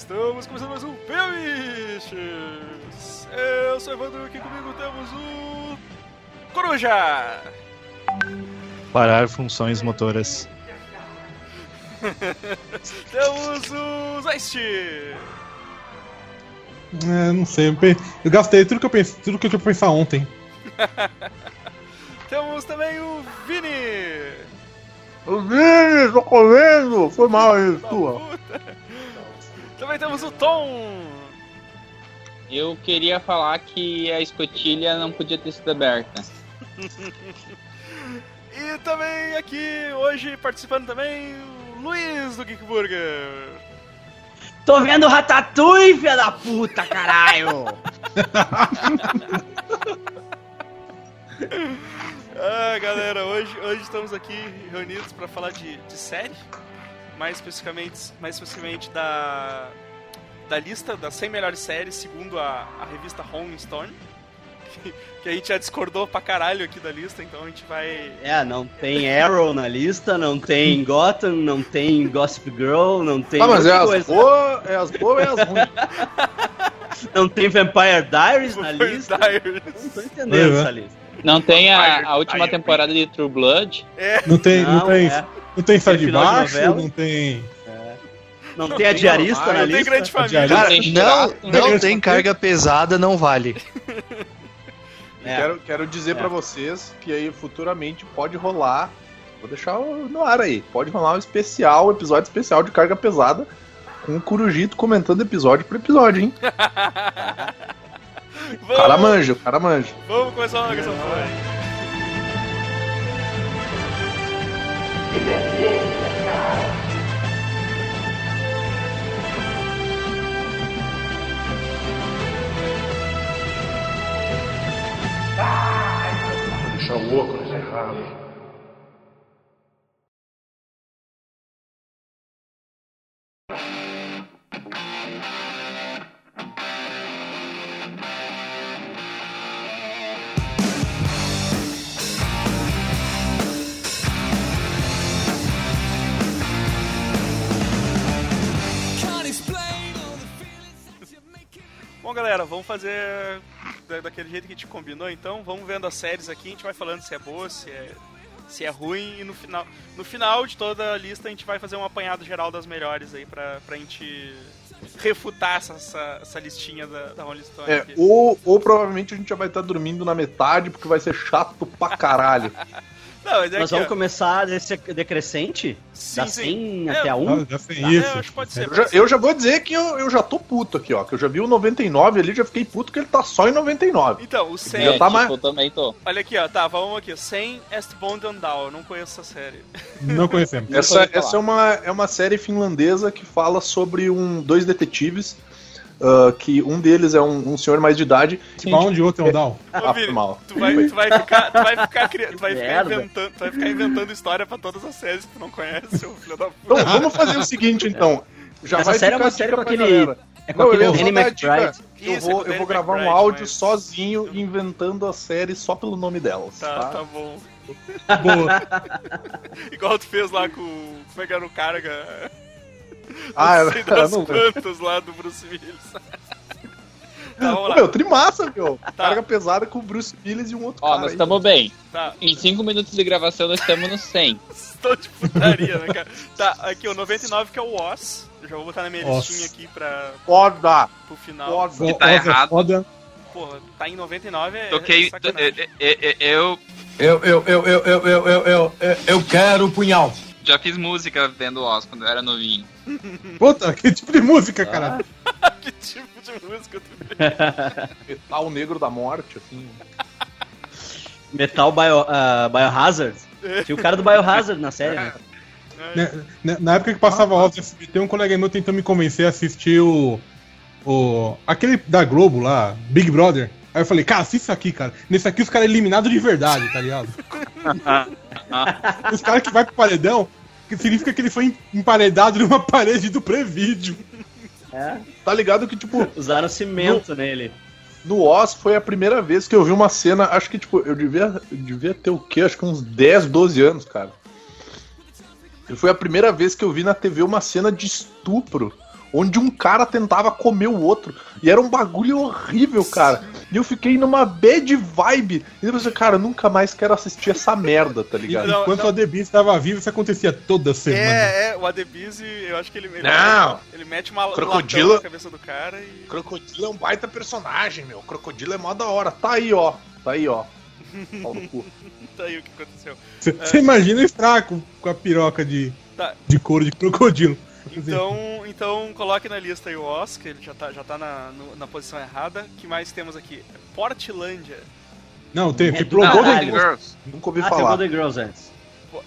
estamos começando mais um Bichos! Eu sou o Evandro, aqui comigo temos o. Coruja! Parar funções motoras. temos o Zeist! É, não sei, eu, gastei tudo que eu pensei, tudo que eu tinha pra pensar ontem. temos também o Vini! Os Vini, tô comendo! Foi mal isso, tua. Também temos o Tom! Eu queria falar que a escotilha não podia ter sido aberta. E também aqui, hoje, participando também, o Luiz do Geek Burger! Tô vendo Ratatouille, filha da puta, caralho! Ah, galera, hoje, hoje estamos aqui reunidos para falar de, de série, mais especificamente, mais especificamente da, da lista das 100 melhores séries, segundo a, a revista Rolling Stone, que, que a gente já discordou pra caralho aqui da lista, então a gente vai... É, não tem Arrow na lista, não tem Gotham, não tem Gossip Girl, não tem Ah, mas é outra as coisa. boas, é as boas e as ruins. Não tem Vampire Diaries na Vampire lista. Diaries. Não tô entendendo É, essa lista. Não tem a, a última temporada de True Blood? Não tem, não, Não, tem, é. não tem sai Tem de baixo, não tem. Não tem a diarista normal, na Não tem lista. grande família. Cara, Não tem Não, não tem carga pesada, não vale. É. Quero, quero dizer É. pra vocês que aí futuramente pode rolar. Vou deixar no ar aí. Pode rolar um especial, um episódio especial de carga pesada. Com o Curujito comentando episódio por episódio, hein? O cara Vamos, manja, o cara manja. vamos começar logo essa porra. Deixar o óculos errado. Bom, galera, vamos fazer da- daquele jeito que a gente combinou, então. Vamos vendo as séries aqui, a gente vai falando se é boa, se é, se é ruim, e no final, no final de toda a lista a gente vai fazer um apanhado geral das melhores aí pra, pra gente refutar essa, essa, essa listinha da, da Rolling Stone É, ou, ou provavelmente a gente já vai estar dormindo na metade, porque vai ser chato pra caralho. Não, mas é Nós vamos ó, começar desse decrescente? Sim, da sim. 100 É, até a Ah, 1? já é, isso. eu acho que pode ser. Eu já, eu já vou dizer que eu, eu já tô puto aqui, ó. Que eu já vi o 99 ali, já fiquei puto que ele tá só em 99. Então, o 100... Já É, tá tipo, mais- eu também tô. Olha aqui, ó, tá, vamos aqui. 100 Estbond and Down, eu não conheço essa série. Não conhecemos. Essa, essa é, uma, é uma série finlandesa que fala sobre um, dois detetives. Ah, que um deles é um, um senhor mais de idade. Tipo, onde o outro é o Down? Ô, Ah, mal. tu vai, tu vai ficar, tu vai ficar, tu vai ficar inventando, tu vai ficar inventando história pra todas as séries que tu não conhece, seu filho da puta. Então vamos fazer o seguinte, então. Já Essa vai série é uma série com aquele. galera. É com Não, aquele Danny. McBride. Eu Isso, vou, eu vou gravar um áudio mas- sozinho inventando a série só pelo nome delas. Tá, Tá, tá bom. Boa. Igual tu fez lá com. o- Como é que era o cara? cara? Ah, não sei das não- quantas lá do Bruce Willis. tá, meu, trimassa, meu. Carga pesada com o Bruce Willis e um outro Ó, cara. nós aí. estamos bem. Tá, Em 5 minutos de gravação nós estamos no 100. estou de putaria, né, cara? Tá, aqui o 99 que é o Oz. Eu já vou botar na minha Oz. listinha aqui pra, Foda! pro final. Foda! Que tá Oz é errado. foda. Porra, tá em 99 é. Toquei. é sacanagem. eu- eu- eu Eu, eu, eu, eu, eu, eu, eu, eu, eu, eu quero o punhal. Já fiz música vendo Oz quando eu era novinho. Puta, que tipo de música, cara? que tipo de música tu Metal negro da morte, assim. Metal Bio, ah, Biohazard. Tinha o cara do Biohazard na série, né? Né, né, Na época que passava Oz no SBT, um colega meu tentou me convencer a assistir o. o aquele da Globo lá, Big Brother. Aí eu falei, cara, assista isso aqui, cara. Nesse aqui os caras é eliminados de verdade, tá ligado? os caras que vai pro paredão, que significa que ele foi emparedado numa parede do Prevídeo. É. Tá ligado que, tipo, Usaram cimento nele. no Oz foi a primeira vez que eu vi uma cena, acho que, tipo, eu devia, eu devia ter o quê? Acho que uns 10, 12 anos, cara. E foi a primeira vez que eu vi na TV uma cena de estupro onde um cara tentava comer o outro. E era um bagulho horrível, cara. E eu fiquei numa bad vibe. E depois eu, cara, eu nunca mais quero assistir essa merda, tá ligado? Não, Enquanto não. o Adebis estava vivo, isso acontecia toda semana. É, é, o Adebise, eu acho que ele. ele Não. Ele mete uma um Crocodilo- na cabeça do cara e. Crocodilo é um baita personagem, meu. Crocodilo é mó da hora. Tá aí, ó. Tá aí, ó. Pau no cu. Tá aí o que aconteceu. Você imagina o fraco com a piroca de, Tá. de couro de crocodilo. Então, então coloque na lista aí o Oscar, ele já tá, já tá na, no- na posição errada. O que mais temos aqui? Portlandia. Não, tem, É do pro. Golden Girls. Nunca ouvi Ah, falar. Golden Girls antes.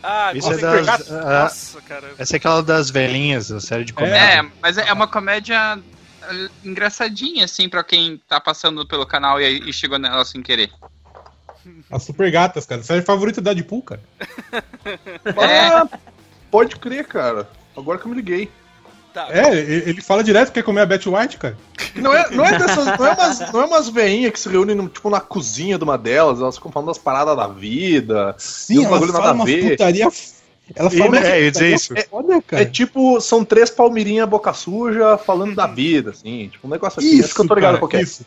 Ah, Isso é das. Girls. ah, Nossa, cara. essa é aquela das velhinhas, a série de comédia. É. É, mas é uma comédia eh, engraçadinha, assim, pra quem tá passando pelo canal e, e chegou nela sem querer. As Super Gatas, cara. Série favorita da Deadpool, cara. Ah, pode crer, cara. Agora que eu me liguei. Tá, É, ele ele fala direto que quer comer a Betty White, cara. Não é, não é dessas. Não é umas, não é umas veinhas que se reúnem no- tipo, na cozinha de uma delas, elas ficam falando das paradas da vida. Sim, um ela bagulho nada a ver. putaria... Ela E, fala umas né, eu dizer isso. foda, cara. É tipo, são três palmeirinhas boca suja falando da vida, assim. Tipo, um negócio assim. Acho que eu tô ligado cara, qual que é. isso.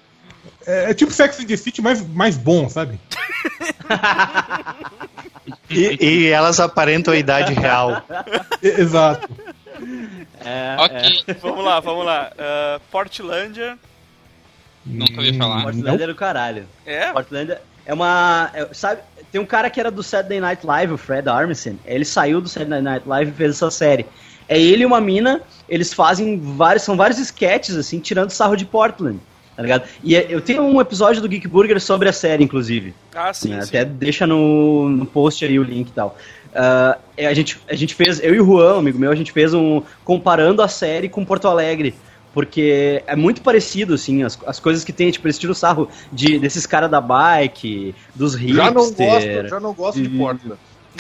É, é tipo Sex and the City mais, mais bom, sabe? E, e elas aparentam a idade real. Exato. É, Ok, vamos lá, vamos lá. Ah, Portlandia. nunca ouvi falar. Portland é do caralho. É? Portland é uma. é- sabe, tem um cara que era do Saturday Night Live, o Fred Armisen. Ele saiu do Saturday Night Live e fez essa série. É ele e uma mina, eles fazem vários. São vários sketches, assim, tirando sarro de Portland. Tá ligado? E é- eu tenho um episódio do Geek Burger sobre a série, inclusive. Ah, sim, né? sim. Até deixa no, no post aí o link e tal. É, a, gente, a gente fez, eu e o Juan, amigo meu, a gente fez um. comparando a série com Porto Alegre. Porque é muito parecido, assim, as, as coisas que tem, tipo, eles tiram o sarro de, desses caras da bike, dos hipster. Já não gosto, já não gosto de de- Portland.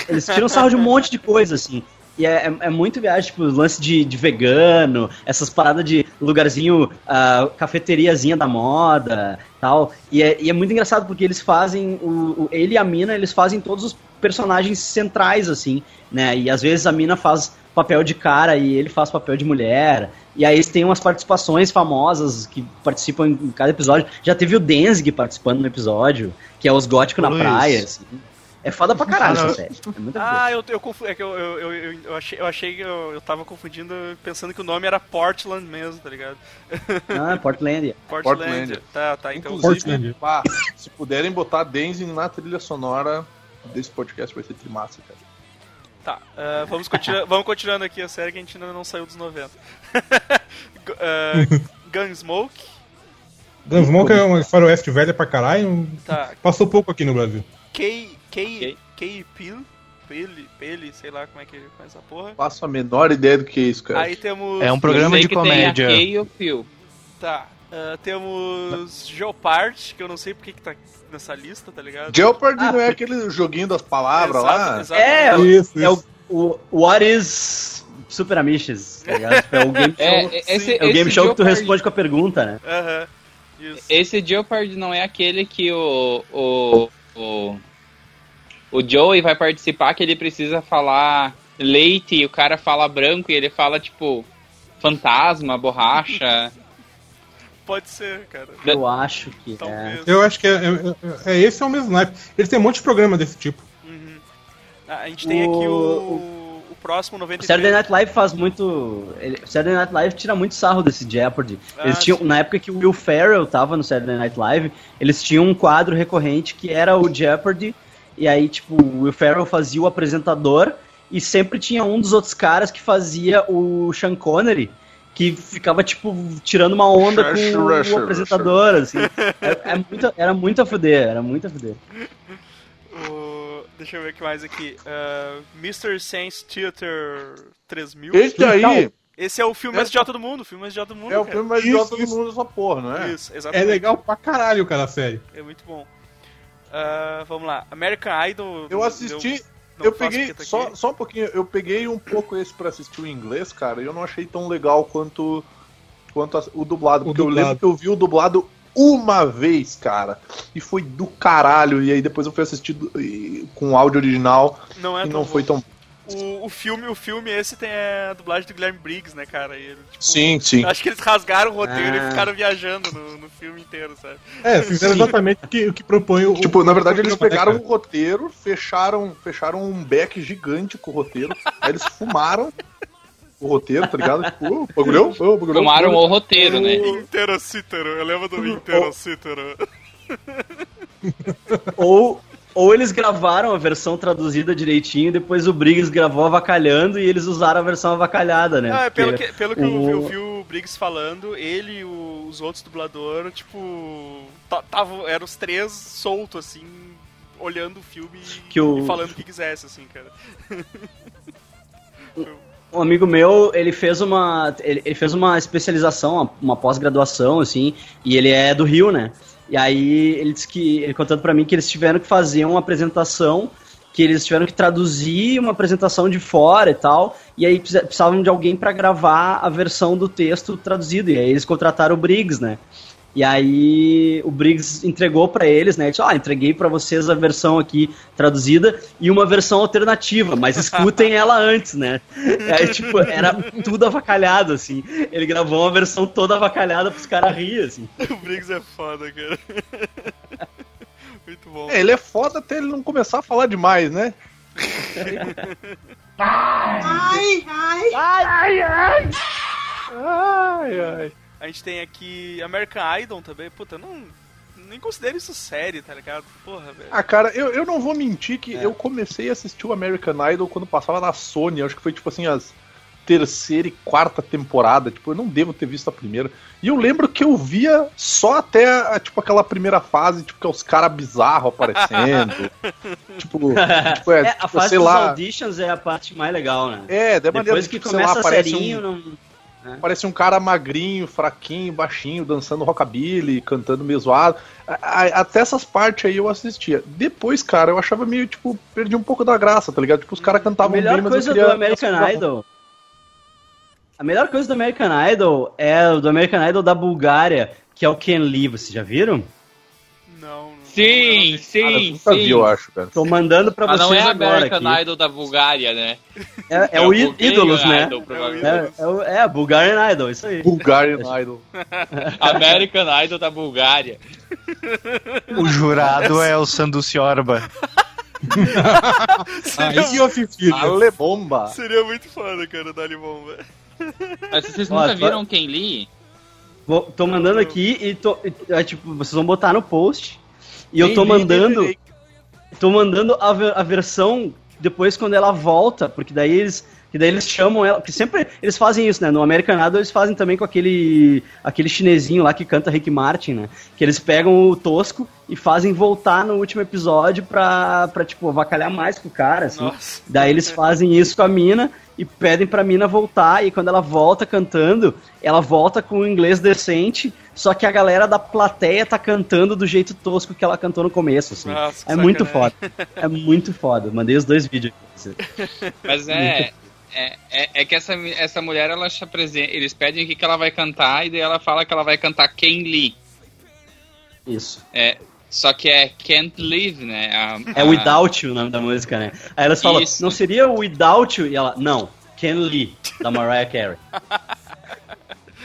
Eles tiram sarro de um monte de coisa, assim. E é, é, é muito viagem, tipo, os lances de, de vegano, essas paradas de lugarzinho, ah, cafeteriazinha da moda tal. E é, e é muito engraçado porque eles fazem, o, o- ele e a mina, eles fazem todos os personagens centrais, assim, né? E às vezes a mina faz papel de cara e ele faz papel de mulher. E aí eles têm umas participações famosas que participam em cada episódio. Já teve o Denzig participando no episódio, que é os góticos na praia, assim. É foda pra caralho Ah, essa série. É muito Ah, eu, eu, confu- é que eu, eu, eu, eu- achei, eu achei que eu, eu tava confundindo, pensando que o nome era Portland mesmo, tá ligado? Ah, Portlandia. Portland. Portlandia. Tá, tá, então. Inclusive, pá, se puderem botar Denzin na trilha sonora desse podcast, vai ser trimassa, cara. Tá, ah, vamos, continua, vamos continuando aqui a série que a gente ainda não saiu dos 90. Gu- ah, Gunsmoke. Gunsmoke é uma faroeste velha pra caralho. Tá, Passou pouco aqui no Brasil. K. K. K. Peel. Pele, Pele, sei lá como é que é essa porra. Faço a menor ideia do que é isso, cara. Aí temos. É um programa de comédia. Tem a Kay e o Phil. Tá, ah, temos Geopard, que eu não sei porque que tá nessa lista, tá ligado? Jeopardy Ah, não é porque- aquele joguinho das palavras Exato, lá? exato. É, Isso, É o, isso. o What is Super Amishes, tá ligado? Tipo, é o game show, É, é, esse, o game esse show que tu responde com a pergunta, né? Aham. Isso. Esse Jeopardy não é aquele que o, o, o, o Joey vai participar que ele precisa falar leite e o cara fala branco e ele fala, tipo, fantasma, borracha. Pode ser, cara. Eu acho que é. Talvez. Eu acho que é, é, é esse é o mesmo naipe. Eles têm um monte de programa desse tipo. Uhum. Ah, a gente tem O- aqui o, o próximo O 93. Saturday Night Live faz muito. Ele, o Saturday Night Live tira muito sarro desse Jeopardy. Eles Ah, tinham, sim. na época que o Will Ferrell tava no Saturday Night Live, eles tinham um quadro recorrente que era o Jeopardy. E aí, tipo, o Will Ferrell fazia o apresentador e sempre tinha um dos outros caras que fazia o Sean Connery. Que ficava, tipo, tirando uma onda com Rush, o apresentador, assim. É, é muito, era muito a fuder, era muito a fuder. O- Deixa eu ver o que mais aqui. Ah, Mr. Sense Theater 3000. Esse aí Esse é o filme mais idiota do mundo. O filme mais idiota do mundo. é o cara. filme mais idiota do mundo, essa porra, não é? Isso, É exatamente. legal pra caralho, cara, a série. É muito bom. Ah, vamos lá. American Idol. Eu assisti, não eu peguei, só, só um pouquinho, eu peguei um pouco esse pra assistir o inglês, cara, e eu não achei tão legal quanto, quanto a- o dublado, O porque eu dublado. lembro que eu vi o dublado uma vez, cara, e foi do caralho, e aí depois eu fui assistir com o áudio original Não é e não foi bom. tão... o, o filme, o filme esse tem a dublagem do Guilherme Briggs, né, cara? E ele, tipo, Sim, sim. Acho que eles rasgaram o roteiro Ah. e ficaram viajando no, no filme inteiro, sabe? É, fizeram exatamente o que, o que propõe o. Tipo, na verdade eles pegaram o roteiro, fecharam, fecharam um beck gigante com o roteiro, aí eles fumaram o roteiro, tá ligado? Tipo, ô, bagulhão, ô, bagulhão. Tomaram o roteiro, né? Interocítero, eu lembro do Interocítero. Ou, ou eles gravaram a versão traduzida direitinho, depois o Briggs gravou avacalhando e eles usaram a versão avacalhada, né? Ah, pelo Porque que, pelo que eu, o- eu vi o Briggs falando, ele e os outros dubladores, tipo, ta- tavam, eram os três soltos, assim, olhando o filme e, Que o- e falando o que quisesse, assim, cara. Um amigo meu, ele fez uma, ele, fez uma especialização, uma pós-graduação, assim, e ele é do Rio, né? E aí ele disse que, ele contando pra mim que eles tiveram que fazer uma apresentação, que eles tiveram que traduzir uma apresentação de fora e tal, e aí precisa- precisavam de alguém pra gravar a versão do texto traduzido, e aí eles contrataram o Briggs, né? E aí o Briggs entregou pra eles, né? Ele disse, ah, entreguei pra vocês a versão aqui traduzida e uma versão alternativa, mas escutem ela antes, né? E aí, tipo, era tudo avacalhado, assim. Ele gravou uma versão toda avacalhada pros caras rirem, assim. O Briggs é foda, cara. Muito bom. É, ele é foda até ele não começar a falar demais, né? Ai, ai. A gente tem aqui American Idol também. Puta, não. Nem considero isso série, tá ligado? Porra, velho. Ah, cara, eu, eu não vou mentir que É. eu comecei a assistir o American Idol quando passava na Sony. Acho que foi tipo assim, as terceira e quarta temporada. Tipo, eu não devo ter visto a primeira. E eu lembro que eu via só até a, tipo aquela primeira fase, tipo, que é os caras bizarros aparecendo. tipo, tipo, é, É, a tipo, fase sei dos lá. auditions é a parte mais legal, né? É, da maneira Depois que tipo, sei lá, começa aparece serinho, um, não... Parece um cara magrinho, fraquinho, baixinho, dançando rockabilly, cantando meio zoado. A- a- Até essas partes aí eu assistia. Depois, cara, eu achava meio, tipo, perdi um pouco da graça, tá ligado? Tipo, os caras A cantavam melhor bem, mas coisa eu queria... do American Idol. A melhor coisa do American Idol é o do American Idol da Bulgária, que é o Ken Lee, vocês já viram? Não. Sim, sim, Cara, nunca sim. vi, eu acho, cara. Tô mandando pra Mas vocês não é agora American aqui. Idol da Bulgária, né? É, é o í- Bulgarian Ídolos, né? Idol, provavelmente. É, é, o- é, Bulgarian Idol, isso aí. Bulgarian Idol. American Idol da Bulgária. O jurado é o Sanduci Orba. Aí que eu assisti. Ale bomba. Seria muito foda, cara, limão, velho. Mas vocês Ó, nunca tá- viram Ken Lee? Vou- tô mandando aqui e tô. e- é, tipo, vocês vão botar no post. E eu tô mandando. Tô mandando a, ver- a versão depois quando ela volta, porque daí eles. Que daí eles chamam ela. Porque sempre eles fazem isso, né? No American Idol eles fazem também com aquele. aquele chinesinho lá que canta Rick Martin, né? Que eles pegam o tosco e fazem voltar no último episódio pra, pra tipo, avacalhar mais com o cara, assim. Nossa. Daí eles fazem isso com a mina e pedem pra mina voltar. E quando ela volta cantando, ela volta com um inglês decente. Só que a galera da plateia tá cantando do jeito tosco que ela cantou no começo, assim. Nossa, é muito foda. É muito foda. Mandei os dois vídeos aqui pra você. Mas é. É, é, é que essa, essa mulher, ela se apresenta. Eles pedem o que, que ela vai cantar, e daí ela fala que ela vai cantar Ken Lee. Isso. É, só que é Can't Live, né? A- É a- Without You o nome da música, né? Aí elas falam, Isso. não seria o Without You? E ela, não, Ken Lee, da Mariah Carey.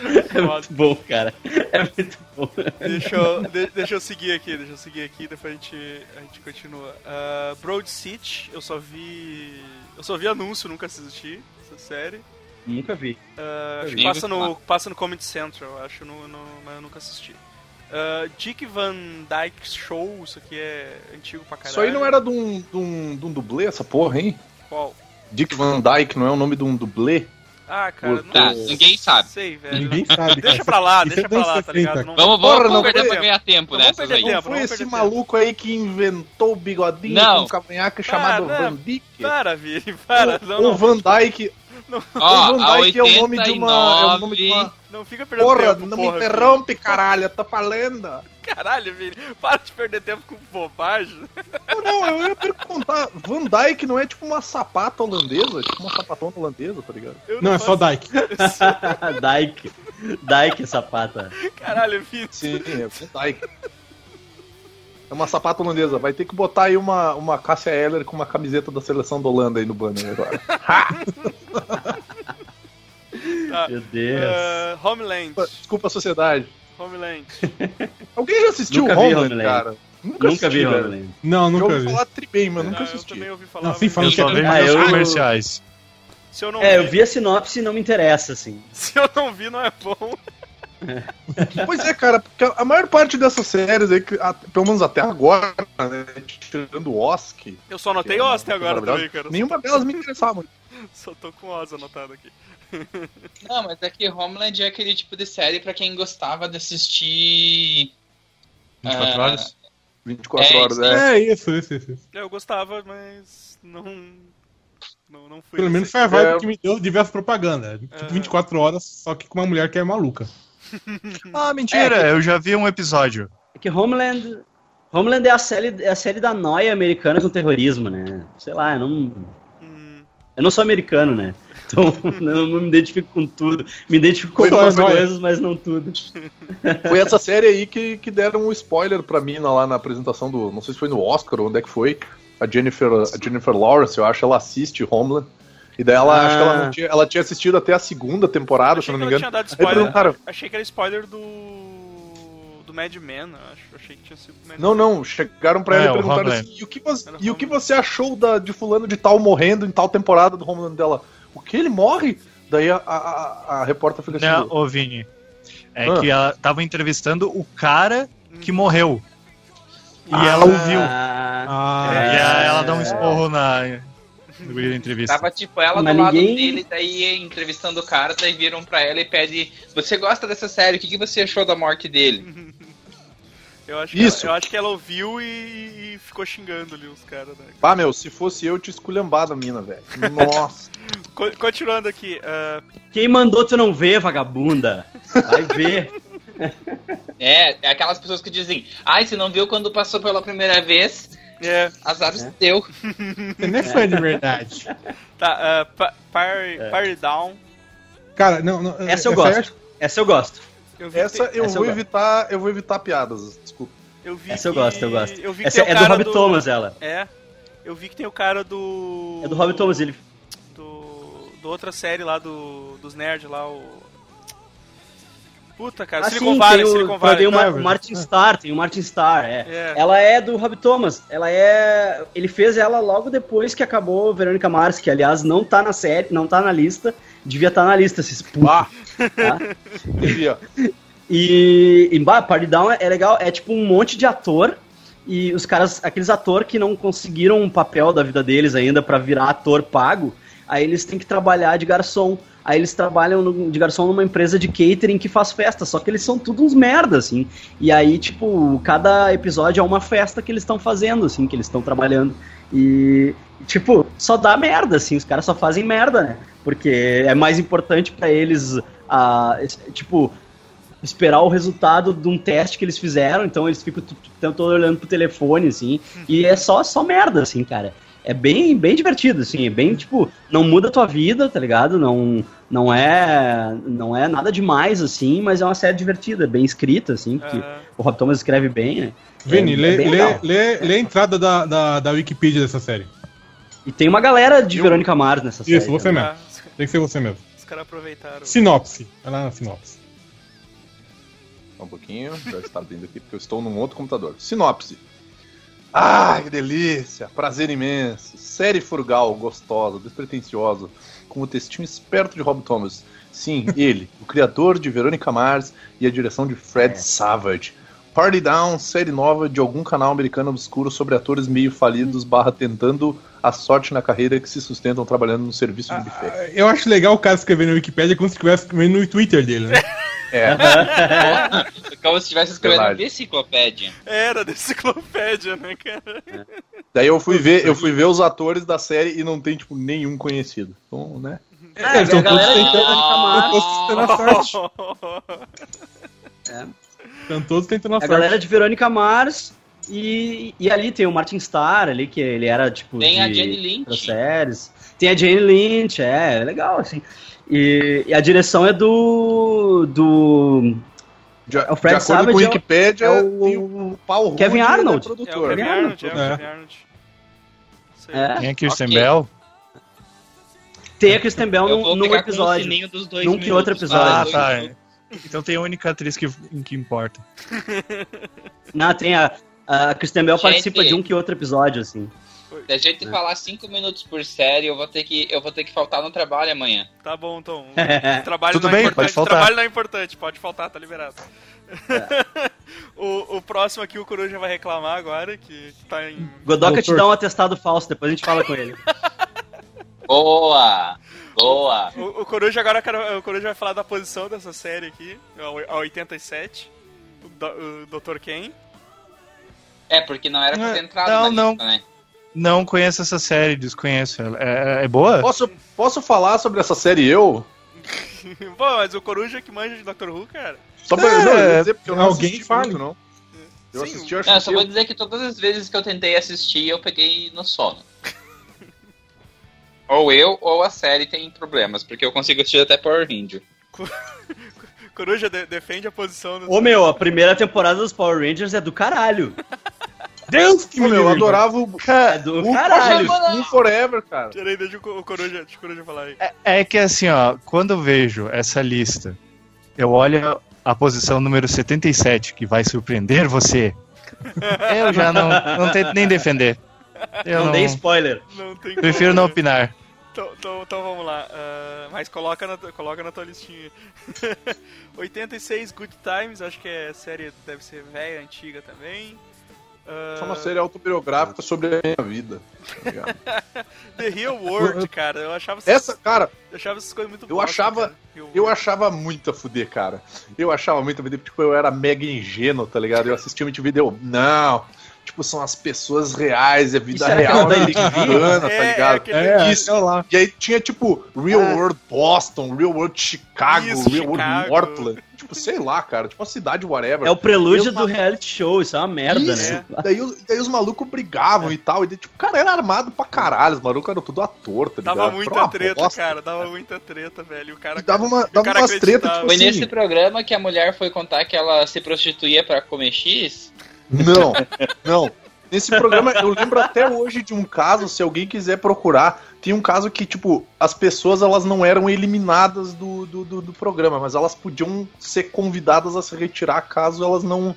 É muito bom, cara. É muito bom. Deixa eu, de- deixa eu seguir aqui, deixa eu seguir aqui, depois a gente, a gente continua. Uh, Broad City, eu só vi. Eu só vi anúncio, nunca assisti essa série. Nunca vi. Uh, acho que passa no, passa no Comedy Central, acho, no, no- mas eu nunca assisti. Uh, Dick Van Dyke Show, isso aqui é antigo pra caralho. Isso aí não era de um, de, um, de um dublê, essa porra, hein? Qual? Dick Van Dyke não é o nome de um dublê? Ah, cara, não Tá, ninguém sabe. sei, velho. Ninguém sabe. Deixa cara. pra lá, Isso deixa é pra lá, tá ligado? 70. Não- Vamos, vamos, não perder foi- pra ganhar tempo não vamos nessas perder aí. Não não foi vamos esse maluco aí que inventou o bigodinho Não. com um cavanhaque chamado não. Van Dyke? Para, Vini, para. Não, o não, Van Dyke, Ó, o Van a Dyke é o nome de uma. É o nome de 89. uma... não fica perdendo Porra, tempo, não porra, me interrompe, caralho, eu tô falando. Caralho, Vini, para de perder tempo com bobagem. Não, não, eu ia perguntar. Van Dyke não é tipo uma sapata holandesa? Tipo uma sapatona holandesa, tá ligado? Eu Não, é só faço- Dyke. Dyke. Dyke, sapata. Caralho, Vini. Sim, é Van Dyke. É uma sapata holandesa. Vai ter que botar aí uma, uma Cássia Eller com uma camiseta da seleção da Holanda aí no banner agora. Tá. Meu Deus. Ah, Homeland. Desculpa a sociedade. Homeland. Alguém já assistiu Nunca vi Homeland, Homeland. cara? Nunca vi assisti, velho. Homeland. Não, nunca ouvi vi. falar tri bem, mas nunca Ah, eu assisti. também ouvi falar. Não, sim, mas fala Eu só que é- vejo Ah, eu- comerciais. Se eu não É, eu vi, vi a sinopse e não me interessa, assim. se eu não vi, não é bom. Pois é, cara, porque a maior parte dessas séries aí, que, a- pelo menos até agora, né, tirando o Osk, Eu só anotei Que é agora também, cara. nenhuma delas me interessava muito. Só tô com Oz anotado aqui. Não, mas é que Homeland é aquele tipo de série pra quem gostava de assistir. 24 Ah, horas? 24 É, horas, isso é. É, isso, isso, isso. Eu gostava, mas não. Não, não fui. Pelo menos foi a vibe É. que me deu diversas propagandas. Tipo, É. 24 horas, só que com uma mulher que é maluca. Ah, mentira, eu já vi um episódio. É que Homeland. Homeland é a série, é a série da noia americana com terrorismo, né? Sei lá, eu não. Hum, Eu não sou americano, né? Então eu não me identifico com tudo. Me identifico com algumas coisas, mas não tudo. Foi essa série aí que, que deram um spoiler pra mim lá na apresentação do. Não sei se foi no Oscar ou onde é que foi. A Jennifer, a Jennifer Lawrence, eu acho, ela assiste Homeland. E daí ela, Ah. acho que ela, não tinha, ela tinha assistido até a segunda temporada, se achei eu que não me engano. tinha dado Aí spoiler. Achei que era spoiler do. do Mad Men, acho. Achei que tinha sido do Mad Não, Men. não, chegaram pra É, ela e o perguntaram assim, e o que você, e o que você achou da, de fulano de tal morrendo em tal temporada do Homeland dela? O que, ele morre? Daí a, a, a, repórter fica assim, Né, ô Vini? É Ah. que ela tava entrevistando o cara que morreu. E Ah, ela ouviu. Ah, É, e a- ela dá um é. esporro na no meio da entrevista. Tava tipo ela Mas do lado ninguém- dele, daí entrevistando o cara, daí viram pra ela e pede: Você gosta dessa série? O que, que você achou da morte dele? Eu acho, que Isso. Ela, eu acho que ela ouviu e, e ficou xingando ali os caras, né? ah, meu, se fosse eu, eu tinha esculhambado a mina, velho. Nossa. Co- Continuando aqui, ah, Quem mandou tu não ver, vagabunda? Vai ver. É, é aquelas pessoas que dizem: Ai, você não viu quando passou pela primeira vez? é, Azar É. deu. Você nem é fã de verdade. tá, ah, pa, Party, Party Down. Cara, não, não. Essa eu aí gosto. Essa eu gosto. Eu Essa eu Essa eu vou gosto. evitar, eu vou evitar piadas, eu vi Essa eu gosto, eu gosto. Eu vi que Essa é do cara Robbie Thomas, ela. É. Eu vi que tem o cara do. É do Robbie Thomas, ele. Do, do outra série lá do, dos nerds lá, o. Puta, cara, Ah, Silicon sim, Valley, tem o, Silicon Valley. tem o Marvel. Martin Starr, tem o Martin Starr, é. É. Ela é do Rob Thomas. Ela é. Ele fez ela logo depois que acabou Verônica Mars, que aliás não tá na série, não tá na lista. Devia estar na lista, esses putos. Ah, tá? devia. E, e bah, Party Down é legal, é tipo um monte de ator. E os caras, aqueles atores que não conseguiram um papel da vida deles ainda pra virar ator pago, aí eles têm que trabalhar de garçom. Aí eles trabalham no- de garçom numa empresa de catering que faz festa, só que eles são tudo uns merda, assim. E aí, tipo, cada episódio é uma festa que eles estão fazendo, assim, que eles estão trabalhando. E, tipo, só dá merda, assim, os caras só fazem merda, né? Porque é mais importante pra eles, ah, esse- tipo, esperar o resultado de um teste que eles fizeram, então eles ficam t- t- tanto olhando pro telefone, assim, e é só, só merda, assim, cara. É bem, bem divertido, assim, é bem, tipo, não muda a tua vida, tá ligado? Não, não é não é nada demais, assim, mas é uma série divertida, bem escrita, assim, porque Ah, o Rob Thomas escreve bem, né? Vini, É- lê, é bem lê, lê, lê a entrada da, da, da Wikipedia dessa série. E tem uma galera de Verônica Mars nessa série. Isso, você também. mesmo. ah, Tem que ser você mesmo. os caras aproveitaram. Sinopse. Vai lá na sinopse. Só um pouquinho, já está abrindo aqui porque eu estou num outro computador. Sinopse. Ah, que delícia! Prazer imenso. Série frugal, gostosa, despretensiosa, com o textinho esperto de Rob Thomas. Sim, ele, o criador de Verônica Mars e a direção de Fred É. Savage. Party Down, série nova de algum canal americano obscuro sobre atores meio falidos barra tentando a sorte na carreira que se sustentam trabalhando no serviço de buffet. Ah, Eu acho legal o cara escrever na Wikipedia como se estivesse escrevendo no Twitter dele, né? É, Como se estivesse escrevendo Verdade. enciclopédia. Era da enciclopédia, né, cara? daí eu fui ver, eu fui ver os atores da série e não tem tipo nenhum conhecido. Então, né? É, Eles tão a galera tentando- Verônica Mars. Estão todos tentando a sorte. É. Estão todos tentando a A sorte. galera de Verônica Mars e, e ali tem o Martin Starr ali, que ele era tipo Tem de a outras Lynch. séries. Tem a Jane Lynch, é, é legal, assim. E, e a direção é do. do. De, É o de Fred acordo Savage, com é o- Wikipedia, é o- tem o Paul Kevin ele Arnold. É o produtor. Kevin Arnold, é o É. Kevin Arnold. É. Tem a Kirsten Ok. Bell. Tem a Kristen Bell num, o episódio. sininho dos dois Num que outro episódio. Ah, Dois tá. Então tem a única atriz que, que importa. Não, tem a. A Kristen Bell Gente. participa de um que outro episódio, assim. Se a gente falar cinco minutos por série, eu vou ter que, eu vou ter que faltar no trabalho amanhã. Tá bom, Tom. É. Trabalho Tudo não é bem, importante. pode faltar. Trabalho não é importante, pode faltar, tá liberado. o, o próximo aqui, o Coruja vai reclamar agora, que, tá em. Godoka te dá um atestado falso, depois a gente fala com ele. Boa! Boa! O, o Coruja agora o Coruja vai falar da posição dessa série aqui, a 87. O, do, o Dr. Ken. É, porque não era pra ter Não, entrado não, na não. lista, né? Não conheço essa série, desconheço ela. É, é boa? Posso, posso falar sobre essa série eu? Pô, mas o Coruja que manja de Dr. Who, cara. Só pra É, não, eu dizer porque eu não alguém assisti fale. muito, não. Eu Sim. assisti, eu acho Não, eu só vou dizer que todas as vezes que eu tentei assistir, eu peguei no sono. Ou eu ou a série tem problemas, porque eu consigo assistir até Power Ranger. Coruja de- defende a posição do. Ô meu, a primeira temporada dos Power Rangers é do caralho. Deus que meu, eu adorava o É do caralho. Um Forever, cara. Tirei, deixa o Co- o Coruja, deixa o Coruja falar aí. É que assim, ó, quando eu vejo essa lista, eu olho a posição número 77, que vai surpreender você. Eu já não, não tento nem defender. Eu Não não, dei spoiler. Não tem prefiro como, não opinar. Então, então, então vamos lá. ah, mas coloca na, coloca na tua listinha. 86 Good Times, acho que é série, deve ser velha, antiga também. Ah, Só uma série autobiográfica sobre a minha vida. tá? The Real World, cara. Eu achava, Essa, cara, eu achava essas coisas muito Eu bosta, achava- eu achava muito a fuder, cara. Eu achava muito a fuder, tipo, eu era mega ingênuo, tá ligado? Eu assistia muito vídeo, eu, não, tipo, são as pessoas reais, é vida real americana, tá É, ligado? é É, Isso. lá. E aí tinha, tipo, Real World Boston, Real World Chicago, Isso, Real World Chicago. Portland. Tipo, sei lá, cara, tipo uma cidade whatever. É o prelúdio Eu- do reality show, isso é uma merda, Isso. né? Daí, os- daí os malucos brigavam e tal. E daí, tipo, o cara era armado pra caralho. Os malucos eram tudo ator, tá ligado? Dava muita treta, bosta. cara. Dava muita treta, velho. O cara, E dava uma, e o dava cara umas tretas, tipo Foi assim. nesse programa que a mulher foi contar que ela se prostituía pra comer X? Não, não. Nesse programa, eu lembro até hoje de um caso, se alguém quiser procurar, tem um caso que, tipo, as pessoas elas não eram eliminadas do, do, do, do programa, mas elas podiam ser convidadas a se retirar caso elas não,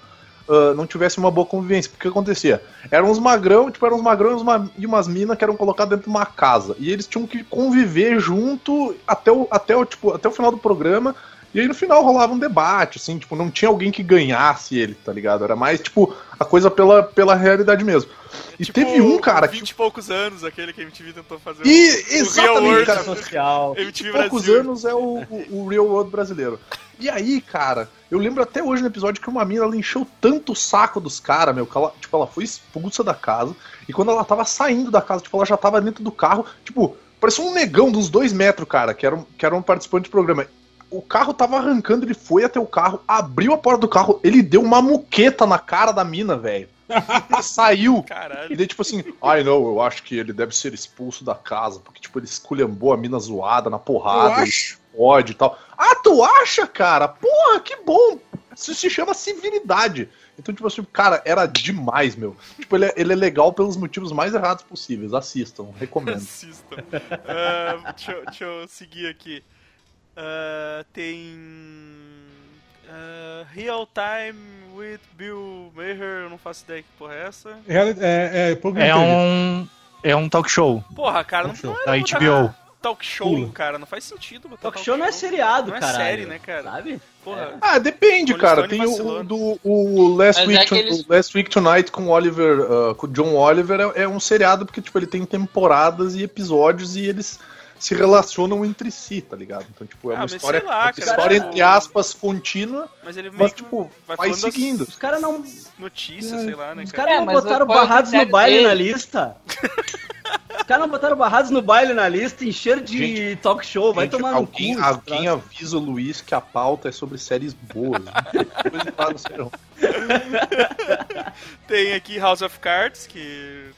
ah, não tivessem uma boa convivência. Porque o que acontecia? Eram uns magrão, tipo, eram uns magrão e, e umas minas que eram colocadas dentro de uma casa. E eles tinham que conviver junto até o, até o, tipo, até o final do programa. E aí no final rolava um debate, assim, tipo, não tinha alguém que ganhasse ele, tá ligado? Era mais, tipo, a coisa pela, pela realidade mesmo. E Tipo, teve um cara que. 20 e poucos anos, aquele que a MTV tentou fazer. E, o- o Real exatamente, World cara. Social. MTV poucos Brasil. anos é o, o, o Real World brasileiro. E aí, cara, eu lembro até hoje no episódio que uma mina ela encheu tanto o saco dos caras, meu, que ela, tipo, ela foi expulsa da casa. E quando ela tava saindo da casa, tipo, ela já tava dentro do carro, tipo, parecia um negão uns dois metros, cara, que era um, que era um participante do programa. O carro tava arrancando, ele foi até o carro, abriu a porta do carro, ele deu uma muqueta na cara da mina, velho. E saiu. E Caralho. daí, tipo assim, ai não, eu acho que ele deve ser expulso da casa, porque, tipo, ele esculhambou a mina zoada na porrada, acho. pode e tal. Ah, tu acha, cara? Porra, que bom! Isso se chama civilidade. Então, tipo assim, cara, era demais, meu. Tipo, ele é, ele é legal pelos motivos mais errados possíveis. Assistam, recomendo. Assistam. Ah, deixa, deixa eu seguir aqui. Ah, tem. ah, Real Time with Bill Maher, eu não faço ideia que porra é essa. É, é, É TV. um. É um talk show Porra, cara, não, Talk show. não é da botar HBO. talk show, Pula. cara, não faz sentido botar Talk show não é seriado, Não é caralho. série, né, cara? Sabe? Porra, Ah, depende, cara. Tem o, do o Last, Mas Week é aqueles- Last Week Tonight com o Oliver, ah, com o John Oliver é, é um seriado porque tipo ele tem temporadas e episódios e eles se relacionam entre si, tá ligado? Então tipo é Ah, uma história, sei lá, uma cara, história tipo- entre aspas contínua, mas ele mas que tipo vai vai, seguindo. Os caras não, notícias, sei lá, né, os cara? caras É, não botaram é barrados no baile dele? na lista. Os caras não botaram barrados no baile na lista, encheram de Gente, talk show, vai Gente, tomar no alguém, cu. alguém avisa o Luiz que a pauta é sobre séries boas. Depois ele fala no serão. Tem aqui House of Cards, que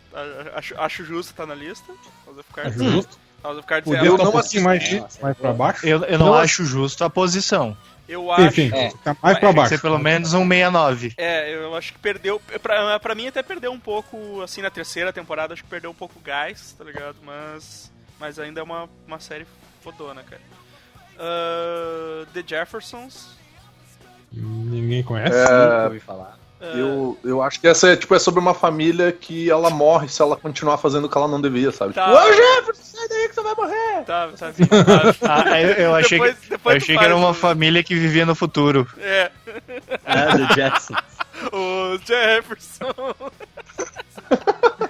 acho, acho justo tá na lista. House of Cards. Acho justo. House of Cards é, não um assisti. mais, mais pra baixo. Eu, eu não, Não, acho justo a posição. eu acho. Enfim, É. mais pra que baixo. ser pelo menos um 69. É, eu acho que perdeu. Pra, pra mim até perdeu um pouco, assim, na terceira temporada, acho que perdeu um pouco o gás, tá ligado? Mas. Mas ainda é uma, uma série fodona, cara. Ah, The Jeffersons. Ninguém conhece. Nunca ouvi falar. ah, Eu, eu acho que essa é, tipo, é sobre uma família que ela morre se ela continuar fazendo o que ela não devia, sabe? Tá. Tipo, você vai morrer! Tá, tá vindo, tá. Ah, eu, eu achei, Depois- que, depois eu achei que era uma o- família que vivia no futuro. É, Ah, do Jetson. o Jefferson.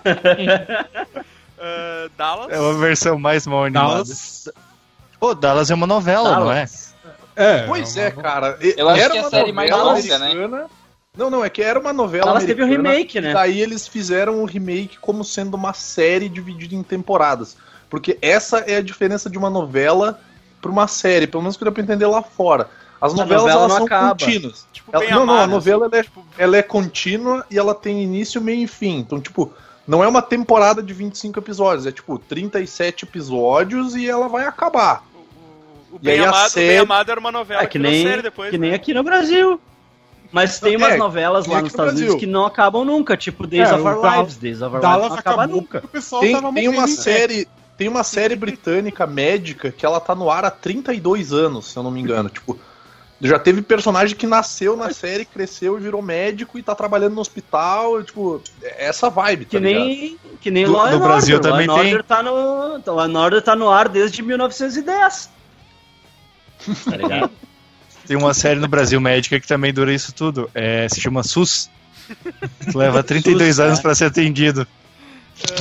Ah, Dallas. É uma versão mais mal animada. Dallas. Pô, Dallas é uma novela, não é? É, Pois uma- é, cara. Eu acho era que é a uma série mais novela longa, né? americana. Não, não, é que era uma novela Dallas teve um americana, remake, né? E daí eles fizeram o remake como sendo uma série dividida em temporadas. Porque essa é a diferença de uma novela pra uma série, pelo menos que deu pra entender lá fora. As A novelas novela elas não são acaba. contínuas. Tipo, Ela- não, não, a novela ela é, tipo, ela é contínua e ela tem início, meio e fim. Então, tipo, não é uma temporada de 25 episódios, é tipo 37 episódios e ela vai acabar. o, o, o aí bem a amado, o série- Bem Amado era uma novela É que nem, série depois. que né? nem aqui no Brasil. Mas tem É, umas novelas que lá nos Estados Unidos Brasil. que não acabam nunca, tipo Days É, of Our Lives. Days of Our Lives não acaba nunca. Tem, tem uma em série. Tem uma série britânica médica que ela tá no ar há 32 anos, se eu não me engano. Tipo, já teve personagem que nasceu na série, cresceu e virou médico e tá trabalhando no hospital. Tipo, é essa vibe, tá Que ligado? nem, que nem Do- Law no Brasil Order. também Law tem. Order tá no, Law and Order tá no ar desde 1910. Tá ligado? Tem uma série no Brasil médica que também dura isso tudo. É, se chama SUS. Leva 32 SUS, anos é. pra ser atendido.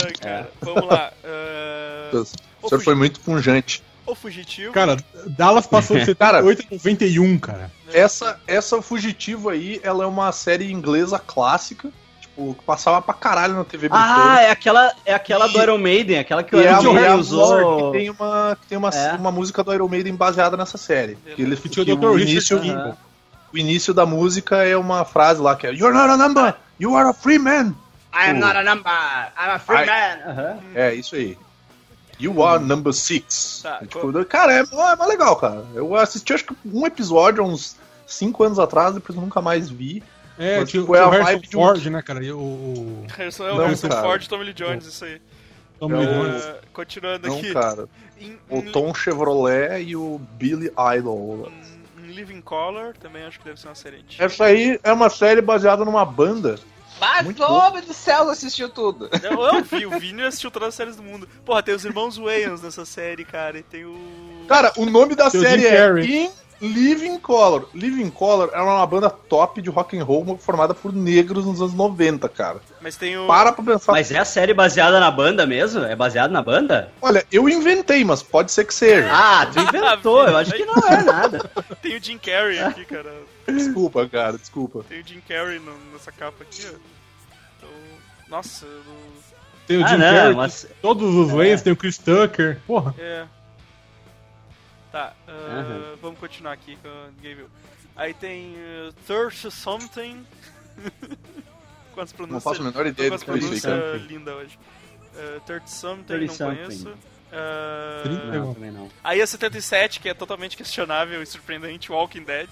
Ai, cara, Vamos lá. Ah, O senhor foi muito punjante. o Fugitivo. Cara, Dallas passou de Cara, 78 a 91, cara. Essa, essa Fugitivo aí, ela é uma série inglesa clássica. Tipo, que passava pra caralho na TV ah, é aquela, é aquela do E- Iron Maiden, aquela que o é Iron Maiden a usou. que tem uma, que tem uma, É. uma música do Iron Maiden baseada nessa série. Que, ele, Que o Dr. início, Kimball. o início da música é uma frase lá que é You're not a number, you are a free man. I am not a number, I'm a free I- man. Aham. É, isso aí. You are number six. Tá, É, tipo, cara, é, é mó legal, cara. Eu assisti acho que um episódio há uns 5 anos atrás, depois eu nunca mais vi. É, Mas, tipo, é o a Harrison vibe de um- Ford, né, cara? E o, Harrison, é o Não, Harrison cara. Ford e Tommy Lee Jones, isso aí. Tom Lee Jones. continuando Não, aqui. cara. Em, O Tom Chevrolet e o Billy Idol. em Living Color, também acho que deve ser uma série antiga. Essa aí é uma série baseada numa banda. Mas, Muito homem do céu, assistiu tudo. Eu, eu vi, o Vini assistiu todas as séries do mundo. Porra, tem os irmãos Wayans nessa série, cara, e tem o... Cara, o nome da Tem série é. In Living Color. Living Color era uma banda top de rock and roll formada por negros nos anos 90, cara. Mas tem o... Para pra pensar. Mas é a série baseada na banda mesmo? É baseada na banda? Olha, eu inventei, mas pode ser que seja. Ah, tu inventou, eu acho que não é nada. Tem o Jim Carrey aqui, cara. Desculpa, cara, desculpa. Tem o Jim Carrey no- nessa capa aqui, ó. Então, nossa, eu não- Tem o Ah, Jim não, Carrey, mas- todos os Wayans, tem o Chris Tucker. Porra. é. Tá, ah, Aham. vamos continuar aqui, que ninguém viu. Aí tem uh, Thirst Something. Quantas Não pronúncias? faço a menor ideia do que as é isso pronúncias linda hoje. Uh, Third Something, 30 não something. conheço. Uh, Trinta. Não, também não. aí a 77, que é totalmente questionável e surpreendente, Walking Dead.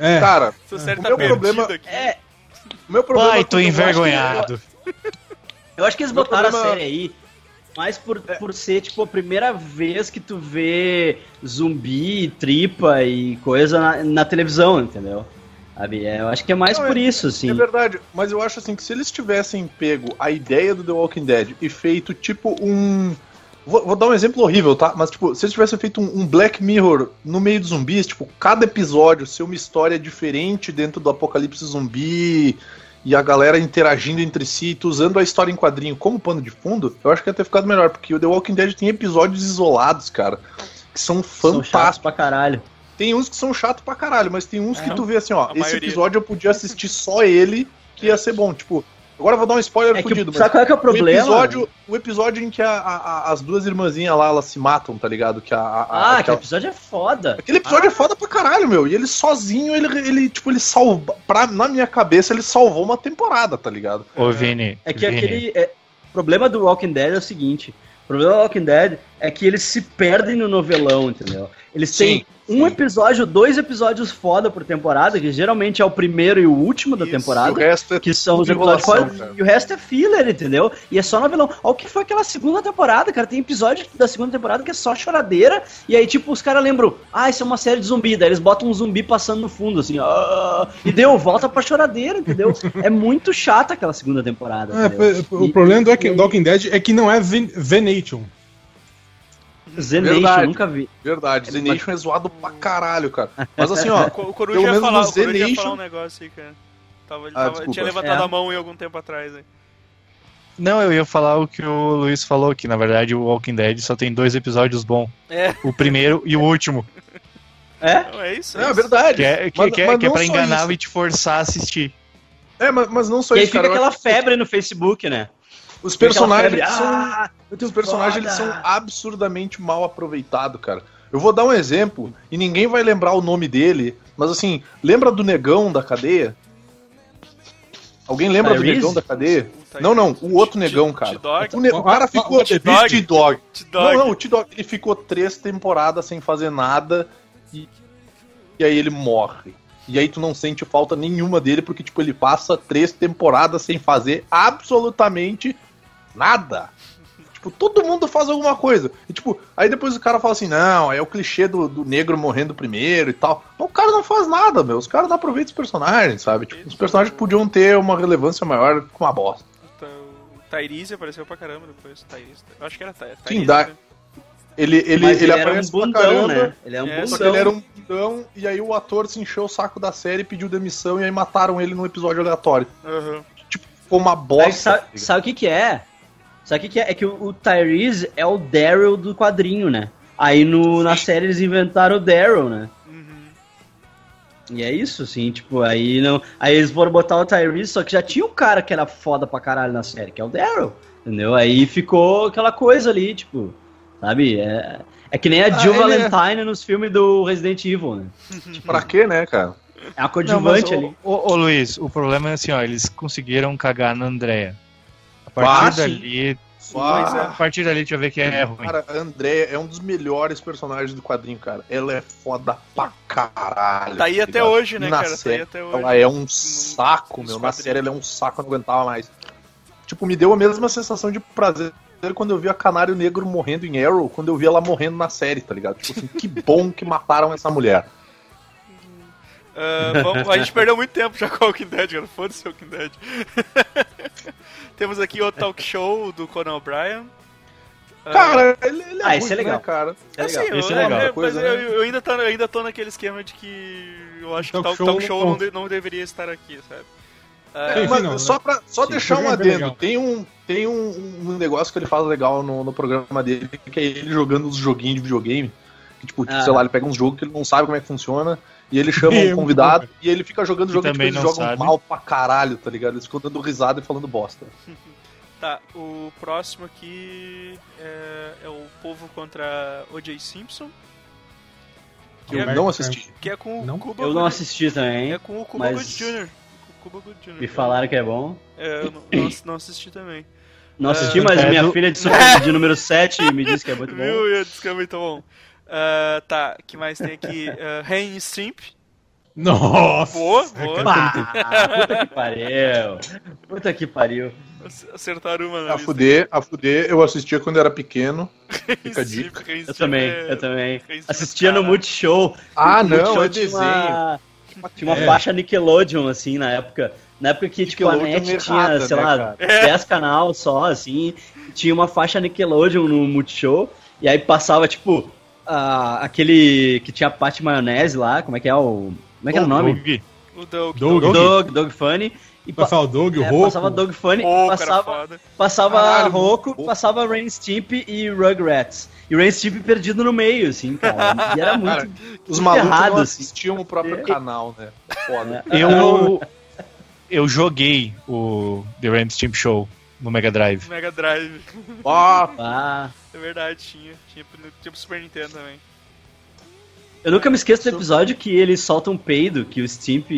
É. Cara, Essa série o tá meu problema- aqui. É, o meu problema Pai, é tô que eu acho que- envergonhado. eu acho que eles botaram problema- a série aí mais por, por ser, tipo, a primeira vez que tu vê zumbi, tripa e coisa na, na televisão, entendeu? Sabe? É, eu acho que é mais Não, por isso, assim. É verdade, mas eu acho assim que se eles tivessem pego a ideia do The Walking Dead e feito tipo um. Vou, vou dar um exemplo horrível, tá? Mas, tipo, se eles tivessem feito um, um Black Mirror no meio dos zumbis, tipo, cada episódio ser uma história diferente dentro do apocalipse zumbi e a galera interagindo entre si, tu usando a história em quadrinho como pano de fundo, eu acho que ia ter ficado melhor, porque o The Walking Dead tem episódios isolados, cara, que são São chatos fantásticos. pra caralho. Tem uns que são chatos pra caralho, mas tem uns que tu vê assim, ó, A esse maioria. episódio eu podia assistir só ele, que ia ser bom. Tipo, agora eu vou dar um spoiler É que, fudido, sabe qual é que é o o problema? episódio, o episódio em que a- a- a- as duas irmãzinhas lá, elas se matam, tá ligado? Que a, a- a- Ah, que aquela- episódio é foda. Aquele episódio é foda pra caralho, meu. E ele sozinho, ele, ele tipo, ele salva. Pra, na minha cabeça, ele salvou uma temporada, tá ligado? Ô, Vini. É que Vini, aquele. é, o problema do Walking Dead é o seguinte: O problema do Walking Dead é que eles se perdem no novelão, entendeu? Eles têm Sim, um sim. episódio, dois episódios foda por temporada, que geralmente é o primeiro e o último da Isso. E o temporada. resto é Que são os episódios foda, e o resto é filler, entendeu? E é só novelão. Olha o que foi aquela segunda temporada, cara. Tem episódio da segunda temporada que é só choradeira. E aí, tipo, os caras lembram, ah, isso é uma série de zumbi. Daí eles botam um zumbi passando no fundo, assim, ah, e deu, volta pra choradeira, entendeu? É muito chata aquela segunda temporada. É, o E- problema do Walking, e- Walking Dead é que não é Ven- Venation. Zenation, Verdade. nunca vi. Verdade, The Nation é zoado pra caralho, cara. Mas assim, ó, O Co- o Coruja Pelo ia menos falar, o Coruja ia falar um negócio aí, cara. Tava, Ah, tava- tinha levantado É. a mão em algum tempo atrás. Aí. Não, eu ia falar o que o Luiz falou, que na verdade o Walking Dead só tem dois episódios bons. É, O primeiro e o último. É? não é isso? é isso. verdade. Que é, que, Mas- que é, mas que é não pra enganar isso. e te forçar a assistir. É, mas, mas não só E aí isso, fica cara. aquela febre no Facebook, né? Os personagens febre, são. "Ah, Os personagens eles foda." são absurdamente mal aproveitados, cara. Eu vou dar um exemplo, e ninguém vai lembrar o nome dele, mas assim, lembra do negão da cadeia? Alguém lembra do Tyrese? negão da cadeia? O. Não, não, o outro negão, cara. O, ne- o cara Ah, ficou. ah. T-Dog. Não, não, o T-Dog ele ficou três temporadas sem fazer nada e, e aí ele morre. E aí tu não sente falta nenhuma dele, porque, tipo, ele passa três temporadas sem fazer absolutamente nada. Tipo, todo mundo faz alguma coisa. E, tipo, aí depois o cara fala assim, não, é o clichê do, do negro morrendo primeiro e tal. Mas o cara não faz nada, meu. Os caras não aproveitam os personagens, sabe? Tipo, os personagens podiam ter uma relevância maior com uma bosta. Tá, O Tyrese apareceu pra caramba depois. Tyrese. Eu acho que era Ty- Tyrese. Sim, dá- né? Ele, ele, Mas ele, ele, era um aparece pra bundão, caramba. né? Ele é um É, Só bundão. que ele era um bundão, e aí o ator se encheu o saco da série, pediu demissão, e aí mataram ele num episódio aleatório. Aham. Tipo, ficou uma Mas bosta. sabe, sabe o que que é? Sabe o que que é? É que o, o Tyrese é o Daryl do quadrinho, né? Aí no, na série eles inventaram o Daryl, né? Uhum. E é isso, assim, tipo, aí não. Aí eles foram botar o Tyrese, só que já tinha um cara que era foda pra caralho na série, que é o Daryl. Entendeu? Aí ficou aquela coisa ali, tipo, sabe? É, é que nem a Ah, Jill é- Valentine nos filmes do Resident Evil, né? Pra quê, né, cara? É uma Não, coadjuvante ali. ô, ô, ô, Luiz, o problema é assim, ó, eles conseguiram cagar na Andrea. A partir dali, Pois é. a partir dali, deixa eu ver que é ruim. Cara, a Andrea é um dos melhores personagens do quadrinho, cara. Ela é foda pra caralho. Tá aí até ligado? hoje, né, na cara? Tá aí série, até hoje. Ela é um saco, meu. Na série ela é um saco, eu não aguentava mais. Tipo, me deu a mesma sensação de prazer quando eu vi a Canário Negro morrendo em Arrow, quando eu vi ela morrendo na série, tá ligado? Tipo assim, que bom que mataram essa mulher. Ah, vamos- a gente perdeu muito tempo já com o Walking Dead, cara. Foda-se o Walking Dead. Temos aqui o talk show do Conan O'Brien. Ah, Cara, ele, ele é Ah, esse ruim, é legal. né, cara? é assim, eu, Esse é é- legal. é- Coisa, mas eu, né? eu ainda tô, eu ainda tô naquele esquema de que eu acho que Talk talk, show talk não show não, não deveria estar aqui, sabe? É, mas não, só né? pra, só Sim, deixar um é adendo, legal. tem, um, tem um, um negócio que ele faz legal no, no programa dele, que é ele jogando os joguinhos de videogame. Que, tipo, Ah. sei lá, ele pega uns jogos que ele não sabe como é que funciona, e ele chama É um muito convidado e ele fica jogando jogo que tipo, eles jogam sabe. mal pra caralho, tá ligado? Eles ficam dando risada e falando bosta. Tá, o próximo aqui é, é o Povo contra O.J. Simpson. Que eu é, não assisti. que é com o Não? Cuba Eu não assisti também. É com o Cuba mas- Gooding Jr. Cuba Gooding Jr. Me falaram que é bom. É, eu não, não, assisti também. Não assisti, É, mas é minha do- filha de, de número 7 me disse que é muito bom. Viu? Eu disse que é muito bom. Ah, tá, que mais tem aqui? Uh, Rain Stimp. Nossa! Boa, boa. Pá, puta que pariu. Puta que pariu. Ac- Acertaram uma na A fuder, a fuder, eu assistia quando era pequeno. Fica a dica. Eu também, é- eu também. Assistia no. Multishow. Ah, O não, Multishow é tinha desenho. Uma, tinha uma É. faixa Nickelodeon, assim, na época. Na época que, tipo, a net errada, tinha, sei né, lá, cara? 10 canal só, assim. Tinha uma faixa Nickelodeon no Multishow. E aí passava, tipo, ah, aquele que tinha a Pat Maionese lá. Como é que é o... Como é que era o nome? Doug. O Doug. Doug. Doug. Doug, Doug Funny. E pa- Passava o Doug, o é, Roku. passava Doug Funny, passava, passava Caralho, Roku, muito bom. passava Rain Stimp e Rugrats. E o Rain Stimp perdido no meio, assim, cara. E era muito, Cara, Os malucos errado, não assim. assistiam o próprio É. canal, né? Foda. Eu, eu joguei o The Ram Stimp Show no Mega Drive. Mega Drive. Ah, Ah, É verdade, tinha. Tinha pro, tinha pro Super Nintendo também. eu nunca me esqueço do episódio que ele solta um peido, que o Stimp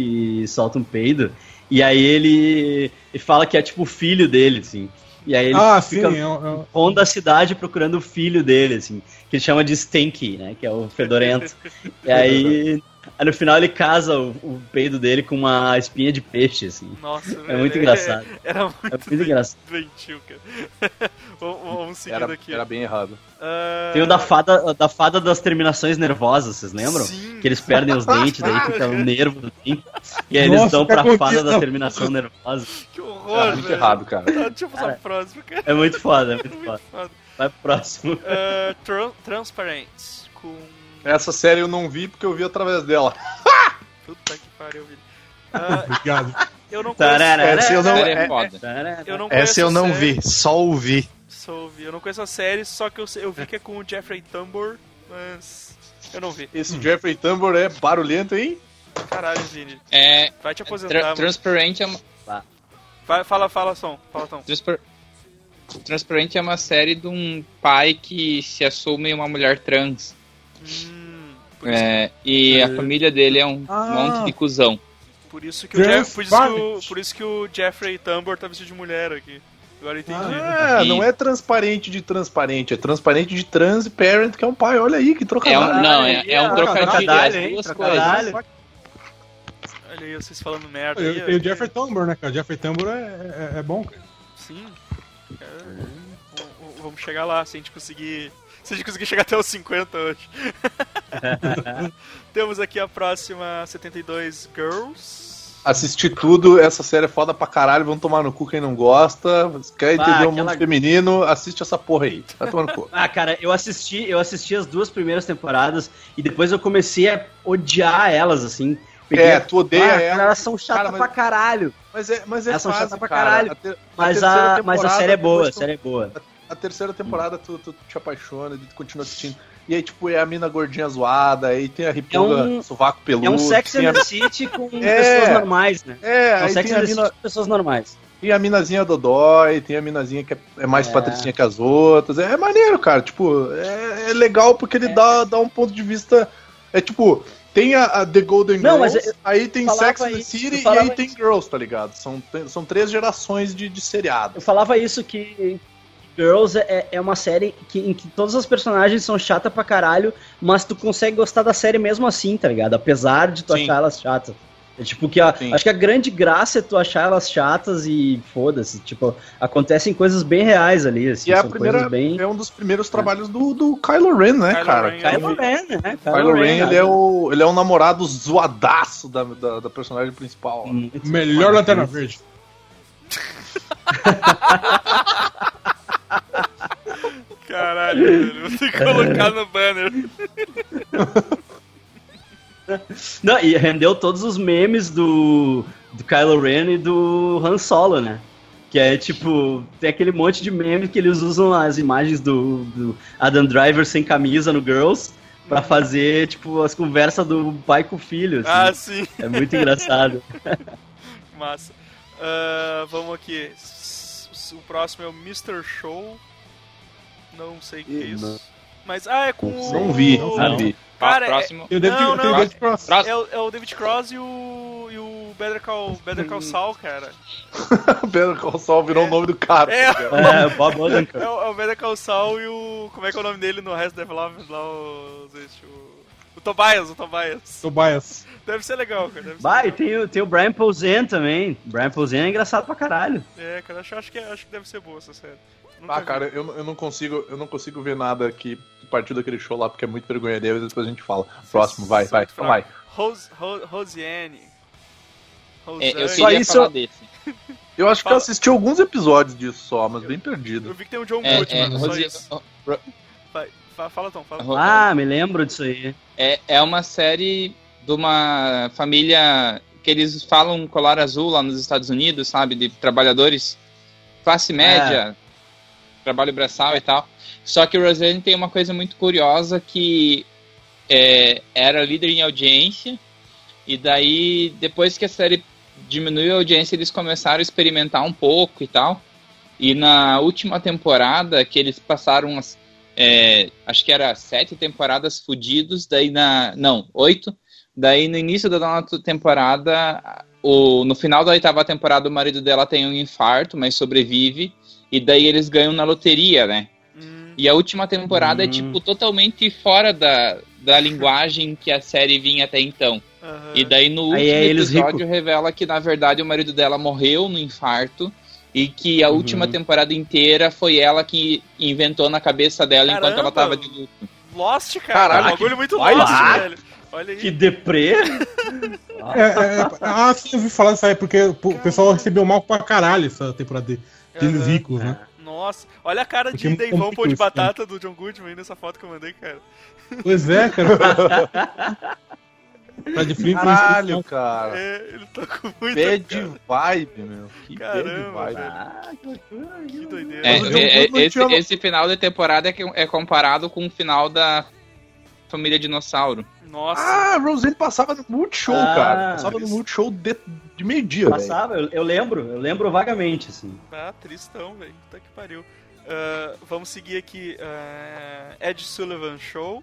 solta um peido, e aí ele, ele fala que é tipo o filho dele, assim. E aí ele Ah, sim, fica é um- é um- ronda a cidade procurando o filho dele, assim, que ele chama de Stanky, né? Que é o fedorento. e aí, aí no final ele casa o, o peido dele com uma espinha de peixe, assim. Nossa, É muito velho, engraçado. Era muito, É muito engraçado. doentio, cara. vamos, seguindo Era, aqui. era bem errado. Ah, Tem o da fada, da fada das terminações nervosas, vocês lembram? Sim. Que eles perdem os dentes, daí fica o nervo do fim. E aí eles Nossa, dão que pra fada da terminação nervosa. Que Horror, muito velho. errado, cara. Tá, deixa eu passar Cara. pro próximo, cara. É muito foda, é muito Muito foda. foda. Vai pro próximo. Ah, Tran- Transparent. Com. Essa série eu não vi porque eu vi através dela. Puta que pariu, Vini. Ah, Obrigado. eu não conheço. Essa eu não, Série é é-. Eu não essa eu não série. vi, só ouvi. Só ouvi. Eu não conheço a série, só que eu, eu vi que é com o Jeffrey Tambor, mas. Eu não vi. Esse Jeffrey Tambor é barulhento, hein? Caralho, Vini. É, Vai te aposentar. tra mano. Transparent é uma, Vai, fala, fala, som. Fala, Tom. Transpar... Transparent é uma série de um pai que se assume uma mulher trans. Hum, por, isso, É, e a família dele é um Ah. monte de cuzão. por isso que o Jeff, por, isso que o, por isso que o Jeffrey Tambor tá vestido de mulher aqui. Agora entendi. Ah, não é transparente de transparente, é transparente de transparent, que é um pai. Olha aí, que É um, trocadilho. não, é, é um trocadilho, é trocadilho, as duas coisas. Olha aí, vocês falando merda. Eu aí, ó. o Jeffrey Tambor, né, cara? Jeffrey Tambor é, é, é bom, cara. Sim. É, vamos chegar lá, se a gente conseguir. Se a gente conseguir chegar até os 50 hoje. Temos aqui a próxima 72 Girls. Assisti tudo, essa série é foda pra caralho, vão tomar no cu quem não gosta. Quer Bah, entender o aquela- mundo feminino, assiste essa porra aí. Vai tomar no cu. Ah, cara, eu assisti, eu assisti as duas primeiras temporadas e depois eu comecei a odiar elas, assim. É, tu odeia ah, ela. elas são chatas Cara, mas- pra caralho. Mas é, mas é Elas são chatas pra cara. caralho. A Mas a, mas a série é boa, a série é boa. A terceira temporada tu, tu te apaixona, tu continua assistindo. E aí, tipo, é a mina gordinha zoada, aí tem a riponga, um- sovaco peludo. É um Sex and the City com É. pessoas normais, né? É, É um Sex and the City mina, com pessoas normais. tem a minazinha Dodói, tem a minazinha que é, é mais É. patricinha que as outras. É, maneiro, cara. Tipo, é, é legal porque ele dá, dá um ponto de vista. É tipo, tem a, a The Golden Não, mas Girls, eu aí tem Sex and the isso, City e aí tem Girls, tá ligado? São, são três gerações de, de seriado. Eu falava isso que Girls é, é uma série que, em que todas as personagens são chatas pra caralho, mas tu consegue gostar da série mesmo assim, tá ligado? Apesar de tu Sim. achar elas chatas. É tipo que a- Sim. acho que a grande graça é tu achar elas chatas e foda-se. Tipo, acontecem coisas bem reais ali, assim. E é, a são primeira, coisas bem. é um dos primeiros trabalhos do, do Kylo Ren, né, Kylo cara? Ren, Kylo Ren, né? Kylo Ren, ele é, né? o, ele é o namorado zoadaço da, da, da personagem principal. Muito Melhor Lanterna Verde. Caralho, velho. Vou ter que colocar no banner. Não, e rendeu todos os memes do, do Kylo Ren e do Han Solo, né? Que é tipo, tem aquele monte de memes que eles usam as imagens do, do Adam Driver sem camisa no Girls pra fazer, tipo, as conversas do pai com o filho. assim. Ah, sim. É muito engraçado. Massa. Ah, vamos aqui. O próximo é o Mr. Show. Não sei o que é isso. Mas, ah, é com o... Não vi, não vi. Cara, é- próximo. Tem o David, Não, não. David Cross. É o, é o David Cross e o, e o Better Call, Better Call Saul, cara. Pedro Call Saul virou o nome do cara. É. tá ligado? É, o Bob Odenkirk. É o, é o Better Call Saul e o... Como é que é o nome dele no Resto Development lá? O, gente, o, o Tobias, o Tobias. Tobias. Deve ser legal, cara. Deve ser Vai, legal. tem, o- tem o Brian Posehn também. Brian Posehn é engraçado pra caralho. É, cara, acho, acho, que, acho que deve ser boa essa série. Nunca Ah, vi. cara, eu, eu não consigo, eu não consigo ver nada que partiu daquele show lá, porque é muito vergonha dele, depois a gente fala. Próximo, vai, vai, então vai. Rose, Ro, Rosiane. É, eu Só isso falar eu- desse. Eu acho que eu Fala. assisti alguns episódios disso só, mas bem Eu perdido. vi que tem o John É, Goodman, é, só Rosi- fala, Tom, fala. Ro- Ah, me lembro disso aí. É, é uma série de uma família que eles falam colar azul lá nos Estados Unidos, sabe? De trabalhadores classe média, trabalho braçal e tal. Só que o Roseanne tem uma coisa muito curiosa que é, era líder em audiência e daí depois que a série diminuiu a audiência eles começaram a experimentar um pouco e tal. E na última temporada que eles passaram é, acho que era sete temporadas fudidos, daí na. Não, oito. Daí no início da nona temporada, o, no final da oitava temporada, o marido dela tem um infarto, mas sobrevive. E daí eles ganham na loteria, né? Hum, E a última temporada é, Hum. tipo, totalmente fora da, da linguagem que a série vinha até então. aham. E daí no Aí último é eles episódio rico. revela que, na verdade, o marido dela morreu no infarto e que a Uhum. última temporada inteira foi ela que inventou na cabeça dela enquanto ela Caramba! tava de luto. Lost, cara. Caralho, um bagulho muito Lost, velho. Olha aí. Que deprê. É, é, é, ah, sim, eu ouvi falar disso aí, porque o pessoal recebeu mal pra caralho essa temporada de, deles Aham. ricos, né? Nossa, olha a cara Porque de é muito Deivão pão de batata do John Goodman aí nessa foto que eu mandei, cara. Pois é, cara. tá de frio Caralho, cara. É, ele tá com muita Bad cara. vibe, meu. Que Caramba, bad vibe. velho. Ah, que loucura. Que doideira. É, é, Goodman esse, esse final de temporada é, que- é comparado com o final da Família Dinossauro. Nossa. Ah, Roseanne passava no Multishow, Ah, cara. Passava no. Multishow de, de meio-dia. Passava, eu, eu lembro, eu lembro vagamente, assim. Ah, tristão, velho. Puta que pariu. Ah, vamos seguir aqui. ah, Ed Sullivan Show.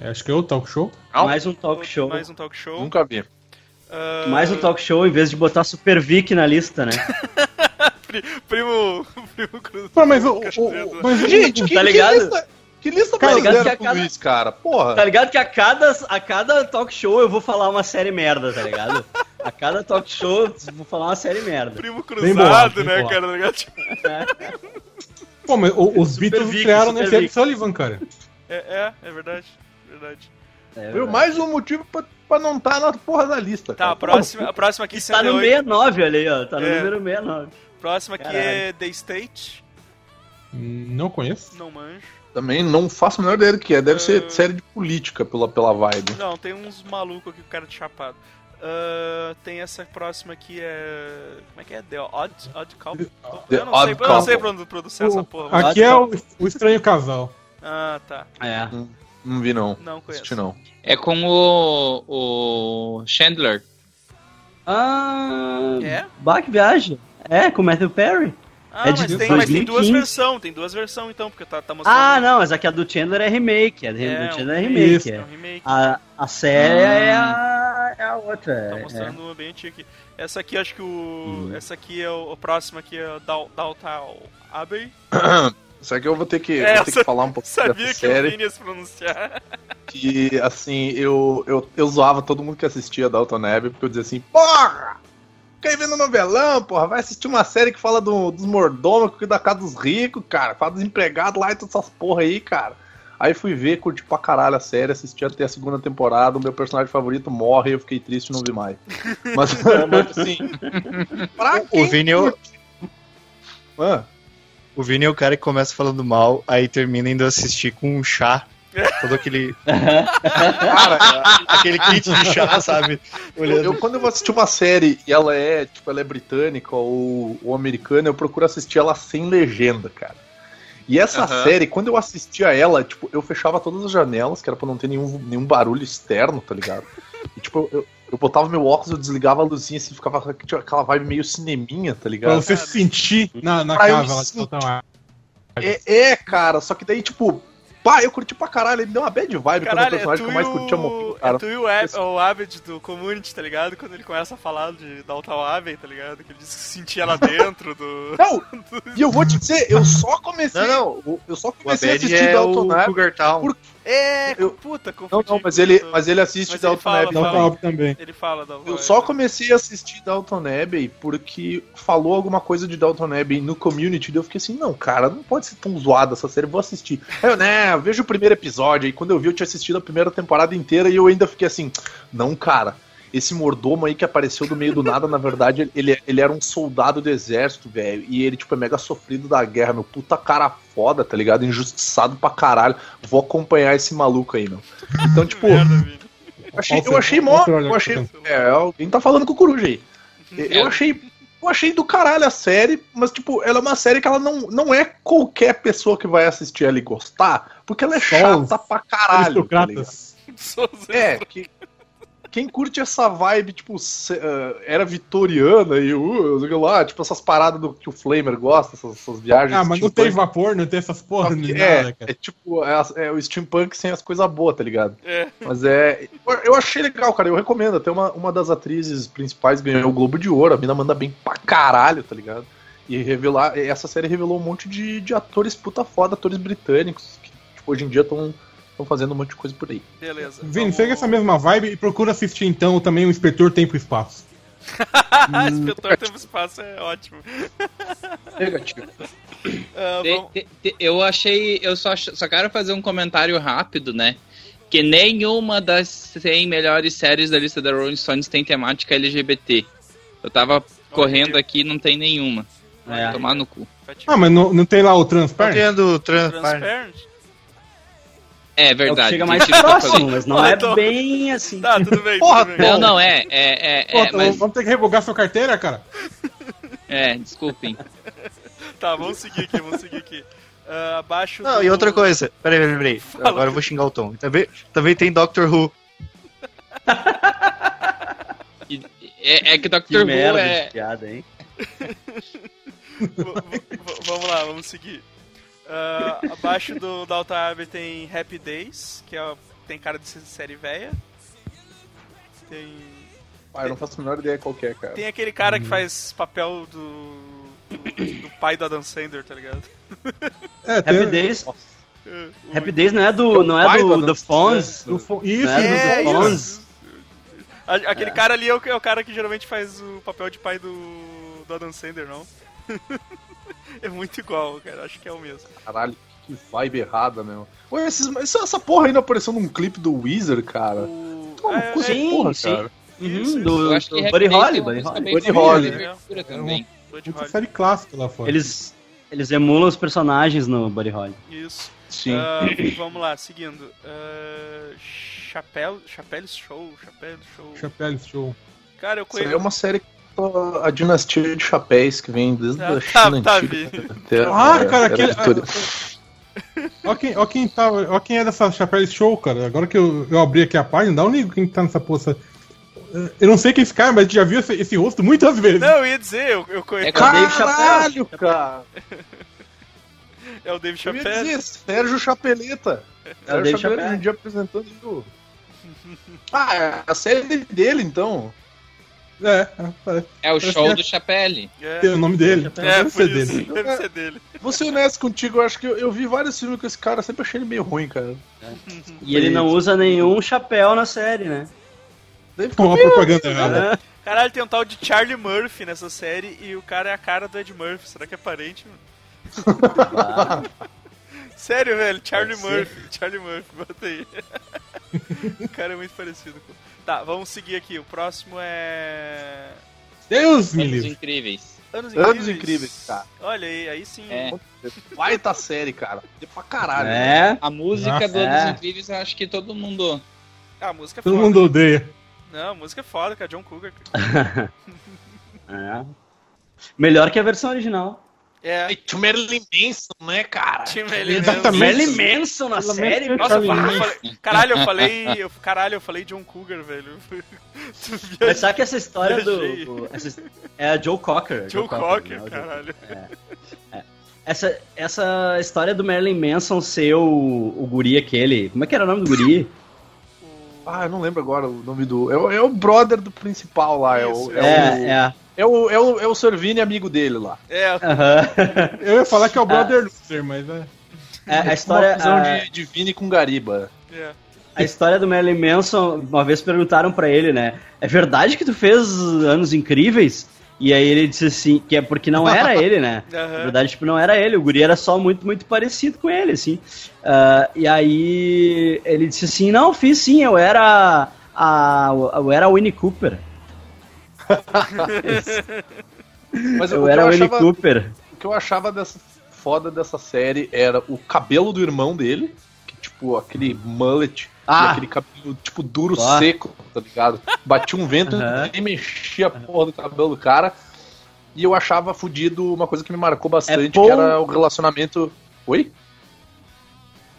É, acho que é o talk show. Não. Mais um talk show. Mais um talk show. Nunca vi. Ah, Mais um talk show em vez de botar Super Vic na lista, né? pri- Primo. Primo Cruz. Pô, mas o. Mas Gente, que, Tá ligado? que lista, que lista Tá ligado brasileira que cada- isso, cara? Porra. Tá ligado que a cada, a cada talk show eu vou falar uma série merda, tá ligado? A cada talk show eu vou falar uma série merda. Primo bolado, cruzado, bem né, bolado. cara? Tá ligado? Tipo, Pô, mas o- os Super Beatles Vic, Super nesse Ed. Sullivan, cara. É, é, é verdade. Verdade. É, Viu? Mais um motivo pra, pra não estar na porra da lista. Tá, cara. a próxima, a próxima aqui Tá no 108. 69, olha aí, ó. Tá no É. número 69. Próxima aqui Caralho. é The State. Não conheço. Não manjo. Também não faço a menor ideia do que é. Deve ser Ah. série de política pela, pela vibe. Não, tem uns malucos aqui com cara de chapado. Ah, tem essa próxima aqui é. Como é que é? The Odd, Odd Couple? The eu não sei, Odd eu não sei Couple. produ- produzir essa porra. O- aqui é o, o Estranho Casal. Ah, tá. É. Não vi, não. Não conheço. Assisti, não. É com o, o Chandler. Ah. É? Que viagem. É, com o Matthew Perry. Ah, É de mas, tem, mas tem duas 2015. versões, tem duas versões então, porque tá, tá mostrando. Ah, não, mas aqui a do Chandler é remake. A do É, Chandler um é remake. isso. É É. um remake. A, a série é, a, é a outra. Tá é- mostrando uma bem antiga aqui. Essa aqui, acho que o. Uhum. Essa aqui é o, o próximo aqui é o Dal- Downtown Abbey. Isso aqui eu vou ter que, É, vou ter que falar um pouco Sabia dessa que eu vinha se pronunciar. Que, assim, eu, eu, eu zoava todo mundo que assistia Dalton Abbey, porque eu dizia assim, porra! Fica aí vendo novelão, porra, vai assistir uma série que fala do- dos mordomos, que da casa dos ricos, cara, fala dos empregados lá e todas essas porra aí, cara. Aí fui ver, curti pra caralho a série, assisti até a segunda temporada, o meu personagem favorito morre e eu fiquei triste e não vi mais. Mas, mas assim, pra O Vini, é o- o Vini é o cara que começa falando mal, aí termina indo assistir com um chá. Todo aquele. cara, aquele kit de chá, sabe? Eu, Olhando. eu, quando eu vou assistir uma série e ela é, tipo, ela é britânica ou, ou americana, eu procuro assistir ela sem legenda, cara. E essa Aham. série, quando eu assistia ela, tipo, eu fechava todas as janelas, que era pra não ter nenhum, nenhum barulho externo, tá ligado? E, tipo, eu, eu botava meu óculos, eu desligava a luzinha assim, ficava aquela vibe meio cineminha, tá Pra ligado? você se sentir na, na Pra casa lá de sentir. Dalton É, é, cara, só que daí, tipo, pá, eu curti pra caralho, ele me deu uma bad vibe quando o Caralho, é personagem tu que eu mais curtia morreu, o. cara. É tu e o, Ab, o Abed do Community, tá ligado? Quando ele começa a falar de Downtown Abbey, tá ligado? Que ele diz que se sentia lá dentro do. Não, e eu vou te dizer, eu só comecei. Não, não, Eu só comecei a Abed assistir é Dalton o Abbey. Por- É, Eu- puta, Não, confundi. não, mas com ele, mas ele assiste Mas fala, Abbey. também. Ele fala Eu só comecei a assistir Dalton Abbey porque falou alguma coisa de Dalton Abbey no community, daí eu fiquei assim, não, cara, não pode ser tão zoada essa série, vou assistir. Aí eu, né, eu vejo o primeiro episódio, aí quando eu vi eu tinha assistido a primeira temporada inteira e eu ainda fiquei assim, não, cara, esse mordomo aí que apareceu do meio do nada, na verdade, ele, ele era um soldado do exército, velho, e ele, tipo, é mega sofrido da guerra, meu puta cara foda, tá ligado? Injustiçado pra caralho. Vou acompanhar esse maluco aí, meu. Então, tipo, Merda, achei, eu achei mó. Eu achei. que É, alguém tá falando com o Coruja aí. Eu É. achei. Eu achei do caralho a série, mas, tipo, ela é uma série que ela não, não é qualquer pessoa que vai assistir ela e gostar, porque ela é Só chata pra caralho. Tá. É, que, quem curte essa vibe, tipo, ah, era vitoriana e uh, lá, tipo, essas paradas do que o Flamer gosta, essas, essas viagens. Ah, mas não tem vapor, não tem essas porra nem É, nada, cara. é tipo, é, as- é o steampunk sem as coisas boas, tá ligado? É. Mas é. eu- Eu achei legal, cara. Eu recomendo. Até uma, uma das atrizes principais ganhou o Globo de Ouro. A mina manda bem pra caralho, tá ligado? E revelar. Essa série revelou um monte de, de atores puta foda, atores britânicos, que tipo, hoje em dia estão fazendo um monte de coisa por aí. Beleza. Vini, vamos- segue essa mesma vibe e procura assistir então também o Inspetor Tempo e Espaço. Inspetor Tempo e Espaço é ótimo. Negativo. Vamos- te- eu achei. Eu só, só quero fazer um comentário rápido, né? Que nenhuma das 100 melhores séries da lista da Rolling Stones tem temática LGBT. Eu tava correndo aqui e não tem nenhuma. É. Tomar no cu. Ah, mas não, não tem lá o Tá Transparent? tendo Transparent. Transparent? É É o verdade. que chega mais próximo, mas não é então- bem assim. Tá, tudo bem. Porra, tudo bem. Não, não, é. É, é, Pô, é, mas. Vamos ter que revogar sua carteira, cara? É, desculpem. Tá, vamos seguir aqui, vamos seguir aqui. Ah, abaixo Não, do... e outra coisa. Peraí, peraí, peraí. Fala. Agora eu vou xingar o Tom. Também, também tem Doctor Who. E- É, é que Que Doctor Who merda é. de piada, hein? V- v- vamos lá, vamos seguir. Ah, abaixo do Dalton Abbey tem Happy Days, que é, tem cara de série velha. Tem, Ah, eu não faço a menor ideia qual que é, cara. tem aquele cara que faz papel do, do, do pai do Adam Sandler, tá ligado? É, tem. Happy Days, É, o- Happy Days não é do, não é do do Fonz? do fo- Isso, Não é do É, The. Fonz? Aquele cara ali é o, é o cara que geralmente faz o papel de pai do, do Adam Sandler, não? é muito igual, cara. Acho que é o mesmo. Caralho, que vibe errada, meu. Ué, esses- essa, essa porra ainda apareceu num clipe do Weezer, cara. O... Toma é, essa sim, porra, sim. cara. Uhum, Isso, do, acho do Buddy Holly, tem uma Buddy Holly. Buddy Holly. Buddy Muita Holly. série clássica lá fora. Eles, eles emulam os personagens no Buddy Holly. Isso. Sim. Ah, vamos lá, seguindo. Uh, Chapéu, Chapéus Show, Chapéus Show. Chapéu Show. Cara, eu Isso aí conheço. é uma série a dinastia de chapéus que vem desde Tá, a tá, China tá, antiga. Vi. até- Ah, cara, aquele. Ó quem, ó, quem tá, ó quem é dessa Chapéu Show, cara. Agora que eu, eu abri aqui a página, dá um ligo quem tá nessa poça. Eu não sei quem é esse cara, mas já viu esse, esse rosto muitas vezes. Não, eu ia dizer, eu, eu conheço. É Caralho, cara! É o David Eu ia Chapéu. dizer, Sérgio Chapeleta. É o Sérgio Chapeleta um dia apresentando o... Ah, é a série dele, então. É, é. É o show é- do Chapelle. É, Tem o nome dele. é Deve ser isso. dele. Deve ser dele. Vou ser honesto contigo, eu acho que eu, eu vi vários filmes com esse cara, sempre achei ele meio ruim, cara. E ele não usa nenhum chapéu na série, né? Deve Com uma propaganda errada. Caralho, tem um tal de Charlie Murphy nessa série e o cara é a cara do Ed Murphy. Será que é parente, mano? Ah, Sério, velho, Charlie. Murphy. Charlie Murphy, bota aí. o cara é muito parecido com. Tá, vamos seguir aqui. O próximo é. Deus me Anos livre. incríveis. Anos Incríveis. Anos Incríveis, cara. Olha aí, aí sim. É. Baita série, cara. É pra caralho. né? é. A música Nossa, do é. Anos Incríveis, eu acho que todo mundo. Ah, a música é Todo foda. mundo odeia. Não, a música é foda, cara. John Cougar. cara. É. Melhor que a versão original. É. Tinha o Marilyn Manson, né, cara? Ele Exatamente. Marilyn Manson na Pelo série? menos Nossa, eu falei, eu falei- caralho, eu falei, eu, caralho, eu falei John Cougar, velho. Mas sabe que essa história do. essa- é a Joe Cocker. Joe né? Cocker, O Joe caralho. Essa, essa história do Marilyn Manson ser o, o guri aquele. Como é que era o nome do guri? Ah, eu não lembro agora o nome do. É, o- é o brother do principal lá. É o, Isso, é, o, É, é. é o, é o, é o Servini amigo dele lá. É, Aham. Eu ia falar que é o Brother Loser, mas é. É, a Uma história. fusão a- de, de Vini com Gariba. é. A história do Marilyn Manson, uma vez perguntaram pra ele, né? É verdade que tu fez anos incríveis? E aí ele disse assim, que é porque não era ele, né? Na Aham. verdade, tipo, não era ele. O guri era só muito, muito parecido com ele, assim. Ah, e aí ele disse assim, não, fiz sim, eu era a... Eu era a Winnie Cooper. Mas Eu o, que era eu a Winnie achava, Cooper. o que eu achava dessa foda dessa série era o cabelo do irmão dele, que tipo, aquele mullet, Ah. aquele cabelo tipo duro, Ah. seco, tá ligado? Batia um vento Aham. e mexia a porra do cabelo do cara. E eu achava fudido uma coisa que me marcou bastante, Paul- que era o relacionamento. Oi?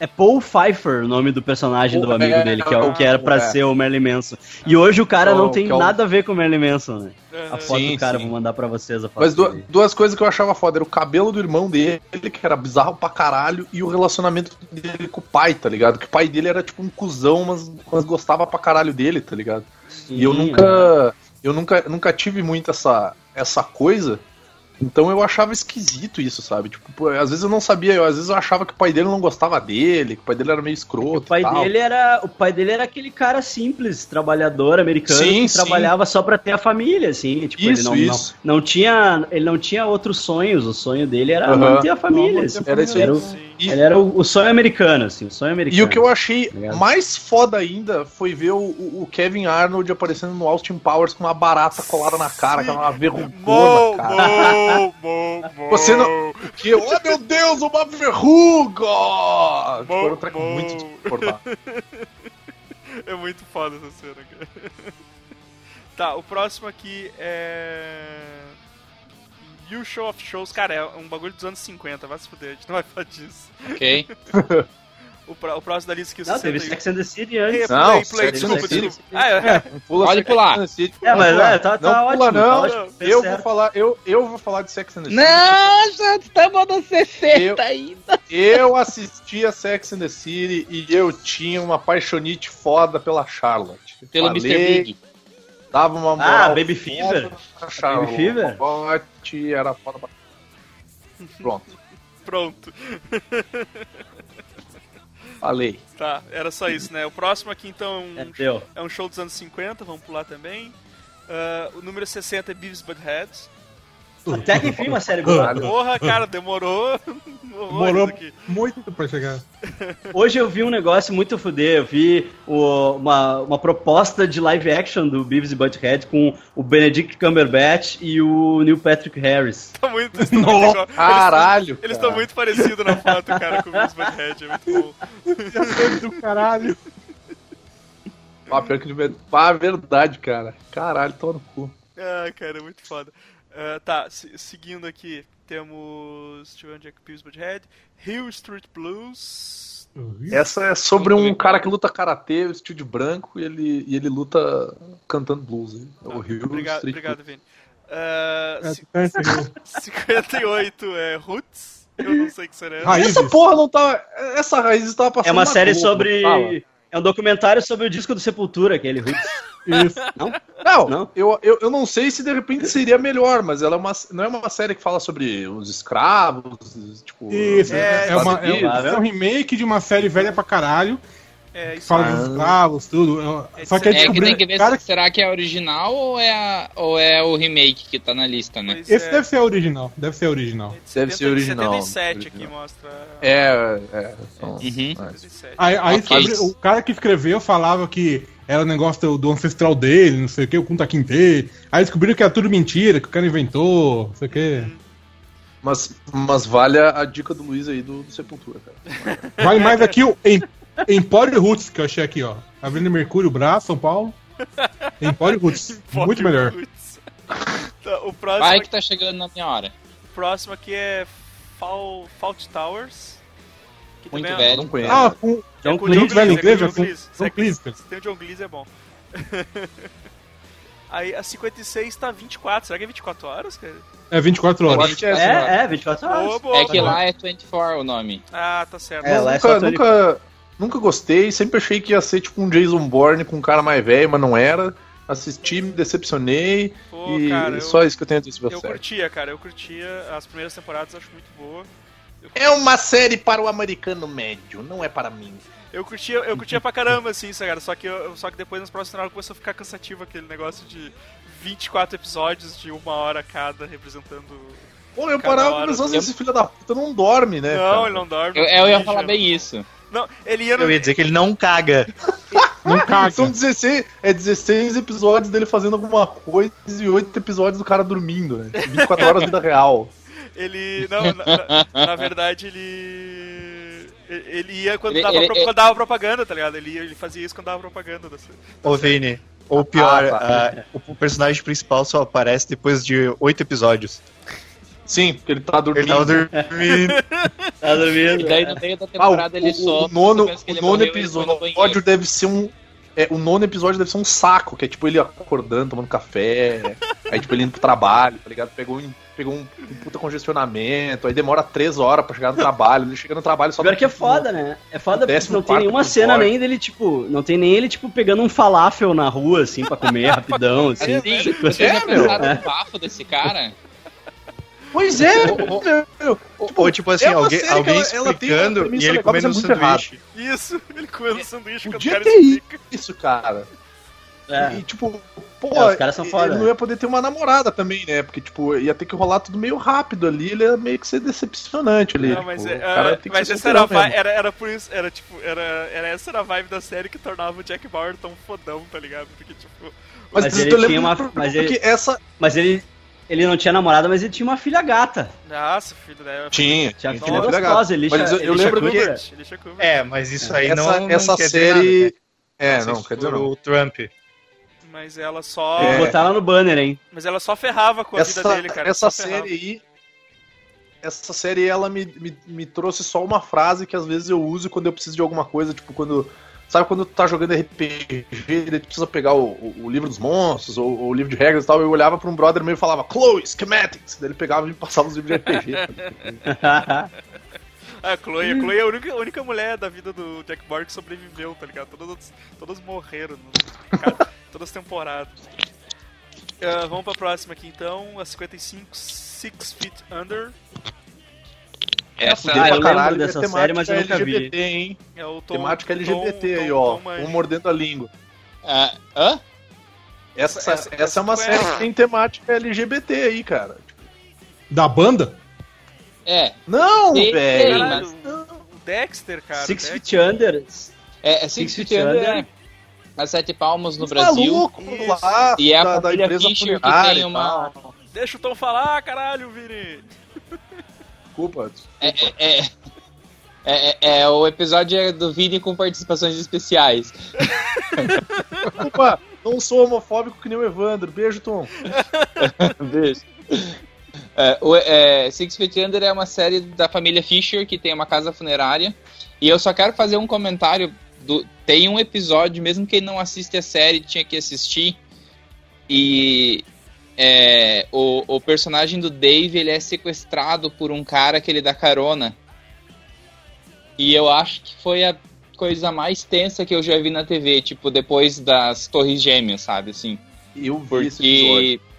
É Paul Pfeiffer o nome do personagem do amigo é, dele, que é o que era pra é. ser o Marilyn Manson. E hoje o cara não tem é o- nada a ver com o Marilyn Manson, né? A foto Sim, do cara, sim. vou mandar pra vocês a foto Mas du- dele. duas coisas que eu achava foda era o cabelo do irmão dele, que era bizarro pra caralho, e o relacionamento dele com o pai, tá ligado? Que o pai dele era tipo um cuzão, mas, mas gostava pra caralho dele, tá ligado? E eu Sim, nunca. Eu nunca, nunca tive muito essa, essa coisa Então eu achava esquisito isso, sabe? Tipo, pô, às vezes eu não sabia, eu, às vezes eu achava que o pai dele não gostava dele, que o pai dele era meio escroto. O pai e tal. dele era, o pai dele era aquele cara simples, trabalhador americano Sim, que sim. trabalhava só pra ter a família, assim, tipo, Isso, ele não, isso. Não, não tinha, ele não tinha outros sonhos, o sonho dele era Aham. manter a família. A assim. Era isso aí. Era o-. E- Ele era o, o sonho americano, assim, o sonho americano. E o que eu achei Obrigado. mais foda ainda foi ver o, o- Kevin Arnold aparecendo no Austin Powers com uma barata colada na cara, que era uma verrugona, cara. Você não- Que, oh meu Deus, uma verruga! Tipo, era um treco muito desconfortável. É muito foda essa cena, cara. Tá, o próximo aqui é. You Show of Shows. Cara, é um bagulho dos anos 50, vai se fuder, a gente não vai falar disso. Ok? O, pró- o próximo da lista que Não, teve 61. Sex and the City É, antes. Não, play, play, Sex and desculpa, the City. desculpa. Ah, é. Pula Pode Sex pular. and the City. É, mas Pula. é, tá, tá não ótimo. pula, tá não. ótimo, fez eu certo. vou falar, eu, eu vou falar de Sex and the City. Não, já estamos no 60 Eu- ainda. Eu assistia Sex and the City e eu tinha uma paixonite foda pela Charlotte. Pelo Falei, Mr. Big. Dava uma Ah, moral Baby foda Fever? pra Charlotte. Baby Fever? Era foda pra... Pronto, Pronto. falei. Tá, era só isso, né? O próximo aqui então É, é um, deu. é um show dos anos 50, vamos pular também. Ah, o número 60 é Beavis Butthead. Até que enfim, uma série boa. Porra, cara, demorou. Demorou muito pra chegar. Hoje eu vi um negócio muito fuder. Eu vi o- uma, uma proposta de live action do Beavis e Butthead com o Benedict Cumberbatch e o Neil Patrick Harris. Tá muito, eles muito. Eles Caralho, Eles cara. estão muito parecidos na foto, cara, com o Beavis Butthead. É muito bom. do caralho. Ah, pior que de Ah, verdade, cara. Caralho, toma no cu. Ah, cara, é muito foda. Ah, tá, se- seguindo aqui, temos. Deixa eu ver onde é que Butthead. Hill Street Blues. Essa é sobre um cara que luta karatê, vestido de branco, e ele, e ele luta cantando blues. hein? É o Rio Obrigado, Street obrigado Vini. Ah, É, ci- tá. 58 é Roots. Eu não sei o que será. Raízes. Essa porra não tá. Essa raiz estava passando. É uma série Globo, sobre. É um documentário sobre o disco do Sepultura, aquele Roots. Isso. Não, Não? Eu, eu, eu não sei se de repente seria melhor, mas ela é uma, não é uma série que fala sobre os escravos, tipo. Isso, É, é, é uma- é um- é um remake de uma série velha pra caralho. É isso Fala dos escravos, tudo. É- Só que É É que tem que ver cara, se será que é a original ou é, a- ou é o remake que tá na lista, né? Pois Esse é. deve ser original. Deve ser original. Deve ser original. 77 aqui mostra. É, é. São, Uhum. é. 77. Aí, aí Ok. descobriram- o cara que escreveu falava que era o negócio do, do ancestral dele, não sei o que, o Kunta Kinte. Aí descobriram que era tudo mentira, que o cara inventou, não sei o que. Mas, mas vale a, a dica do Luiz aí do, do Sepultura, cara. Vale mais aqui o Em- Empório Roots, que eu achei aqui, ó. Avenida Mercúrio, Braço, São Paulo. Empório Roots. Muito melhor. Roots. Tá, o próximo, Vai que tá chegando na minha hora. o próximo aqui é Fall, Fault Towers. que Muito também é- velho. Não conheço. Ah, com com John o Cleese. muito velho é inglês, com John com Cleese. John Cleese, cara. Se tem o John Cleese é bom. Aí a 56 tá 24. Será que é 24 horas, cara? É 24 Eu horas. é, assim. É, é, 24 horas. Boa, boa, É que lá é 24 o nome. Ah, tá certo. É, lá é só nunca, nunca, gostei, sempre achei que ia ser tipo um Jason Bourne com um cara mais velho, mas não era. Assisti, me decepcionei Pô, e cara, eu, só isso que eu tenho a dizer eu série. curtia, cara. Eu curtia as primeiras temporadas, acho muito boa. É uma série para o americano médio, não é para mim. Eu curtia, eu curtia pra caramba, assim, isso, cara. Só que, eu, só que depois nas próximas temporadas começou a ficar cansativo aquele negócio de 24 episódios de uma hora cada, representando. Pô, eu parava hora pensando, tem- esse filho da puta não dorme, né? não, cara? ele não dorme. Eu, eu ia falar bem isso. Não, ele ia no. Eu ia dizer que ele não caga. Não caga. São 16, é 16 episódios dele fazendo alguma coisa e 8 episódios do cara dormindo, né? 24 horas vida real. Ele. Não, na, na- na verdade, ele. Ele ia quando, Ele- dava, ele- pro- ele- quando dava propaganda, tá ligado? Ele, ia- ele fazia isso quando dava propaganda. Da, Ô, Vini. Ou pior, Ah, tá. ah, o personagem principal só aparece depois de oito episódios. Sim, porque ele tá Ele dormindo. tava dormindo. Tá dormindo. E daí no meio da Ah, o, temporada ele o- só. o nono, o ele nono no episódio deve ser um. é, o nono episódio deve ser um saco, que é tipo ele acordando, tomando café, aí tipo ele indo pro trabalho, tá ligado? Pegou um, pegou um, um puta congestionamento, aí demora três horas pra chegar no trabalho, ele chega no trabalho só Pior que é tipo, foda, né? É foda porque não tem nenhuma cena nem dele, tipo, não tem nem ele, tipo, pegando um falafel na rua, assim, pra comer rapidão, assim. Sim, Tipo, É, meu. no bafo desse cara? Pois é, Ou- ou- meu. Ou tipo assim, é alguém, alguém ela- ela explicando premissa e ele legal, mas comendo é um muito errado. sanduíche. Isso, ele comendo sanduíche quando o cara ter explica. isso, cara. É. E, tipo, pô, É, os caras são ele foda. não ia poder ter uma namorada também, né? Porque, tipo, ia ter que rolar tudo meio rápido ali, ele ia meio que ser decepcionante ali. Não, mas, tipo, é, tem que mas essa era, era, era por isso, era tipo, era, era essa era a vibe da série que tornava o Jack Bauer tão fodão, tá ligado? Porque, tipo, Mas, Mas ele tinha uma- mas ele- essa... Mas ele, ele não tinha namorada, mas ele tinha uma filha gata. nossa, filho da. Tinha, Tinha tinha, filha filha gata. gostosa, ele Mas eu, eu lembro que Ele chacou. É, mas isso aí essa, não, não essa série... nada, é, não, Vocês quer dizer não. O Trump. Mas ela só. Que É. botar ela no banner, hein? Mas ela só ferrava com a vida essa, dele, cara. essa série aí. Essa série ela me, me, me trouxe só uma frase que às vezes eu uso quando eu preciso de alguma coisa, tipo quando. Sabe quando tu tá jogando RPG e tu precisa pegar o, o- o livro dos monstros ou, ou o livro de regras e tal? Eu olhava pra um brother meu e falava, Chloe, schematics! Daí ele pegava e passava os livros de RPG. Ah, a Chloe, a Chloe é a única, a única mulher da vida do Jack Bauer que sobreviveu, tá ligado? Todas, todas morreram, todas as temporadas. Ah, vamos pra próxima aqui então, a 55, Six Feet Under. Essa Ah, eu lembro dessa é série, mas eu nunca vi. LGBT, hein? É o Tom, temática LGBT Tom- aí, ó. Tom. Um mordendo a língua. Ah, hã? Essa, Essa- essa, essa é uma tu série que tem temática LGBT aí, cara. Da banda? É. Não, Tem, velho. Mas- o Dexter, cara. Six Dexter. Feet Under. É, é Six Six Feet Feet Under, Under. é. A Sete Palmas no Os Brasil. malucos Isso. lá E é a da, da empresa Fischer que tem uma. Deixa o Tom falar, caralho, Vini. Desculpa, É, desculpa. é, é, é, é, é, o episódio é do Vini com participações especiais. Desculpa, não sou homofóbico que nem o Evandro. Beijo, Tom. Beijo. É, o, é, Six Feet Under é uma série da família Fisher que tem uma casa funerária. E eu só quero fazer um comentário. Do, tem um episódio, mesmo quem não assiste a série tinha que assistir. E é, o, o personagem do Dave ele é sequestrado por um cara que ele dá carona. E eu acho que foi a coisa mais tensa que eu já vi na TV, tipo, depois das Torres Gêmeas, sabe, assim. Eu vi esse episódio. Porque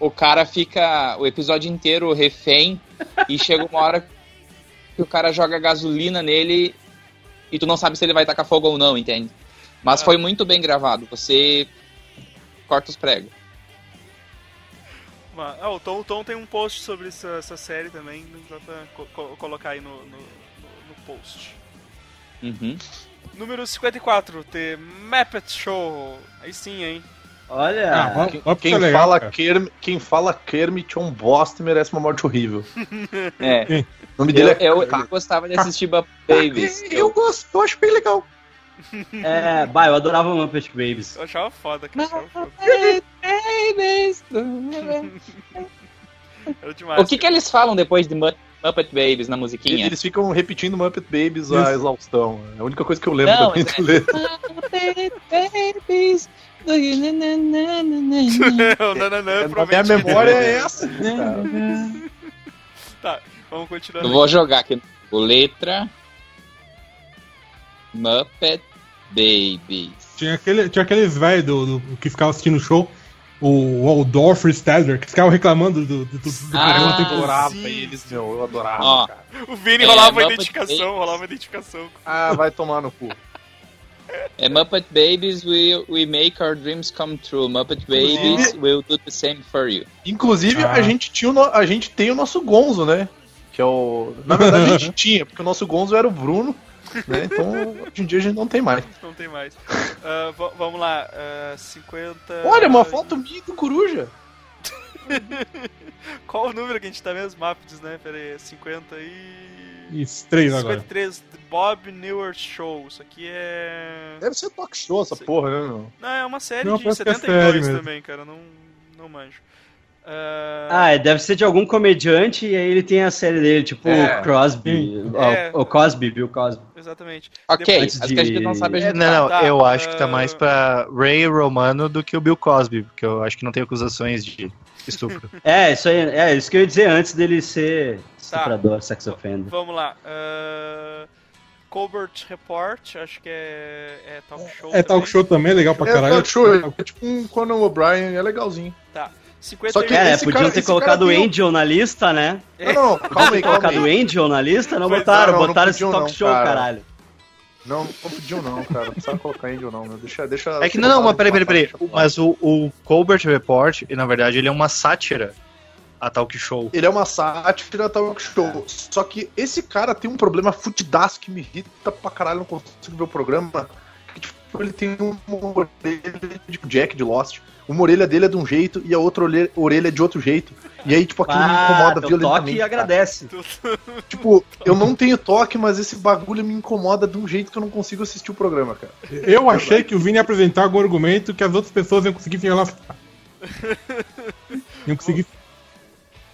o cara fica o episódio inteiro refém e chega uma hora que o cara joga gasolina nele e tu não sabe se ele vai tacar fogo ou não, entende? Mas Ah. foi muito bem gravado. Você corta os pregos. Ah, o Tom, o Tom tem um post sobre essa, essa série também, dá pra co- co- colocar aí no, no, no- post. Uhum. Número 54, The Muppet Show. Aí sim, hein? Olha. Ah, Quem, legal, fala cara. Kerm, quem fala Kermit é um bosta e merece uma morte horrível. É. O nome Eu, dele é. eu, eu gostava de assistir Muppet Babies. Eu gosto, eu acho bem legal. É, bah, eu adorava Muppet Babies. Eu achava foda, cara. Achava foda. Babies. Era demais. O que, que eles falam depois de Mu- Muppet Babies na musiquinha? Eles ficam repetindo Muppet Babies a exaustão. É a única coisa que eu lembro Não, também é-. Muppet Babies. do you minha memória é essa. Tá, vamos continuar. Eu vou jogar aqui. O letra. Muppet Babies. Tinha, aquele, tinha aqueles velhos do, do- que ficavam assistindo o show, o Waldorf Stadler, que ficavam reclamando do, do, do, do Ah, programa Eu adorava sim. eles, meu. Eu adorava, Ó. cara. O Vini É, rolava Muppet identificação, Babies. rolava uma identificação. Ah, vai tomar no cu. É Muppet Babies, we, we make our dreams come true. Muppet Babies will do the same for you. Inclusive, Ah. a, gente tinha o no- a gente tem o nosso Gonzo, né? Que é o. Na verdade, a gente tinha, porque o nosso Gonzo era o Bruno, né? Então, hoje em dia a gente não tem mais. Não tem mais. Va- vamos lá, ah, 50. Olha, uma foto minha do Coruja. Qual o número que a gente tá mesmo? Muppets, né? Pera aí, 50 e. Isso, três agora. 53, The Bob Newhart Show. Isso aqui é. Deve ser talk show essa porra, né, meu? Não, é uma série Não, de parece que é 72 série mesmo. também, cara. Não, não manjo. Ah, Ah, é, deve ser de algum comediante e aí ele tem a série dele, tipo É. o Crosby. É. O Cosby, Bill Cosby. Exatamente. Ok, Antes as que a gente de- não sabe a É, gente não, não, Tá, eu acho que tá ah, mais pra Ray Romano do que o Bill Cosby, porque eu acho que não tem acusações de estupro. É, isso aí, é isso que eu ia dizer antes dele ser Tá. estuprador, sex offender. Vamos lá. ah, Colbert Report, acho que é, é talk show. É talk também. show também, legal pra É caralho. talk show, é tipo um Conan O'Brien, é legalzinho. 51. Só que- É, podiam cara- ter colocado o um- Angel na lista, né? Não, não, calma aí, calma Colocado o. Angel na lista, não botaram, não, não botaram esse podiam talk não, show, cara. caralho. Não, não pediu não, cara. Não precisava colocar Angel não, meu. Deixa, deixa. É que não, não, mas peraí, peraí, peraí. Mas o, o Colbert Report, e na verdade, ele é uma sátira a talk show. Ele é uma sátira talk show. Só que esse cara tem um problema fudidaço que me irrita pra caralho, não consigo ver o programa. Que, tipo, ele tem uma orelha de Jack de Lost. Uma orelha dele é de um jeito e a outra orelha, é de outro jeito. E aí, tipo, aquilo me incomoda Ah, teu violentamente. toque e cara. agradece. Tipo, eu não tenho toque, mas esse bagulho me incomoda de um jeito que eu não consigo assistir o programa, cara. Eu achei que o Vini ia apresentar algum argumento que as outras pessoas iam conseguir se relacionar. Iam conseguir.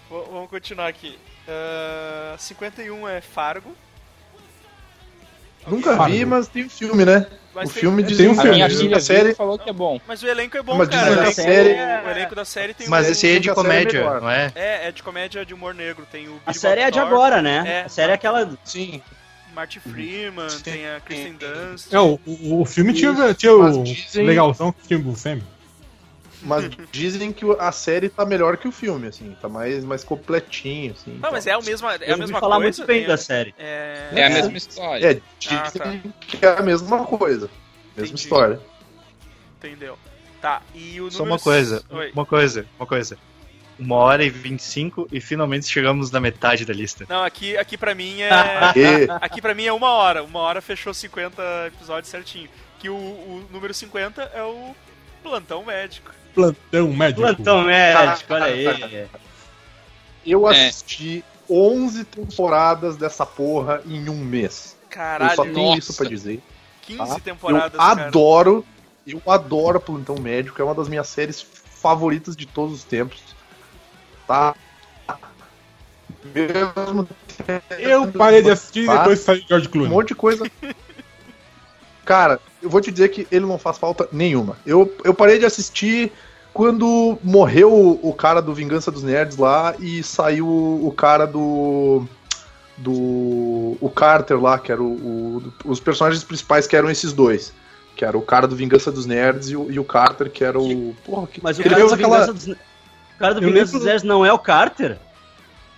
Vamos continuar aqui. Ah, 51 é Fargo. Nunca Fargo. vi, mas tem um filme, né? Mas o tem- filme tem dizem um A filme. minha filha a série. viu e falou que é bom. Mas o elenco é bom, Mas cara. dizem O série- é- o elenco da série tem Mas o... esse aí é de série é comédia, melhor. não é? É, é de comédia de humor negro. Tem o A série é Bob de Thornton, agora, né? É. A série é aquela. Sim. Marty Freeman, Sim. tem a Kristen Dunst. É, o, o, o filme tinha, tinha Mas o dizem- legalzão que tinha o Sam. Mas dizem que a série tá melhor que o filme, assim. Tá mais, mais completinho, assim. Não, mas é a mesma, é a mesma falar coisa. muito bem tem da série. É, É a mesma história. É, dizem Ah, tá. que é a mesma coisa. Mesma Entendi. história. Entendeu? Tá, e o Só número uma coisa, Oi. uma coisa, uma coisa. Uma hora e vinte e cinco e finalmente chegamos na metade da lista. Não, aqui, aqui pra mim é. Aqui pra mim é uma hora. Uma hora fechou 50 episódios certinho. Que o, o número 50 é o plantão médico. Plantão médico. Plantão médico, olha aí. eu É. assisti 11 temporadas dessa porra em um mês. Caralho, eu só tenho nossa. isso pra dizer. 15 tá? temporadas, eu cara. adoro, eu adoro Plantão Médico, é uma das minhas séries favoritas de todos os tempos. Tá? Mesmo Eu parei de assistir e Tá? depois saiu George um Clooney. monte de coisa. Cara, eu vou te dizer que ele não faz falta nenhuma. Eu, eu parei de assistir quando morreu o, o cara do Vingança dos Nerds lá e saiu o cara do. Do. O Carter lá, que era o, o- os personagens principais que eram esses dois. Que era o cara do Vingança dos Nerds e o, e o Carter, que era o. Porra, que, Mas o que cara do aquela- Vingança dos... O cara do Eu Vingança lembro- dos Nerds não é o Carter?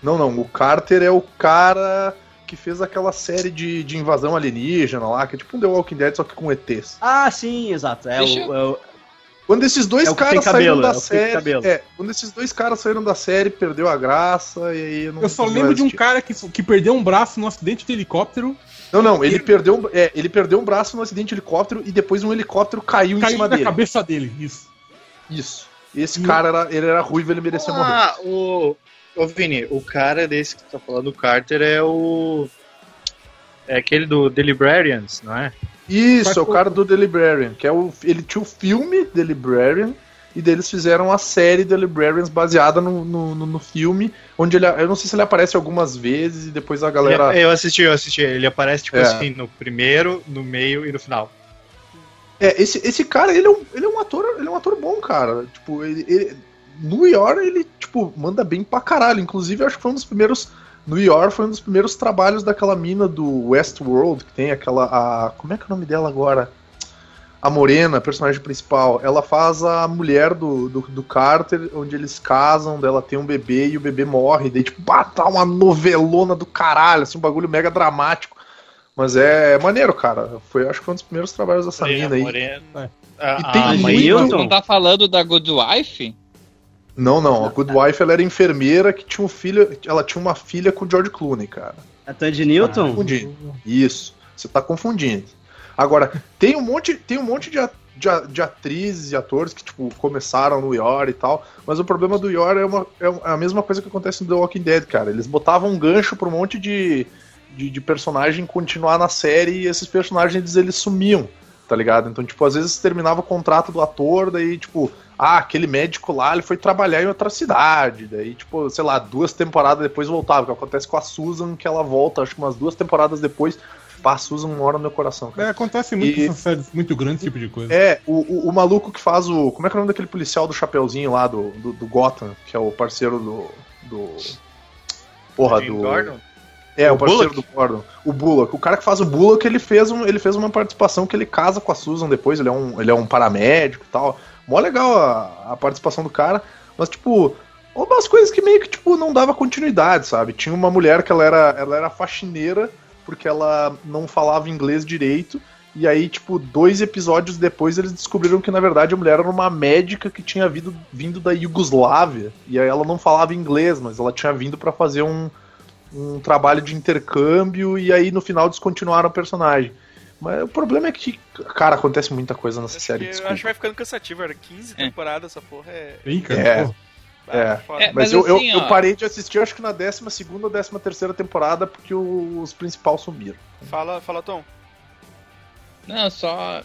Não, não. O Carter é o cara que fez aquela série de, de invasão alienígena lá, que é tipo um The Walking Dead, só que com ETs. Ah, sim, exato. É Deixa- o, é o- Quando esses dois É caras cabelo, saíram da é série. É, quando esses dois caras saíram da série, perdeu a graça, e aí eu não Eu só lembro de um cara que, que perdeu um braço num acidente de helicóptero, Não, não, ele perdeu, um- é, ele perdeu um braço no acidente de helicóptero e depois um helicóptero caiu, em caiu cima na dele. cabeça dele. Isso. Isso. Esse E- cara era, ele era ruivo, ele merecia morrer. Ah, o. Ô Vini, o cara desse que tu tá falando, o Carter, é o. É aquele do The Librarians, não é? Isso, Mas é o o- cara do The Librarian, que é o. Ele tinha o filme The Librarian, e deles fizeram a série The Librarians baseada no, no, no- no filme, onde ele. Eu não sei se ele aparece algumas vezes e depois a galera. Ele- eu assisti, eu assisti. Ele aparece, tipo É. assim, no primeiro, no meio e no final. É, esse, esse cara, ele é, um, ele é um ator, ele é um ator bom, cara. Tipo, ele, ele- no York ele, tipo, manda bem pra caralho. Inclusive, eu acho que foi um dos primeiros. No York foi um dos primeiros trabalhos daquela mina do Westworld, que tem aquela. A, como é que é o nome dela agora? A Morena, a personagem principal. Ela faz a mulher do, do, do Carter, onde eles casam, dela tem um bebê e o bebê morre. Daí, tipo, bah, tá uma novelona do caralho, assim, um bagulho mega dramático. Mas é, maneiro, cara. Foi, acho que foi um dos primeiros trabalhos dessa mina aí. Moreno. É. E tem ah, muito-? Não tá falando da Good Wife? Não, não. A Good Wife ela era enfermeira que tinha um filho. Ela tinha uma filha com o George Clooney, cara. A Tandy Newton? Confundindo. Isso. Você tá confundindo. Agora, tem um monte, tem um monte de, de, de atrizes e atores que, tipo, começaram no Yor e tal. Mas o problema do Yor é, uma, é a mesma coisa que acontece no The Walking Dead, cara. Eles botavam um gancho pra um monte de, de, de personagem continuar na série e esses personagens eles sumiam, tá ligado? Então, tipo, às vezes terminava o contrato do ator, daí, tipo, ah, aquele médico lá, ele foi trabalhar em outra cidade. Daí, tipo, sei lá, duas temporadas depois voltava. O que acontece com a Susan, que ela volta, acho que umas duas temporadas depois. Pá, a Susan mora no meu coração, cara. É, acontece muito E- séries muito grandes, esse tipo de coisa. É, o, o, o maluco que faz o. Como é que é o nome daquele policial do Chapeuzinho lá do, do, do Gotham, que é o parceiro do. do porra, do. Gordon? É, o O parceiro Bullock? do Gordon. O Bullock. O cara que faz o Bullock, ele fez, um, ele fez uma participação que ele casa com a Susan depois, ele é um, ele é um paramédico e tal. Mó legal a, a participação do cara. Mas, tipo, umas coisas que meio que, tipo, não dava continuidade, sabe? Tinha uma mulher que ela era, ela era faxineira porque ela não falava inglês direito. E aí, tipo, dois episódios depois eles descobriram que, na verdade, a mulher era uma médica que tinha vindo, vindo da Iugoslávia. E aí ela não falava inglês, mas ela tinha vindo para fazer um, um trabalho de intercâmbio. E aí, no final, descontinuaram o personagem. Mas o problema é que, cara, acontece muita coisa nessa Acho série. que, eu acho que vai ficando cansativo, era 15 É. temporadas essa porra. É. Cara, É. porra. É. foda. É, Mas, Mas eu, eu- assim, eu, ó- parei de assistir, acho que na 12 ou 13 terceira temporada, porque os principais sumiram. Fala, fala, Tom. Não, só.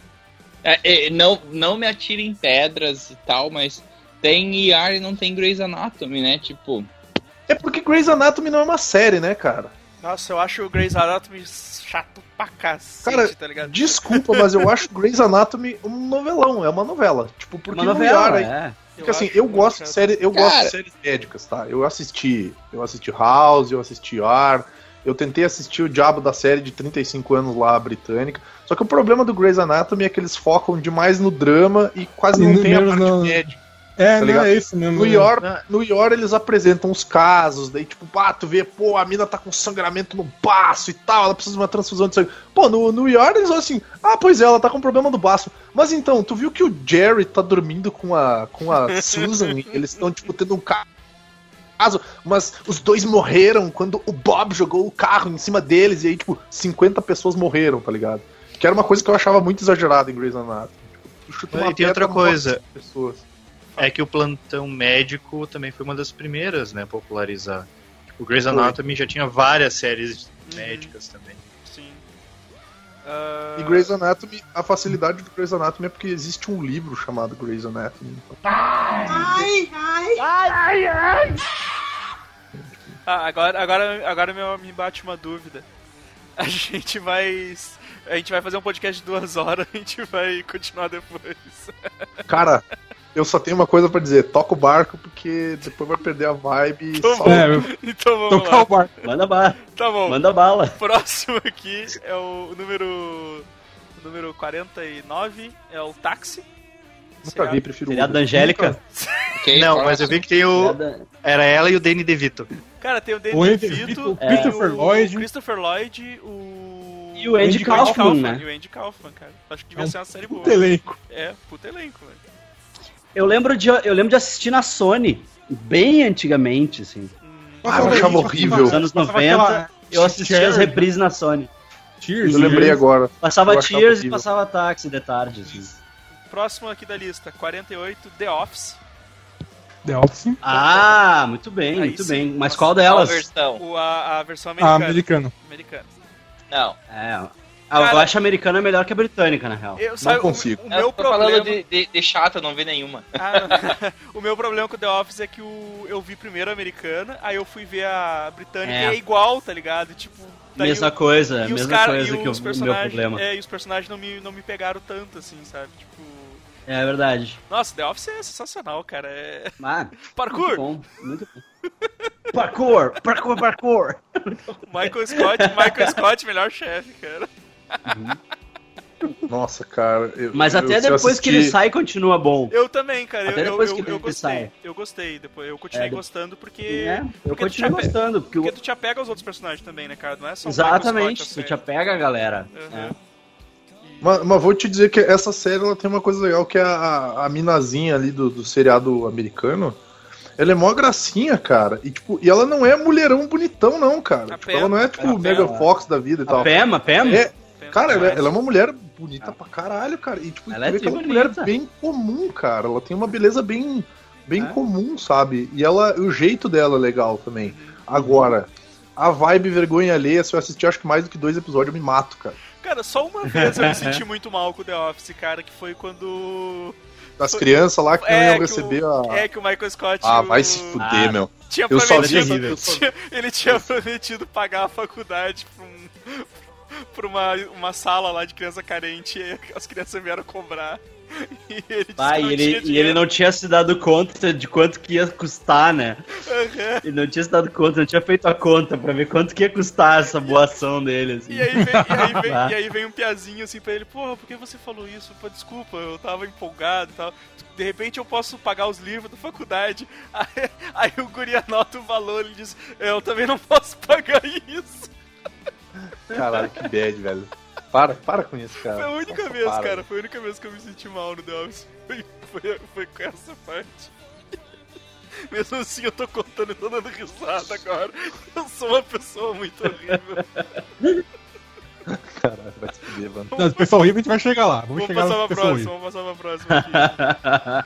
É, é, não, não me atirem pedras e tal, mas tem ER e não tem Grey's Anatomy, né? Tipo. É porque Grey's Anatomy não é uma série, né, cara? Nossa, eu acho o Grey's Anatomy chato pra cacete, Cara, tá ligado? Desculpa, mas eu acho Grey's Anatomy um novelão, é uma novela. Tipo, porque Uma no novela, aí- é. Porque assim, acho eu gosto de chato. série, eu gosto Cara. de séries médicas, tá? Eu assisti, eu assisti House, eu assisti Ar, eu tentei assistir o Diabo da série de 35 anos lá britânica. Só que o problema do Grey's Anatomy é que eles focam demais no drama e quase E não no- tem a parte no- médica. É, Tá não é isso mesmo. No IOR, no IOR eles apresentam os casos, daí tipo, pá, tu vê, pô, a mina tá com sangramento no baço e tal, ela precisa de uma transfusão de sangue. Pô, no, no IOR eles falam assim, ah, pois é, ela tá com problema do baço. Mas então, tu viu que o Jerry tá dormindo com a, com a Susan e eles estão, tipo, tendo um ca- caso, mas os dois morreram quando o Bob jogou o carro em cima deles e aí, tipo, 50 pessoas morreram, tá ligado? Que era uma coisa que eu achava muito exagerada em Grey's Anatomy. Tipo, tu chuta uma E tem outra coisa. 50 Pessoas. É que o plantão médico também foi uma das primeiras, né, a popularizar. O Grey's Foi. Anatomy já tinha várias séries médicas também. Sim. Ah, E Grey's Anatomy, a facilidade do Grey's Anatomy é porque existe um livro chamado Grey's Anatomy. Ah, agora, agora, agora meu- me bate uma dúvida. A gente vai. A gente vai fazer um podcast de duas horas, a gente vai continuar depois. Cara, eu só tenho uma coisa pra dizer: toca o barco porque depois vai perder a vibe. e Tô só-. É, eu- Então vamos tocar lá. o barco. Manda bala. Tá bom. Manda bala. O próximo aqui é o número. O número 49 é o táxi. Nunca vi, prefiro Seriado o da Angélica. ok, Não, próximo. mas eu vi que tem o. Era ela e o Danny DeVito. Cara, tem o O Danny Andy DeVito, Vito, É. Christopher o Lloyd. Christopher Lloyd, o. E o Andy Kaufman, né? E o Andy Kaufman, cara. Acho que devia É um ser uma série boa. Puta elenco. É, puta elenco, velho. Eu lembro, de, eu lembro de assistir na Sony, bem antigamente, assim. Ah, eu achava horrível. Nos anos Passava 90, aquela eu assistia as reprises na Sony. Cheers. Eu lembrei agora. Passava Cheers e passava táxi de tarde, assim. Próximo aqui da lista, 48, The Office. The Office. Ah, muito bem, Aí muito sim. bem. Mas qual Qual delas? versão? O, a, a versão Ah, americana. americano. americana. Não. É, ah, eu Cara- acho a americana melhor que a britânica, na real. Eu, sabe, o- consigo. O, Eu meu tô problema... falando de, de, de chata, não vi nenhuma. Ah, não. o meu problema com The Office é que o, eu vi primeiro a americana, aí eu fui ver a britânica É. e é igual, tá ligado? Tipo, daí mesma o- coisa, e os mesma cara- coisa e que o os o meu personagens- problema. É, e os personagens não me, não me pegaram tanto, assim, sabe? Tipo... É verdade. Nossa, The Office é sensacional, cara. É... Ah, muito Parkour! bom, muito bom. Parkour, parkour, parkour. Michael Scott, Michael Scott, melhor chefe, cara. Nossa, cara. eu- Mas até eu depois que ele sai, continua bom. Eu também, cara. Até Eu, depois eu, que eu ele gostei. sai. Eu gostei. Depois eu continuei É, do- gostando porque. É, eu porque tu ape- gostando, porque, Porque o- tu te apega aos outros personagens também, né, cara? Não é só exatamente, Scott, você te apega a galera. Uhum. É. Mas, mas vou te dizer que essa série ela tem uma coisa legal que é a, a minazinha ali do, do seriado americano. Ela é mó gracinha, cara. E, tipo, e ela não é mulherão bonitão, não, cara. Tipo, ela não é tipo o Mega Pam. Fox da vida e A tal. Pam, a Pam? É, cara, ela, demais. ela é uma mulher bonita pra caralho, cara. E, tipo, Ela é é uma mulher bem comum, cara. Ela tem uma beleza bem, bem É. comum, sabe? E ela, o jeito dela é legal também. Agora, a vibe vergonha alheia, se eu assistir acho que mais do que dois episódios, eu me mato, cara. Cara, só uma vez eu me senti muito mal com The Office, cara, que foi quando. Das crianças lá que não É, iam receber o, a. é que o Michael Scott. Ah, o- vai se fuder, Ah, meu. Tinha Eu só vi prometido. só- tinha- ele tinha prometido pagar a faculdade pra, um, pra uma, uma sala lá de criança carente e as crianças vieram cobrar. E ele, e ele, e ele não tinha se dado conta de quanto que ia custar, né? Aham. Ele não tinha se dado conta, não tinha feito a conta pra ver quanto que ia custar essa boa ação dele, assim. E aí, vem, e, aí vem, e aí vem um piazinho assim pra ele, porra, por que você falou isso? Pô, desculpa, eu tava empolgado e tal. De repente eu posso pagar os livros da faculdade. Aí, aí o guri anota o valor, ele diz, eu também não posso pagar isso. Caralho, que bad, velho. Para, para com isso, cara. Foi a única Nossa, vez, para. cara, foi a única vez que eu me senti mal no The Office. Foi, foi, foi com essa parte. Mesmo assim, eu tô contando e tô dando risada agora. Eu sou uma pessoa muito horrível. Caralho, vai se fuder, mano. Não, pessoal horrível a gente vai chegar lá. Vamos, Vamos chegar passar na pra próxima, horrível. vamos passar pra próxima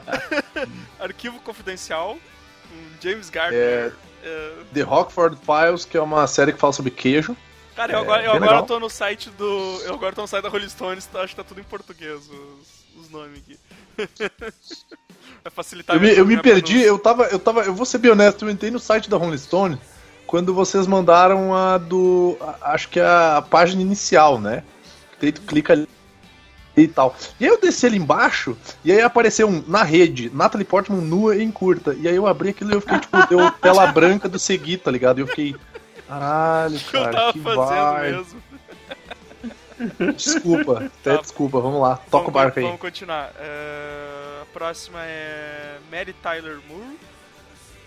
aqui. Arquivo Confidencial, com James Gardner. É, The Rockford Files, que é uma série que fala sobre queijo. Cara, eu agora, eu agora tô no site do. Eu agora tô no site da Rolling Stones, tá- acho que tá tudo em português, os, os nomes aqui. Vai facilitar Eu me, eu me perdi, eu tava, eu tava, eu vou ser bem honesto, eu entrei no site da Rolling Stone quando vocês mandaram a do, a- acho que é a página inicial, né? Daí tu clica ali e tal. E aí eu desci ali embaixo e aí apareceu um, na rede, Natalie Portman nua e em curta. E aí eu abri aquilo e eu fiquei tipo, deu tela branca do seguir, tá ligado? E eu fiquei, caralho, que eu cara, tava que fazendo vai. mesmo. Desculpa, até Tá. desculpa, vamos lá, toca o Vamos- barco aí. Vamos continuar. É, a próxima é Mary Tyler Moore.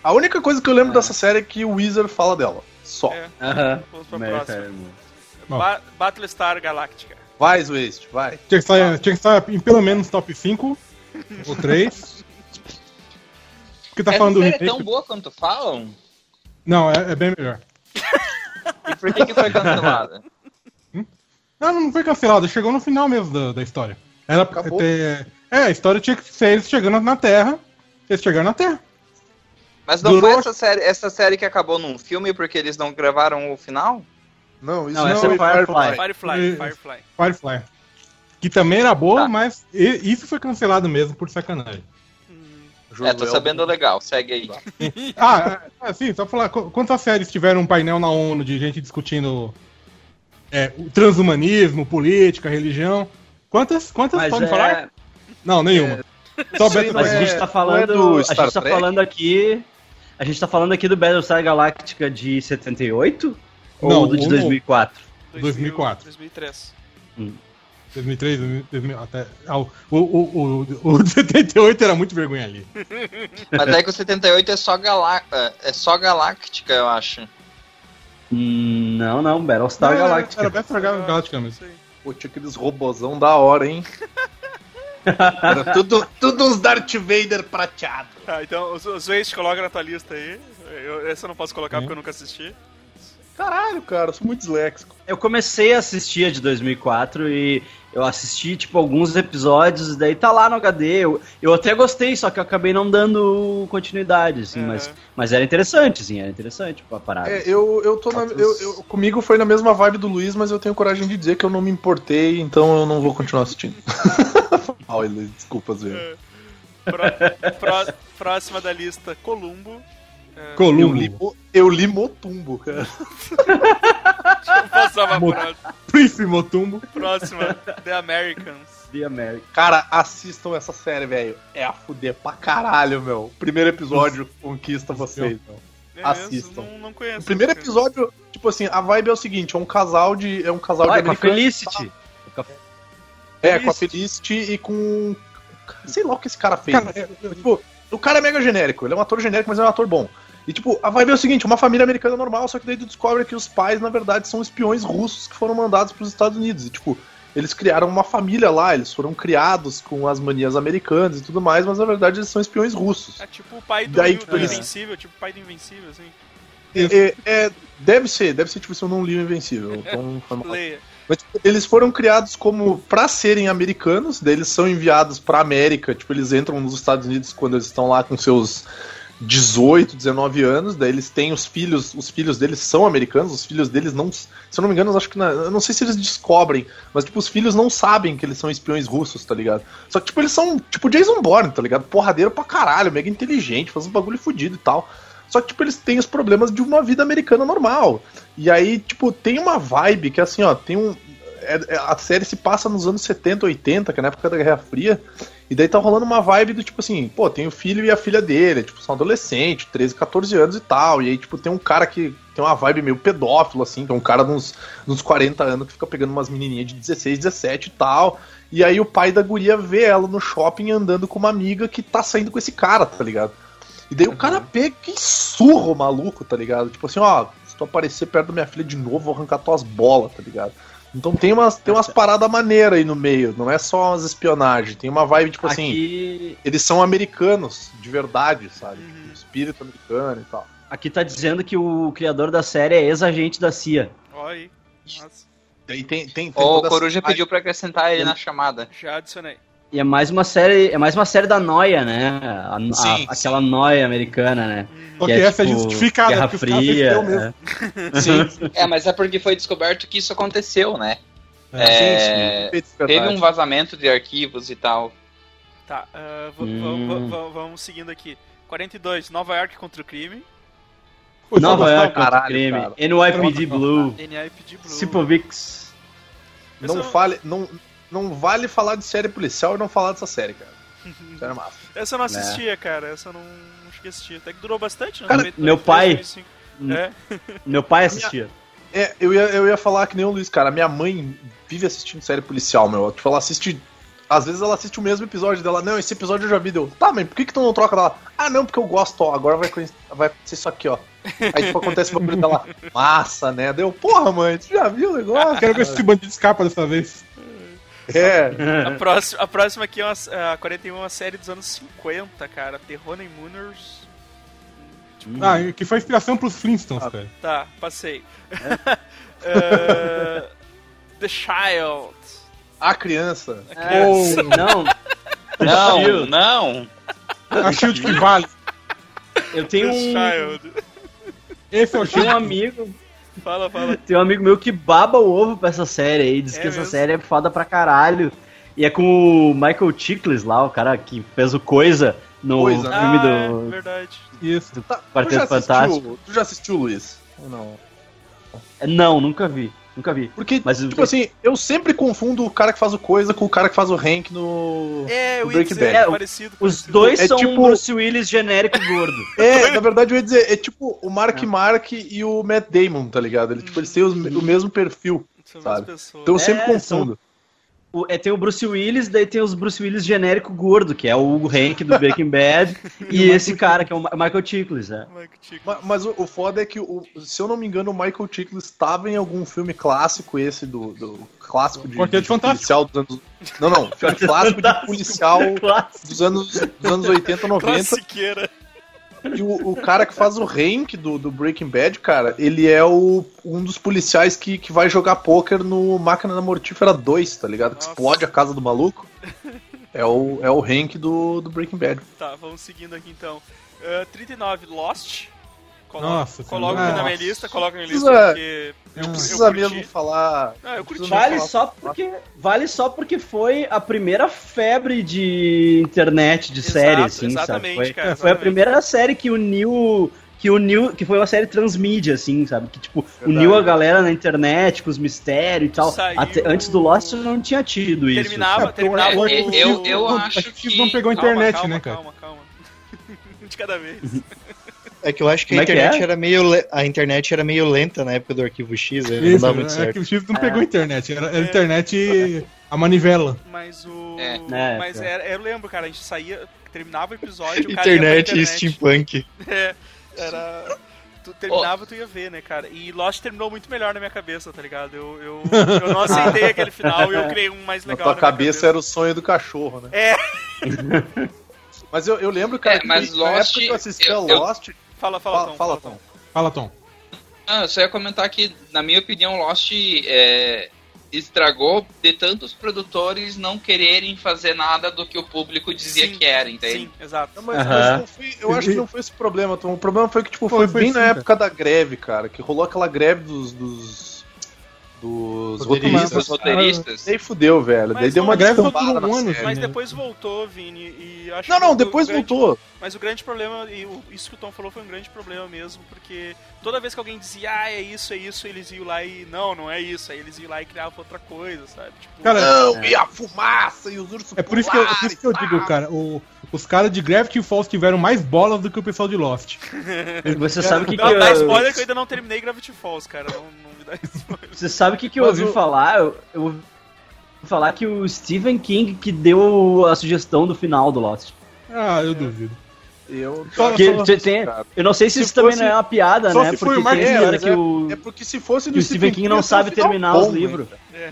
A única coisa que eu lembro dessa série é que o Weezer fala dela. Só. É, Aham. vamos pra Mary próxima. Tyler Moore. Bom. Ba Battlestar Galactica. Vai, Waste, vai. Tinha que, estar, tinha que estar em pelo menos top 5 ou 3. Porque tá Essa falando do série é remake. tão boa quanto falam? Não, é, é bem melhor. E por que, que foi cancelada? Não, não foi cancelado, chegou no final mesmo da, da história. Era Acabou. ter- É, a história tinha que ser eles chegando na Terra. Eles chegaram na Terra. Mas não Durou- foi essa série, essa série que acabou num filme porque eles não gravaram o final? Não, isso Não, não, essa é Firefly. Firefly, Firefly. Firefly. Que também era boa, Tá. mas isso foi cancelado mesmo por sacanagem. Hum, É, tô sabendo legal, segue aí. Ah, é, assim, só falar, qu- quantas séries tiveram um painel na ONU de gente discutindo é, o transhumanismo, política, religião? Quantas? Quantas Mas podem é- falar? Não, nenhuma. Só Isso aí Beto Mas a é- gente tá é falando. do a Star gente tá falando aqui. A gente tá falando aqui do Battlestar Galactica de 78? Não, ou do de o- 2004? 2004. 2003. 2003, 2000, até. ah, o, o, o, o, o de 78 era muito vergonha ali. Mas é que o 78 é só, Galá é só Galáctica, eu acho. Hum, Não, não, Battlestar Não, era- Galactica. Era Battlestar Galactica mesmo. Pô, tinha aqueles robozão da hora, hein? Era tudo, tudo uns Darth Vader prateado. Tá, então os, os Waste coloca na tua lista aí. Eu, essa eu não posso colocar Sim. porque eu nunca assisti. Caralho, cara, eu sou muito disléxico. Eu comecei a assistir a de 2004 e eu assisti, tipo, alguns episódios, e daí tá lá no HD. Eu, eu até gostei, só que eu acabei não dando continuidade, assim, Uhum. mas, mas era interessante, assim, era interessante tipo, a parada. É, eu, eu tô na. Eu, eu- comigo foi na mesma vibe do Luiz, mas eu tenho coragem de dizer que eu não me importei, então eu não vou continuar assistindo. Ai, Luiz, desculpa, Zé. Pró- pró- próxima da lista, Columbo. É, Eu Columbo. li, eu li Motumbo, cara. Vamos passar pra Mo- próxima. Príncipe Motumbo. Próxima, The Americans. The American. Cara, assistam essa série, velho. É a fuder pra caralho, meu. Primeiro episódio conquista vocês, meu. É Assistam. mesmo, Não, não conheço. O primeiro episódio, tipo assim, a vibe é o seguinte: é um casal de. É um casal Ah, de com a americanos. Felicity. A- É, com a Felicity e com. Sei lá o que esse cara fez. Cara, é- Tipo, o cara é mega genérico, ele é um ator genérico, mas é um ator bom. E tipo, a vibe é o seguinte, uma família americana normal, só que daí tu descobre que os pais, na verdade, são espiões russos que foram mandados pros Estados Unidos. E tipo, eles criaram uma família lá, eles foram criados com as manias americanas e tudo mais, mas na verdade eles são espiões russos. É tipo o pai do, Daí, do tipo, Invencível, tipo o pai do Invencível, assim. É, é- deve ser, deve ser tipo se eu não li o Invencível. Então. Mas, tipo, eles foram criados como pra serem americanos, daí eles são enviados pra América, tipo, eles entram nos Estados Unidos quando eles estão lá com seus 18, 19 anos, daí eles têm os filhos, os filhos deles são americanos, os filhos deles não, se eu não me engano, acho que na, eu não sei se eles descobrem, mas tipo, os filhos não sabem que eles são espiões russos, tá ligado? Só que tipo, eles são tipo Jason Bourne, tá ligado? Porradeiro pra caralho, mega inteligente, faz uns bagulho fudido e tal. Só que, tipo, eles têm os problemas de uma vida americana normal. E aí, tipo, tem uma vibe que, assim, ó, tem um. é- é- a série se passa nos anos 70, 80, que é na época da Guerra Fria. E daí tá rolando uma vibe do tipo assim, pô, tem o filho e a filha dele, tipo, são adolescentes, 13, 14 anos e tal. E aí, tipo, tem um cara que tem uma vibe meio pedófilo, assim, tem um cara de uns, de uns 40 anos que fica pegando umas menininhas de 16, 17 e tal. E aí o pai da guria vê ela no shopping andando com uma amiga que tá saindo com esse cara, tá ligado? E daí o cara pega e surra o maluco, tá ligado? Tipo assim, ó, se tu aparecer perto da minha filha de novo, vou arrancar tuas bolas, tá ligado? Então tem umas, tem umas paradas maneiras aí no meio, não é só umas espionagens, tem uma vibe, tipo assim, Aqui, eles são americanos, de verdade, sabe? Tipo, espírito americano e tal. aqui tá dizendo que o criador da série é ex-agente da CIA. Olha aí. Nossa, tem, tem, tem O toda essa- Coruja pediu pra acrescentar ele na chamada. já adicionei. E é mais uma série, é mais uma série da noia, né? A- a- Sim, aquela noia americana, né? Porque essa é tipo, justificada, Guerra porque Fria. mesmo. é. Sim, É, mas é porque foi descoberto que isso aconteceu, né? É, sim, de Teve um vazamento de arquivos e tal. Tá, v- Hum. v- v- vamos seguindo aqui. 42, Nova York contra o crime. Pô, Nova Nova York caralho, contra o crime. cara. NYPD Blue. NIPD Blue. Sipovix. Não, fale, não, não vale falar de série policial e não falar dessa série, cara. Série massa. Essa eu não assistia, cara. Essa eu não, não cheguei a assistir. Até que durou bastante, né? Cara, 2003, meu pai- 2005. É, Meu pai assistia. É, eu ia, eu ia falar que nem o Luiz, cara. Minha mãe vive assistindo série policial, meu. Tipo, ela assiste. Às vezes ela assiste o mesmo episódio dela. Não, esse episódio eu já vi. Deu. Tá, mas por que, que tu não troca dela? Ah, não, porque eu gosto, ó. Agora vai, vai acontecer isso aqui, ó. Aí, tipo, acontece o bagulho dela. Massa, né? Deu, porra, mãe, tu já viu o negócio? Quero ver se esse bandido escapa dessa vez. É. a, próxima, a próxima aqui é uma, a 41 é uma série dos anos 50, cara. Terror and Mooners. Ah, que foi inspiração pros Flintstones, cara. Tá, passei. Eh, The Child. A criança. É, não, Não, Shield. não. A Shield que vale. eu tenho The um, Child. Esse é o tenho Shield. um amigo, Fala, fala. tem um amigo meu que baba o ovo pra essa série aí, diz É que essa mesmo? série é foda pra caralho. E é com o Michael Chiklis lá, o cara que fez o Coisa no Coisa. filme ah, é, do verdade. Isso. Tá, tu, Quarteto já Fantástico. assistiu, tu já assistiu, Luiz? Ou não? Não, nunca vi, nunca vi. Porque, Mas o- tipo assim, eu sempre confundo o cara que faz o coisa com o cara que faz o Hank no. É, eu no ia Breaking Bad. É, o- parecido. Os parecido. dois É são tipo- um Bruce Willis genérico gordo. É, na verdade eu ia dizer, é tipo o Mark Mark e o Matt Damon, tá ligado? Ele, tipo, eles têm os- o mesmo perfil. São sabe? Então eu É, sempre confundo. O- é, tem o Bruce Willis, daí tem os Bruce Willis genérico gordo, que é o Hugo Hank do Breaking Bad, e esse cara, que é o Ma- Michael Chiklis, né? Michael Chiklis. Ma- Mas, o, o foda é que, o- se eu não me engano, o Michael Chiklis estava em algum filme clássico, esse do, do clássico de, Quarteto de Fantástico. policial dos anos. Não, não, filme clássico de policial dos anos, dos anos 80, 90. Classiqueira. E o, o cara que faz o Hank do, do Breaking Bad, cara, ele é o, um dos policiais que, que vai jogar pôquer no Máquina da Mortífera 2, tá ligado? Que explode a casa do maluco. É o, é o Hank do, do Breaking Bad. Tá, vamos seguindo aqui então. Uh, 39, Lost. Colo Nossa, coloco na minha lista, coloco na minha Precisa- lista porque. Não precisa eu mesmo falar. Ah, eu curti. Vale só porque vale só porque foi a primeira febre de internet de Exato, série assim, exatamente, sabe? Foi, cara, foi a primeira série que uniu que uniu que foi uma série transmídia assim, sabe? Que tipo Verdade. uniu a galera na internet com os mistérios e tal. Saiu- Até- antes do Lost não tinha tido isso. Terminava, É, terminava É, o- eu, eu, eu Não, acho que não pegou a Calma, internet, calma, né, cara? Calma, calma. De cada vez. É que eu acho que Como a é que internet é? era meio le- a internet era meio lenta na época do arquivo X, não Isso, dava muito é certo. o X não pegou a internet. Era era a internet a manivela. Mas o. É. É, mas é. era, eu lembro, cara, a gente saía, terminava o episódio, o cara ia pra Internet e internet. steampunk. É, era. Tu terminava, tu ia ver, né, cara? E Lost terminou muito melhor na minha cabeça, tá ligado? Eu, eu, eu não aceitei aquele final e eu criei um mais Na legal. tua minha cabeça era o sonho do cachorro, né? É. Mas eu, eu lembro, cara, É, mas que na Lost, época que eu assistia eu- eu- Lost. Fala, fala, Fala, Tom, fala, Tom. Fala, Tom. Ah, eu só ia comentar que, na minha opinião, Lost é, estragou de tantos produtores não quererem fazer nada do que o público dizia Sim, que era, entende? Sim, exato. Não, mas, mas não foi- eu acho que não foi esse o problema, Tom. O problema foi que tipo, foi, Foi, bem sim, na cara. época da greve, cara. Que rolou aquela greve dos. dos dos Roteiristas. Os roteiristas. Daí fudeu, velho. Mas Daí deu uma greve durou um ano. Mas depois voltou, Vini, e acho Não, que não, depois grande- voltou. Mas o grande problema, e isso que o Tom falou foi um grande problema mesmo, porque toda vez que alguém dizia, ah, é isso, é isso, eles iam lá e, não, não é isso, aí eles iam lá e criavam outra coisa, sabe? Tipo, Cara, Não, e a fumaça e os ursos É por isso que eu, por isso que eu digo, cara, o- os caras de Gravity Falls tiveram mais bolas do que o pessoal de Lost. Você sabe o que, que não, dá eu- spoiler que eu ainda não terminei Gravity Falls, cara, não, não dá spoiler. Você sabe o que, que eu Mas ouvi o- falar? Eu, eu ouvi falar que o Stephen King que deu a sugestão do final do Lost. Ah, eu duvido. Eu Só- tem- eu não sei se, Se isso também fosse- não é uma piada, né? Porque o Mark tem a Evans, que o, É porque se fosse que o Stephen King não ser um sabe terminar bom, os né? livros. É.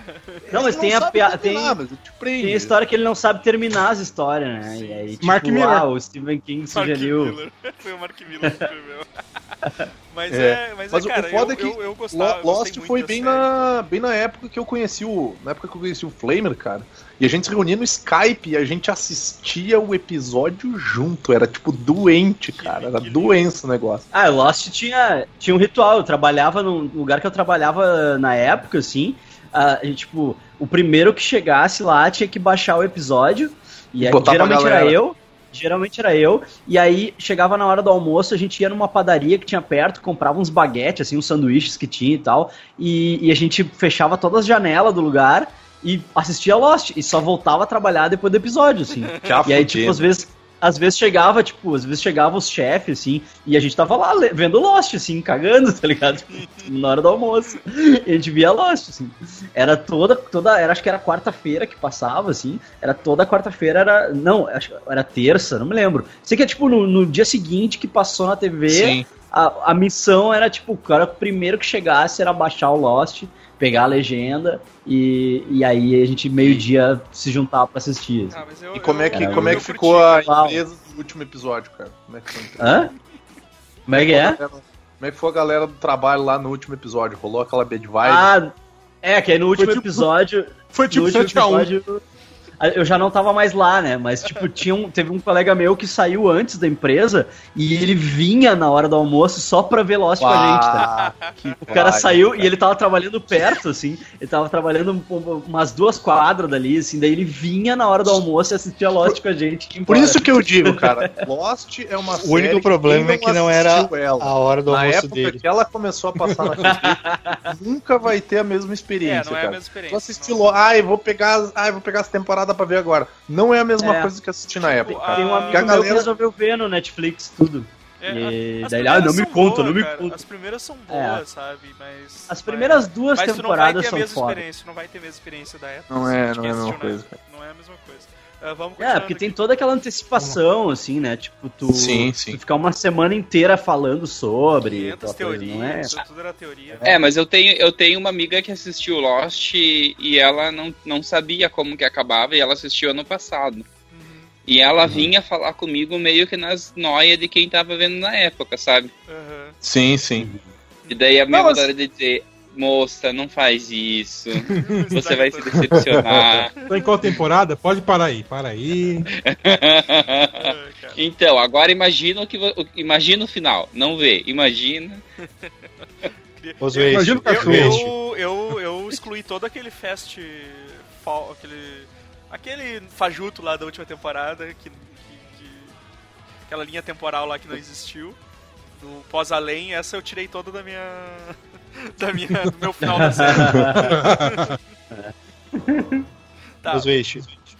Não, mas Ele tem a sabe piada. terminar, Tem, prende. tem a história que ele não sabe terminar as histórias, né? E aí, tipo, Mark Miller. ah, o Stephen King Mark sugeriu. Miller. Foi o Mark Miller que escreveu. Mas É. é, mas, Mas é, o cara, foda eu, é que eu, eu gostava, Lo- Lost foi bem série. na, bem na época que eu conheci o. Na época que eu conheci o Flamer, cara. E a gente se reunia no Skype e a gente assistia o episódio junto. Era tipo doente, cara. Era que doença o negócio. Ah, o Lost tinha, tinha um ritual. Eu trabalhava num lugar que eu trabalhava na época, assim. ah, tipo, o primeiro que chegasse lá tinha que baixar o episódio. E aí, geralmente era eu. Geralmente era eu. E aí chegava na hora do almoço, a gente ia numa padaria que tinha perto, comprava uns baguetes, assim, uns sanduíches que tinha e tal. E, e a gente fechava todas as janelas do lugar e assistia Lost. E só voltava a trabalhar depois do episódio, assim. Já E aí, tipo, às vezes, às vezes chegava, tipo, às vezes chegava os chefes, assim, e a gente tava lá vendo Lost, assim, cagando, tá ligado? Na hora do almoço. E a gente via Lost, assim. Era toda, toda, era, acho que era quarta-feira que passava, assim. Era toda quarta-feira, era. Não, acho era terça, não me lembro. Sei que é tipo no, no dia seguinte que passou na TV, Sim. a, a missão era tipo, o cara primeiro que chegasse era baixar o Lost, pegar a legenda e, e aí a gente meio-dia se juntava pra assistir. Ah, mas eu- E como é que, eu- como é eu que curti, ficou a Uau. empresa do último episódio, cara? Como é que foi? Hã? Como é que é? Como é que foi a galera do trabalho lá no último episódio? Rolou aquela bad vibe? Ah, é, que aí no último tipo- episódio. Foi tipo último 7x1. Episódio. Eu já não tava mais lá, né? Mas, tipo, tinha um, teve um colega meu que saiu antes da empresa e ele vinha na hora do almoço só pra ver Lost com a gente, tá? Ah, que O cara saiu cara. e ele tava trabalhando perto, assim. Ele tava trabalhando um- umas duas quadras dali, assim. Daí ele vinha na hora do almoço e assistia Lost com a gente. que Por isso que eu digo, cara, Lost é uma série. O único problema é que não era ela. a hora do Na almoço época dele. que ela começou a passar na TV, nunca vai ter a mesma É, experiência, não é a cara. mesma Tu experiência. assistiu, não. Lo- ai, vou pegar, ai, vou pegar as temporadas pra ver agora. Não é a mesma É. coisa que assistir na Tipo, época. a- Tem um amigo Que a meu que galera- resolveu ver no Netflix tudo. É, E daí ele, ah, não me são conta, boas, não me cara. conta. As primeiras são É. boas, sabe? Mas. As primeiras duas mas tu não vai temporadas ter a são mesma foda. experiência, não vai ter a mesma experiência da época. Não é, não é a mesma coisa, época. Não é a mesma coisa. Ah, vamos É, porque tem aqui. toda aquela antecipação, assim, né? Tipo, tu, Sim, sim. tu ficar uma semana inteira falando sobre. 500 aquela coisa, teorias, não é? isso tudo era teoria. É, mas eu tenho, eu tenho uma amiga que assistiu Lost e, e ela não, não sabia como que acabava e ela assistiu ano passado. Uhum, E ela vinha falar comigo meio que nas noias de quem tava vendo na época, sabe? aham. Sim, sim. E daí a minha Não, mas- vontade de dizer, moça, não faz isso. Você vai se decepcionar. Tá em qual temporada? Pode parar aí, para aí. Cara. então, agora imagina o que imagina o final. Não vê, imagina. Imagina o cachorro. Eu, eu, eu, eu excluí todo aquele fast. fall- Aquele. Aquele fajuto lá da última temporada, que, que- que- aquela linha temporal lá que não existiu. Do pós-além, essa eu tirei toda da minha. Da minha do meu final da série. tá.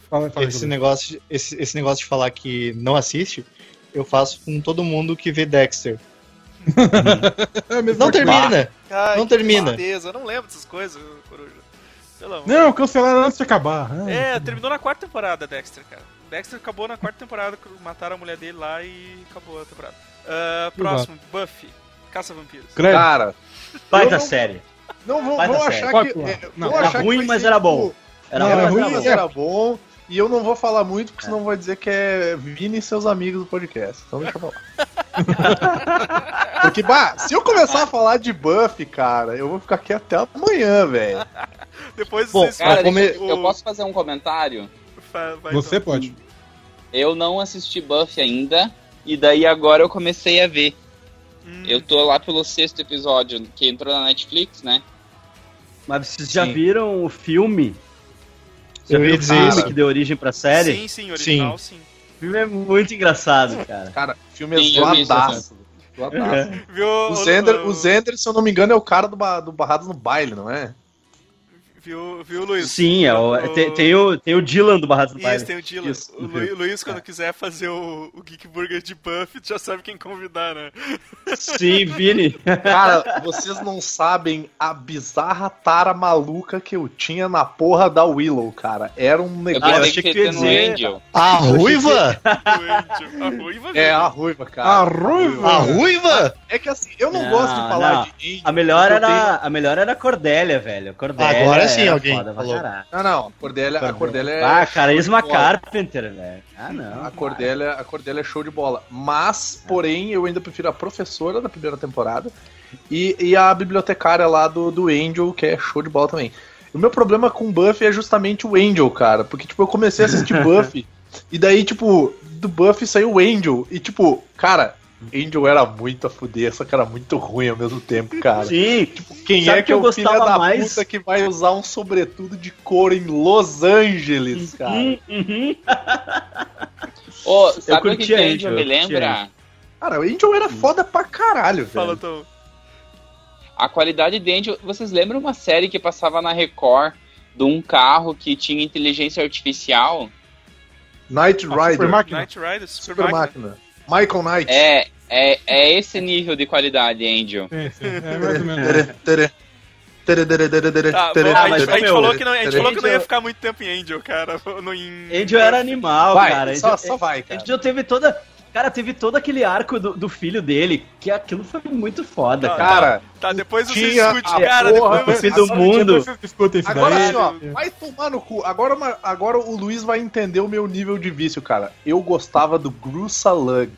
Fala, Esse negócio, esse, esse negócio de falar que não assiste, eu faço com todo mundo que vê Dexter. É Não termina! Ai, não termina. tristeza, Eu não lembro dessas coisas, coruja. Pelo amor. Não, cancelaram antes de acabar. É, terminou na quarta temporada, Dexter, cara. Dexter acabou na quarta temporada, mataram a mulher dele lá e acabou a temporada. Ah, próximo, Buffy. Caça Vampiros. Cara, Eu não- série. não vão, Vai vão dar achar. Pode que. é, Não, vão era achar que ruim, vai mas era bom. Era era mas ruim, era mas bom. era bom. E eu não vou falar muito, porque senão vai dizer que é Vini e seus amigos do podcast. Então deixa eu falar. porque, bah, se eu começar a falar de Buff, cara, eu vou ficar aqui até amanhã, velho. Depois Bom, vocês Cara, come- deixa- eu posso fazer um comentário? Vai, Você então. pode. Eu não assisti Buffy ainda, e daí agora eu comecei a ver. Hum, Eu tô lá pelo sexto episódio, que entrou na Netflix, né? Mas vocês já Sim. viram o filme? Já viram o filme isso. que deu origem pra série? Sim, sim, original, sim. O filme é muito engraçado, cara. Cara, o filme é Sim, zoadaço. Zoadaço. Viu, O Zender, o Zender, se eu não me engano, é o cara do, ba- do Barrados no Baile, não é? Viu, viu Luiz? Sim, é o, tem, tem o, tem o Dylan do Barrados do Isso, Baile. tem o Dylan. Isso, o o Lu-. Luiz, quando quiser fazer o, o Geek Burger de Buff, já sabe quem convidar, né? Sim, Vini. Cara, vocês não sabem a bizarra tara maluca que eu tinha na porra da Willow, cara. Era um Eu negócio. pensei achei que ia dizer- Angel. A ruiva? A ruiva, É, a ruiva, cara. A ruiva? A ruiva? É que assim, eu não, Não, gosto de falar não. de Angel. A melhor eu era, a melhor era a Cordélia, velho. A Cordélia Agora sim alguém foda falou. Não, não, a a Cordélia é. Ah, cara, show de Isma bola. Carpenter, velho. Ah, não. A Cordélia, a Cordélia é show de bola. Mas, porém, eu ainda prefiro a professora da primeira temporada e, e a bibliotecária lá do, do Angel, que é show de bola também. O meu problema com Buffy é justamente o Angel, cara. Porque, tipo, eu comecei a assistir Buffy e daí, tipo, do Buffy saiu o Angel. E, tipo, cara, Angel era muito a fuder, só que era muito ruim ao mesmo tempo, cara. Sim, Quem Sabe é que que é eu o filho da mais? puta que vai usar um sobretudo de couro em Los Angeles, cara? Uhum, uhum. Ô, sabe o que, curtia que Angel, Angel eu me lembra? Cara, o Angel era foda pra caralho, Fala, velho. Tom. A qualidade de Angel. Vocês lembram uma série que passava na Record de um carro que tinha inteligência artificial? Super Rider. máquina. Night Rider, Super, Super Máquina. máquina. Michael Knight. É, é, é esse nível de qualidade, Angel. Sim, sim. É mais ou menos. Tá, a, gente, a gente meu, falou que não, a gente tere. falou que não ia Angel- ficar muito tempo em Angel, cara. No, em... Angel era animal, Vai, cara. só, Angel, só vai, cara. Angel teve toda. Cara, teve todo aquele arco do, do filho dele, que aquilo foi muito foda, Tá, cara. Cara, Tá, depois você discute, a cara. porra Depois você do mundo. Depois vocês discutem isso agora daí. assim, ó, vai tomar no cu. Agora, agora o Luiz vai entender o meu nível de vício, cara. Eu gostava do Grusalug.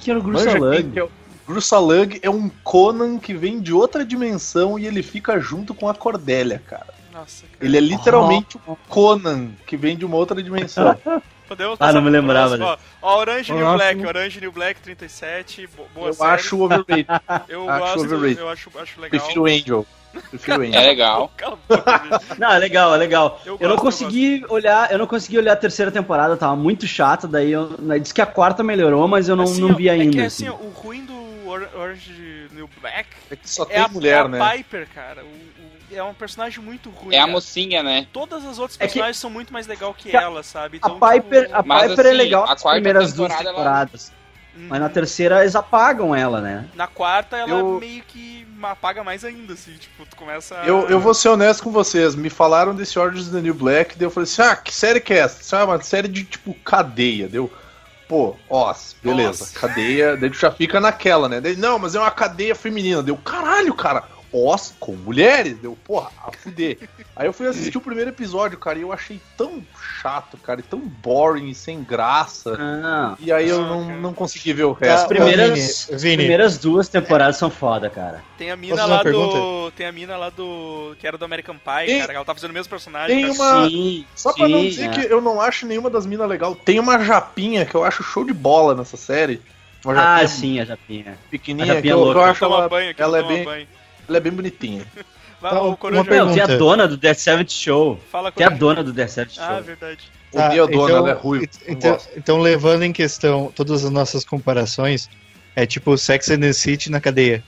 O que, era o Grussalug? é o- Grusalug é um Conan que vem de outra dimensão e ele fica junto com a Cordélia, cara. Nossa, cara. Ele é literalmente o Conan que vem de uma outra dimensão. Podemos Ah, não me lembrava Ó, ó, Orange New. Black, Orange New Black 37, bo- boa eu série. acho overrated. eu acho gosto, overrated. eu acho, acho legal. Prefiro o Angel. Prefiro É legal. A. Não, é legal, é legal. Eu Eu, não gosto, eu consegui olhar, eu não consegui olhar a terceira temporada, tava muito chata, daí eu daí disse que a quarta melhorou, mas eu não, Assim, não vi É ainda. que assim. assim, ó, o ruim do Or- Orange New Black É que só é tem a, mulher, é a né? Piper, cara. O- o- é um personagem muito ruim. É a mocinha, né? Todas as outras É que- personagens são muito mais legal que que a- ela, sabe? A Então, Piper, tipo, a Mas, Piper é assim, legal a nas primeiras duas temporada, ela- temporadas. hum, Mas na terceira eles apagam ela, né? Na quarta ela Eu- meio que apaga mais ainda, assim, tipo, tu começa a... Eu, eu vou ser honesto com vocês. Me falaram desse Orange is the New Black, daí eu falei assim: ah, que série que é essa? Isso é uma série de tipo cadeia. Deu. Pô, ó, beleza, Nossa. cadeia. Daí tu já fica naquela, né? Daí, não, mas é uma cadeia feminina. Deu, caralho, cara. Os com mulheres? Deu, porra, a fuder. Aí eu fui assistir o primeiro episódio, cara, e eu achei tão chato, cara, e tão boring e sem graça. Ah, E aí eu não, não consegui ver o resto. as primeiras, Vini, as Vini. primeiras duas temporadas são foda, cara. Tem a mina lá do... Tem a mina lá do... Que era do American Pie, Tem- cara. Ela tá fazendo o mesmo personagem. tem cara. uma- sim, Só pra não sim, dizer é. que eu não acho nenhuma das minas legal, tem uma japinha que eu acho show de bola nessa série. Ah, sim, a Japinha. pequenininha a que japinha eu, que eu louca. acho Toma ela, banho ela é bem, banho. Ela é bem bonitinha. Vai, Tá, o Coruja... pergunta. Não, tem a dona do Death Seventh Show. Fala, Tem a dona do Death Seventh Show. Ah, verdade. Tá, Odeio a dona, então- ela é não Então, gosto. então, levando em questão todas as nossas comparações, é tipo Sex and the City na cadeia.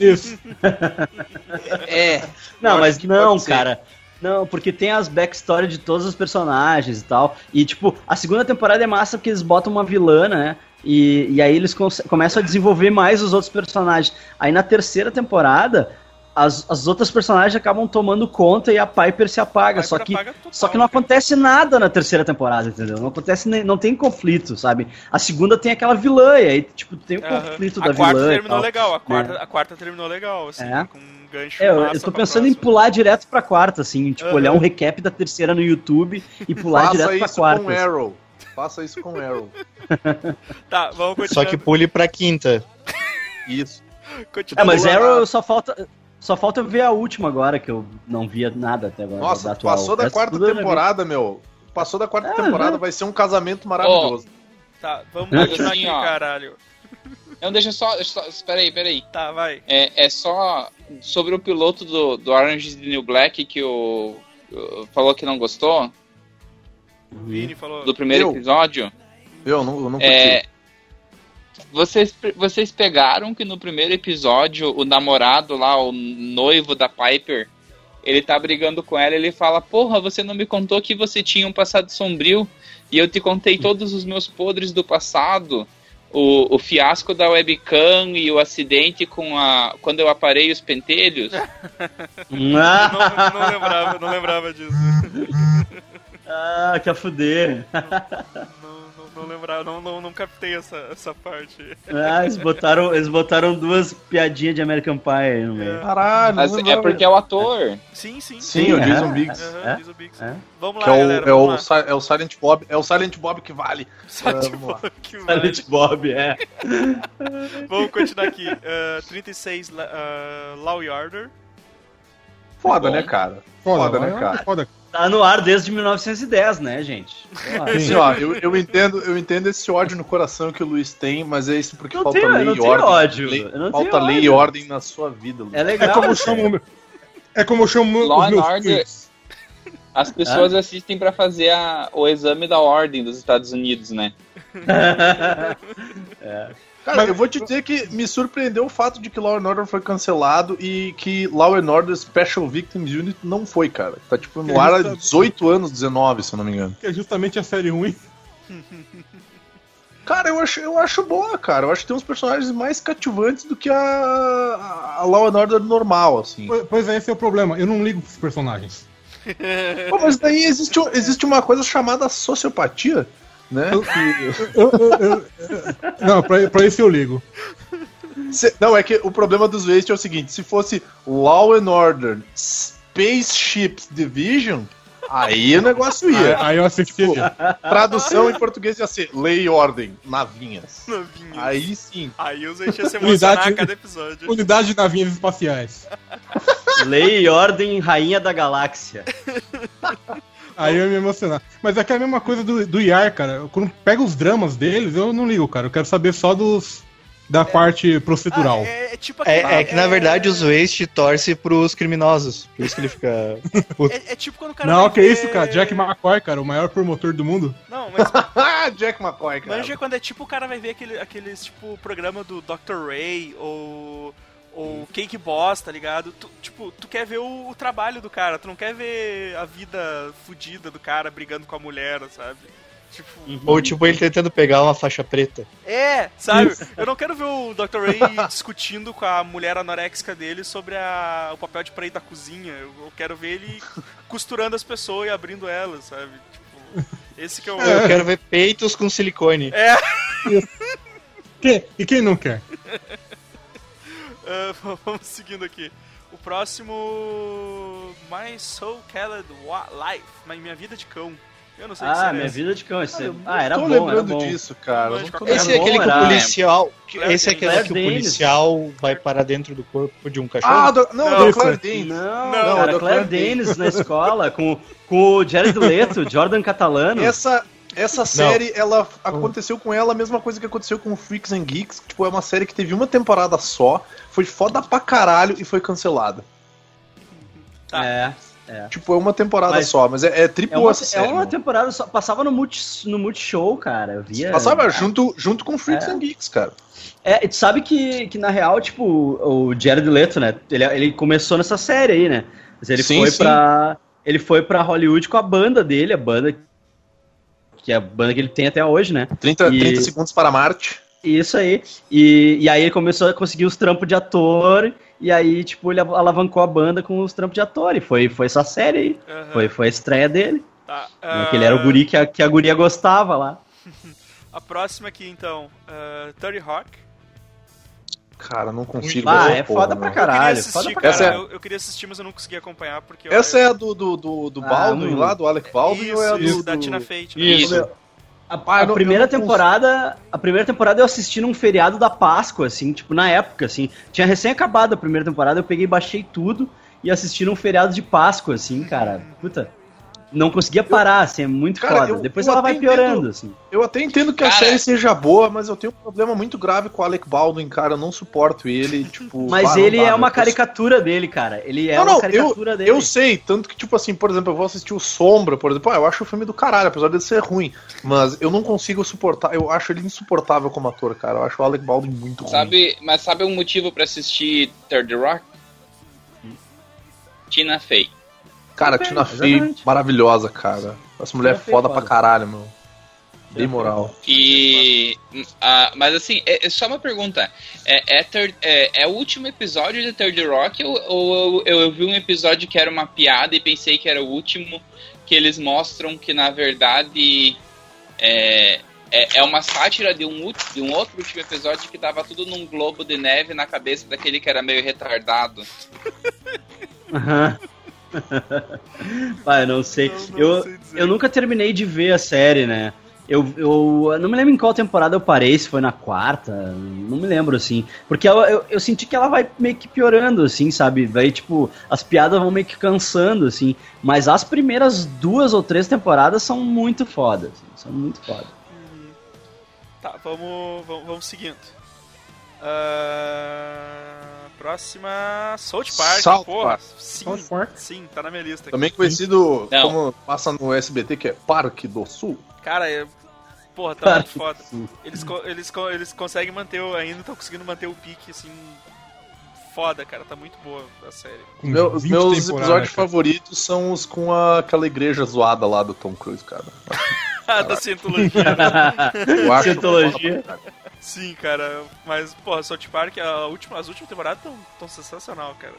Isso. É. Não, mas não, cara. Não, porque tem as backstory de todos os personagens e tal. E, tipo, a segunda temporada é massa porque eles botam uma vilã, né? E, e aí eles começam a desenvolver mais os outros personagens. Aí na terceira temporada, as, as outras personagens acabam tomando conta e a Piper se apaga. Piper só, que, apaga total, só que não cara. acontece nada na terceira temporada, entendeu? Não acontece, nem- não tem conflito, sabe? A segunda tem aquela vilã, e aí, tipo, tem o Aham. conflito a da quarta vilã. e terminou tal. legal, a quarta, a quarta terminou legal, assim, É. com um gancho É, eu, massa eu tô pensando em pular direto pra quarta, assim, tipo, olhar um recap da terceira no YouTube e pular Faça direto pra isso quarta. com Arrow. Faça isso com Arrow. Tá, vamos continuar. Só que pule pra quinta. Isso. continuar. É, mas Arrow só falta. Só falta eu ver a última agora, que eu não via nada até agora. Nossa, da atual. passou da quarta temporada, meu. Passou da quarta É, temporada, né? vai ser um casamento maravilhoso. Tá, vamos Mas continuar assim, aqui, ó. caralho. Não, deixa só. Deixa só espera aí, pera aí. Tá, vai. É, é só. sobre o piloto do, do Orange is the New Black que o, o- falou que não gostou Vini falou. do primeiro Eu? episódio. Eu não, eu não curti. É, vocês, vocês pegaram que no primeiro episódio o namorado lá, o noivo da Piper, ele tá brigando com ela, ele fala: "Porra, você não me contou que você tinha um passado sombrio e eu te contei todos os meus podres do passado." O, o fiasco da webcam e o acidente com a quando eu aparei os pentelhos. Não, não lembrava, não lembrava disso. ah, que a fuder. Não, não, não lembrava, não, não, não captei essa, essa parte. Ah, eles botaram, eles botaram duas piadinhas de American Pie aí no meio. Caralho, Mas não é porque é o ator. Sim, sim. Sim, o é, Jason Biggs. Aham, É? Diesel Biggs. É? Vamos Que lá, é o, galera. é, o, vamos Si- é o Silent Bob. É o Silent Bob que vale. lá. Vamos lá. boa que vai. Silent Bob, é. Vamos continuar aqui. Ah, 36, la- ah, Law Order. Foda, Bom. né, cara? Foda, Foda, né, vai, cara? Foda. Tá no ar desde 1910, né, gente? Assim, ó, eu, eu, entendo, eu entendo esse ódio no coração que o Luiz tem, mas é isso porque Não falta tenho- lei não e ordem. ódio, Lei- não falta lei ódio. e ordem na sua vida, Luiz. É É legal. como eu cara. chamo. É como eu chamo Law meus Order. filhos. As pessoas assistem pra fazer a- o exame da ordem dos Estados Unidos, né? Cara, Mas- eu vou te dizer que me surpreendeu o fato de que Law and Order foi cancelado e que Law and Order Special Victims Unit não foi, cara. Tá tipo no Que ar há justa- 18 anos, 19, se eu não me engano. Que é justamente a série ruim. Cara, eu acho, eu acho boa, cara. Eu acho que tem uns personagens mais cativantes do que a, a Law and Order normal, assim. Pois- Pois é, esse é o problema. Eu não ligo pros personagens. Pô, mas daí existe, existe uma coisa chamada sociopatia, né? Eu- eu- eu- eu- não, pra, pra esse eu ligo. Se- não, é que o problema dos Waste é o seguinte: se fosse Law and Order Spaceships Division, aí o negócio Aí, ia. aí eu assistiria. Tradução em português ia ser Lei e Ordem, navinhas. Novinho. Aí sim. Aí os gente ia se emocionar Unidade- a cada episódio. Unidade de navinhas espaciais. Lei e Ordem, Rainha da Galáxia. Aí eu ia me emocionar. Mas é que é a mesma coisa do, do IAR, cara. Quando pega os dramas deles, eu não ligo, cara. Eu quero saber só dos. Da parte procedural. Ah, é, é tipo aquele- É, é que na verdade os Waste torce pros criminosos. Por isso que ele fica. puto. É, é tipo quando o cara. não, que ver- isso, cara. Jack McCoy, cara, o maior promotor do mundo. Não, mas Ah, Jack McCoy, cara. manja quando é tipo o cara vai ver aquele, aqueles tipo programa do Dr. Ray ou. Ou Cake Boss, tá ligado? Tu, tipo, tu quer ver o, o trabalho do cara, tu não quer ver a vida fodida do cara brigando com a mulher, sabe? Tipo, Ou tipo ele tentando pegar uma faixa preta. É, sabe? Eu não quero ver o Dr. Ray discutindo com a mulher anoréxica dele sobre a- o papel de parede da cozinha. Eu, eu quero ver ele costurando as pessoas e abrindo elas, sabe? Tipo, esse que é o. Eu quero ver peitos com silicone. Quem- e quem não quer? Ah, vamos seguindo aqui. O próximo. My Soul Called Life. Minha Vida de Cão. Eu não sei o que Ah, será minha vida de cão. Esse... Eu Ah, era bom, era lembrando bom. disso, cara. Não Eu não tô manjo Esse é aquele que o policial. Esse é aquele Claire que o policial vai parar dentro do corpo de um cachorro. Ah, do, não, Não, do Claire Danes. Não, Não, cara, Claire Danes na escola com, com o Jared Leto, Jordan Catalano. Essa, essa série, ela aconteceu com ela a mesma coisa que aconteceu com Freaks and Geeks. Tipo, é uma série que teve uma temporada só, foi foda pra caralho e foi cancelada. Tá. É, é. Tipo, é uma temporada Mas- só, mas é, é É triple uma, essa é série. uma mano. temporada só. Passava no, multi, no Multishow, cara. Eu via. Passava junto, junto com Freaks É. and Geeks, cara. É, e tu sabe que, que na real, tipo, o Jared Leto, né? Ele, ele começou nessa série aí, né? Mas ele Sim, foi sim. pra. Ele foi pra Hollywood com a banda dele, a banda. Que é a banda que ele tem até hoje, né? 30, E- 30 segundos para Marte. Isso aí. E, e aí ele começou a conseguir os trampos de ator. E aí, tipo, ele alavancou a banda com os trampos de ator. E foi, foi essa série aí. Aham. Foi, foi a estreia dele. Tá. ah, Que ele era o guri que a, que a guria gostava lá. A próxima aqui então. Uh, Tony Hawk. Cara, não consigo. Ah, é porra, foda pra caralho. eu queria assistir, foda pra cara. Essa é- Eu, eu queria assistir, mas eu não consegui acompanhar porque eu- Essa é a do, do, do, do Ah, Baldwin lá, do Alec Baldwin, isso, ou é a do, isso, da Tina Fey. né? Isso. A, a não- primeira temporada, a primeira temporada eu assisti num feriado da Páscoa, assim, tipo, na época, assim. Tinha recém acabado a primeira temporada, eu peguei e baixei tudo e assisti num feriado de Páscoa, assim, cara. Puta. Não conseguia parar, assim, é muito Cara, foda. eu- Depois eu ela vai piorando, entendo- assim. Eu até entendo que a Cara- série seja boa, mas eu tenho um problema muito grave com o Alec Baldwin, cara. Eu não suporto ele, tipo. Mas ele dá, é uma Eu- caricatura dele, cara. Ele é Não, uma não, caricatura eu, dele. eu sei, tanto que, tipo assim, por exemplo, eu vou assistir o Sombra, por exemplo, ah, eu acho o filme do caralho, apesar de ser ruim, mas eu não consigo suportar, eu acho ele insuportável como ator, cara, eu acho o Alec Baldwin muito ruim. Sabe, mas sabe um motivo pra assistir Third Rock? Tina Fey. Cara, Depende, Tina Fey, maravilhosa, cara. Essa mulher é foda foda. pra caralho, meu. Bem moral. E. ah, mas assim, é, é só uma pergunta. É, é, third- é- é o último episódio de Third Rock ou, ou eu, eu vi um episódio que era uma piada e pensei que era o último, que eles mostram que na verdade é, é, é uma sátira de um, de um outro último episódio que tava tudo num globo de neve na cabeça daquele que era meio retardado. Aham. Pai, não sei. Não- não eu, sei eu nunca terminei de ver a série, né? Eu, eu não me lembro em qual temporada eu parei, se foi na quarta, não me lembro, assim. Porque eu, eu, eu senti que ela vai meio que piorando, assim, sabe? Vai, tipo, as piadas vão meio que cansando, assim. Mas as primeiras duas ou três temporadas são muito fodas, assim, são muito fodas. Tá, vamos, vamos, vamos seguindo. Ah, próxima. South Park, South porra. Park. Sim, South Park. sim, tá na minha lista. aqui. Também conhecido Não. como passa no SBT, que é Parque do Sul. Cara, é... porra, tá Parque muito foda. Eles, eles, eles conseguem manter o. Ainda estão conseguindo manter o pique, assim. Foda, cara, tá muito boa a série. Meu- os 20 meus episódios cara. favoritos são os com a- aquela igreja zoada lá do Tom Cruise, cara. Da cientologia. né? Eu acho Cientologia. caralho. Sim, cara, mas, porra, South Park, a última, as últimas temporadas estão tão sensacional, cara.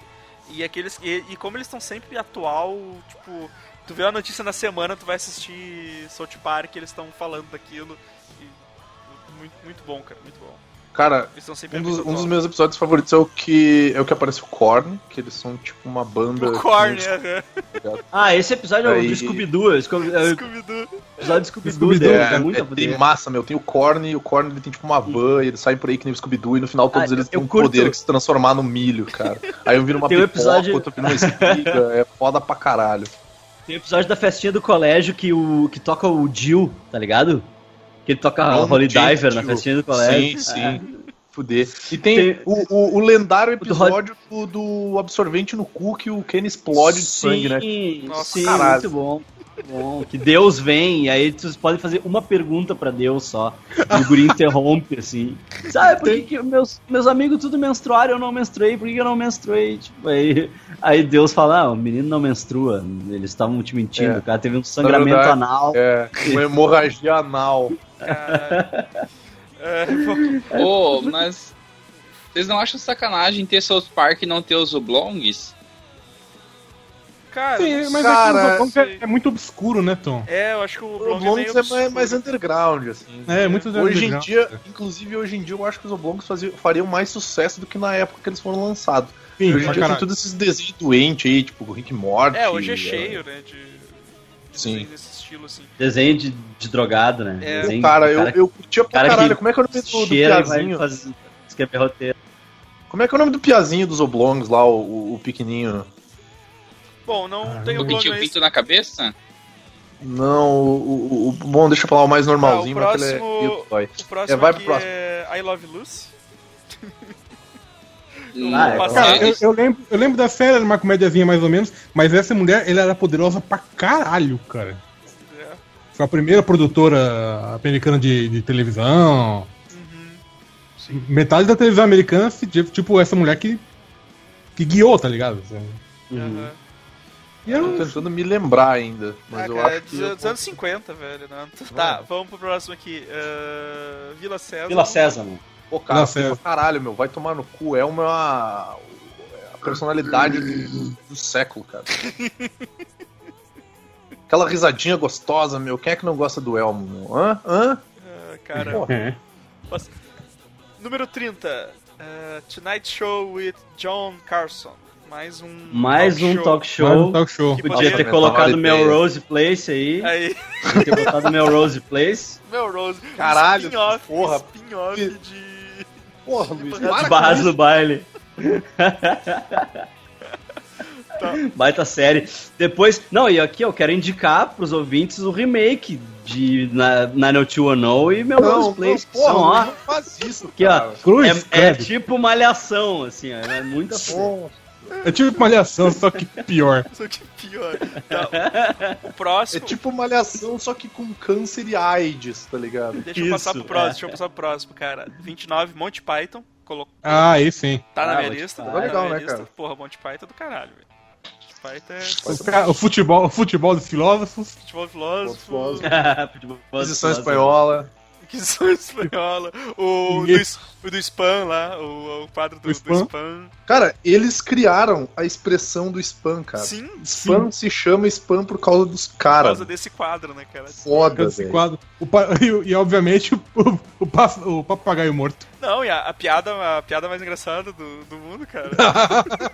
E aqueles. E, e como eles estão sempre atual, tipo, tu vê a notícia na semana, tu vai assistir South Park, eles estão falando daquilo. E muito, muito bom, cara, muito bom. Cara, um dos, um dos meus episódios favoritos é o que é o que aparece o Korn, que eles são tipo uma banda. O Korn, né? Ah, esse episódio é o Aí- do Scooby-Doo. é Scooby- é o Scooby-Doo. episódio do Scooby-Doo Scooby-Doo, dele, É, é muito é, tem massa, meu. Tem o Korn e o Korn ele tem tipo uma van e eles saem por aí que nem o Scooby-Doo e no final todos Ah, eles têm um curto- poder que se transformar no milho, cara. Aí eu viro uma Tem um pipoca, episódio- outro vira uma espiga, é foda pra caralho. Tem o episódio da festinha do colégio que, o, que toca o Jill, tá ligado? Que ele toca Não, Holy Diver na Jill. festinha do colégio. Sim, É. sim. Fuder. E tem, Tem- O, o, o lendário episódio do, do absorvente no cu que o Ken explode de sangue, né? Sim, Nossa, sim, caralho. muito bom. Bom, que Deus vem, e aí vocês podem fazer uma pergunta pra Deus só. E o guri interrompe, assim. Sabe por que, que meus, meus amigos tudo menstruaram eu não menstruei? Por que, que eu não menstruei? Tipo, aí, aí Deus fala: ah, o menino não menstrua. Eles estavam te mentindo, É. o cara teve um sangramento verdade, anal. É, uma hemorragia anal. É, bom, Ô, mas. Vocês não acham sacanagem ter South Park e não ter os oblongs? Cara, Sim, mas Cara, é, que o Oblong sei. é, é muito obscuro, né, Tom? é, eu acho que o O Oblong é Oblongs meio é mais, mais underground, assim. É, muito Hoje em underground. dia, inclusive hoje em dia, eu acho que os Oblongs faziam, fariam mais sucesso do que na época que eles foram lançados. Sim, hoje em dia tem caralho. todos esses desenhos doentes aí, tipo Rick Morty. É, hoje é cheio, né, de... Sim. desenho desse estilo, assim. Desenho de, de drogado, né? É. Desenho Cara, de eu, eu curtia pra cara caralho. Como é que é o nome do, do piazinho? fazer. Como é que é o nome do piazinho dos Oblongs lá, o, o, o pequenininho? Bom, não Ah, tem O que tinha o pinto na cabeça? Não, o, o, o- Bom, deixa eu falar o mais normalzinho, Ah, o mas ele é próximo- dói. O próximo É, vai pro próximo. é I Love Lucy. Ah, é. Cara, eu, eu lembro, eu lembro da série, era uma comédiazinha mais ou menos, mas essa mulher, ela era poderosa pra caralho, cara. É. Foi a primeira produtora americana de, de televisão. Uhum. Metade da televisão americana, se- tipo, essa mulher que, que guiou, tá ligado? Aham. E eu, Tô tentando me lembrar ainda, mas Ah, eu cara, é acho que... dos, eu- dos anos 50, velho. Né? Tá, vamos pro próximo aqui. Ah, Vila César. Vila Sésamo. Pô, cara, Nossa, é. caralho, meu, vai tomar no cu. É uma... A personalidade do, do século, cara. Aquela risadinha gostosa, meu. Quem é que não gosta do Elmo, meu? Hã? Hã? Ah, cara. É. Posso- Número 30. ah, Tonight Show with John Carson. Mais um. Mais um talk mais show. um talk show. Que Podia ter Tá colocado. Melrose Place aí. Aí, Podia ter botado Melrose Place. Melrose. Caralho, Spin-off. porra. Spin-off Que- de. Porra, Luiz, com Barras do baile. Baita série. Depois, não, e aqui eu quero indicar pros ouvintes o remake de na, 90210 e meu Rose Place, que são, ó, não faz isso, aqui, ó, cara. Cruz, é, é tipo malhação, assim, ó, é muita foda. É tipo malhação, só que pior. Só que pior. Tá, o É próximo. tipo malhação, só que com câncer e AIDS, tá ligado? Deixa eu passar Isso, pro próximo, é. deixa eu passar pro próximo, cara. 29, Monty Python. Colo... Ah, aí sim. Tá na Ah, minha lista. Tá na Legal, minha né, lista. cara? Porra, Monty Python é do caralho, velho. É o, futebol, o futebol dos filósofos. futebol filósofo, Inquisição espanhola. Inquisição espanhola, o do, o do spam lá, o, o quadro do, O do spam? spam. Cara, eles criaram a expressão do spam, cara. Sim, Spam se chama spam por causa dos por caras. causa desse quadro, né, cara? Foda, Esse velho. quadro. O pa- e, e, obviamente o, o, o papagaio morto. Não, e a, a piada, a piada mais engraçada do, do mundo, cara.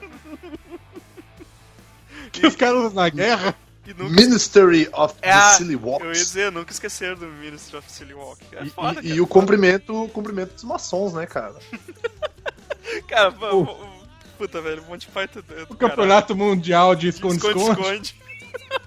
Que os caras na guerra. E nunca, Ministry of É the Silly eu ia dizer, nunca esquecer do Ministry of Silly Walk. É E, foda, e- e o cumprimento, o cumprimento dos maçons, né, cara? Cara, puta, velho, Monty Python é do O campeonato mundial de esconde-esconde. Esconde-esconde.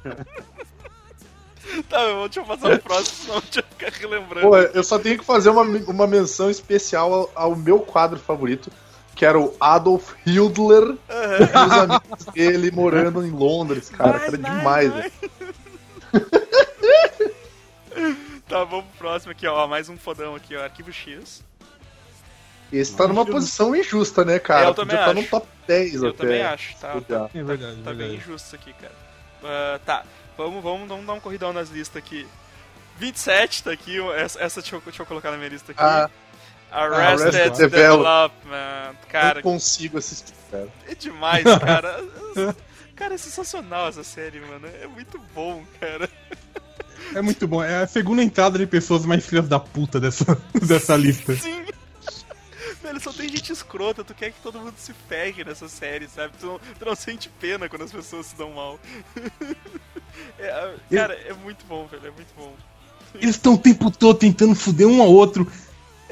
tá, meu, deixa eu passar o próximo, senão deixa eu ficar relembrando. Pô, eu só tenho que fazer uma, uma menção especial ao, ao meu quadro favorito, que era o Adolf Hitler e os amigos dele morando em Londres, cara. Que era Vai, vai, demais, vai. Tá, vamos pro próximo aqui, ó. Mais um fodão aqui, ó. Arquivo X. Esse tá numa posição injusta, né, cara? É, eu também Podia tá acho. no top 10 Eu até. também acho, tá? Tá. É verdade, tá é bem injusto isso aqui, cara. Ah, tá, vamos, vamos, vamos dar um corridão nas listas aqui. 27 tá aqui, essa, essa deixa, eu, deixa eu colocar na minha lista aqui. Ah, Arrested, Arrested Development. Cara, não consigo assistir, cara. é demais, cara. cara, é sensacional essa série, mano. É muito bom, cara. É muito bom. É a segunda entrada de pessoas mais filhas da puta dessa, dessa lista. Sim. Velho, só tem gente escrota, tu quer que todo mundo se ferre nessa série, sabe? Tu não, tu não sente pena quando as pessoas se dão mal. É, cara, é muito bom, velho, é muito bom. Eles estão o tempo todo tentando foder um ao outro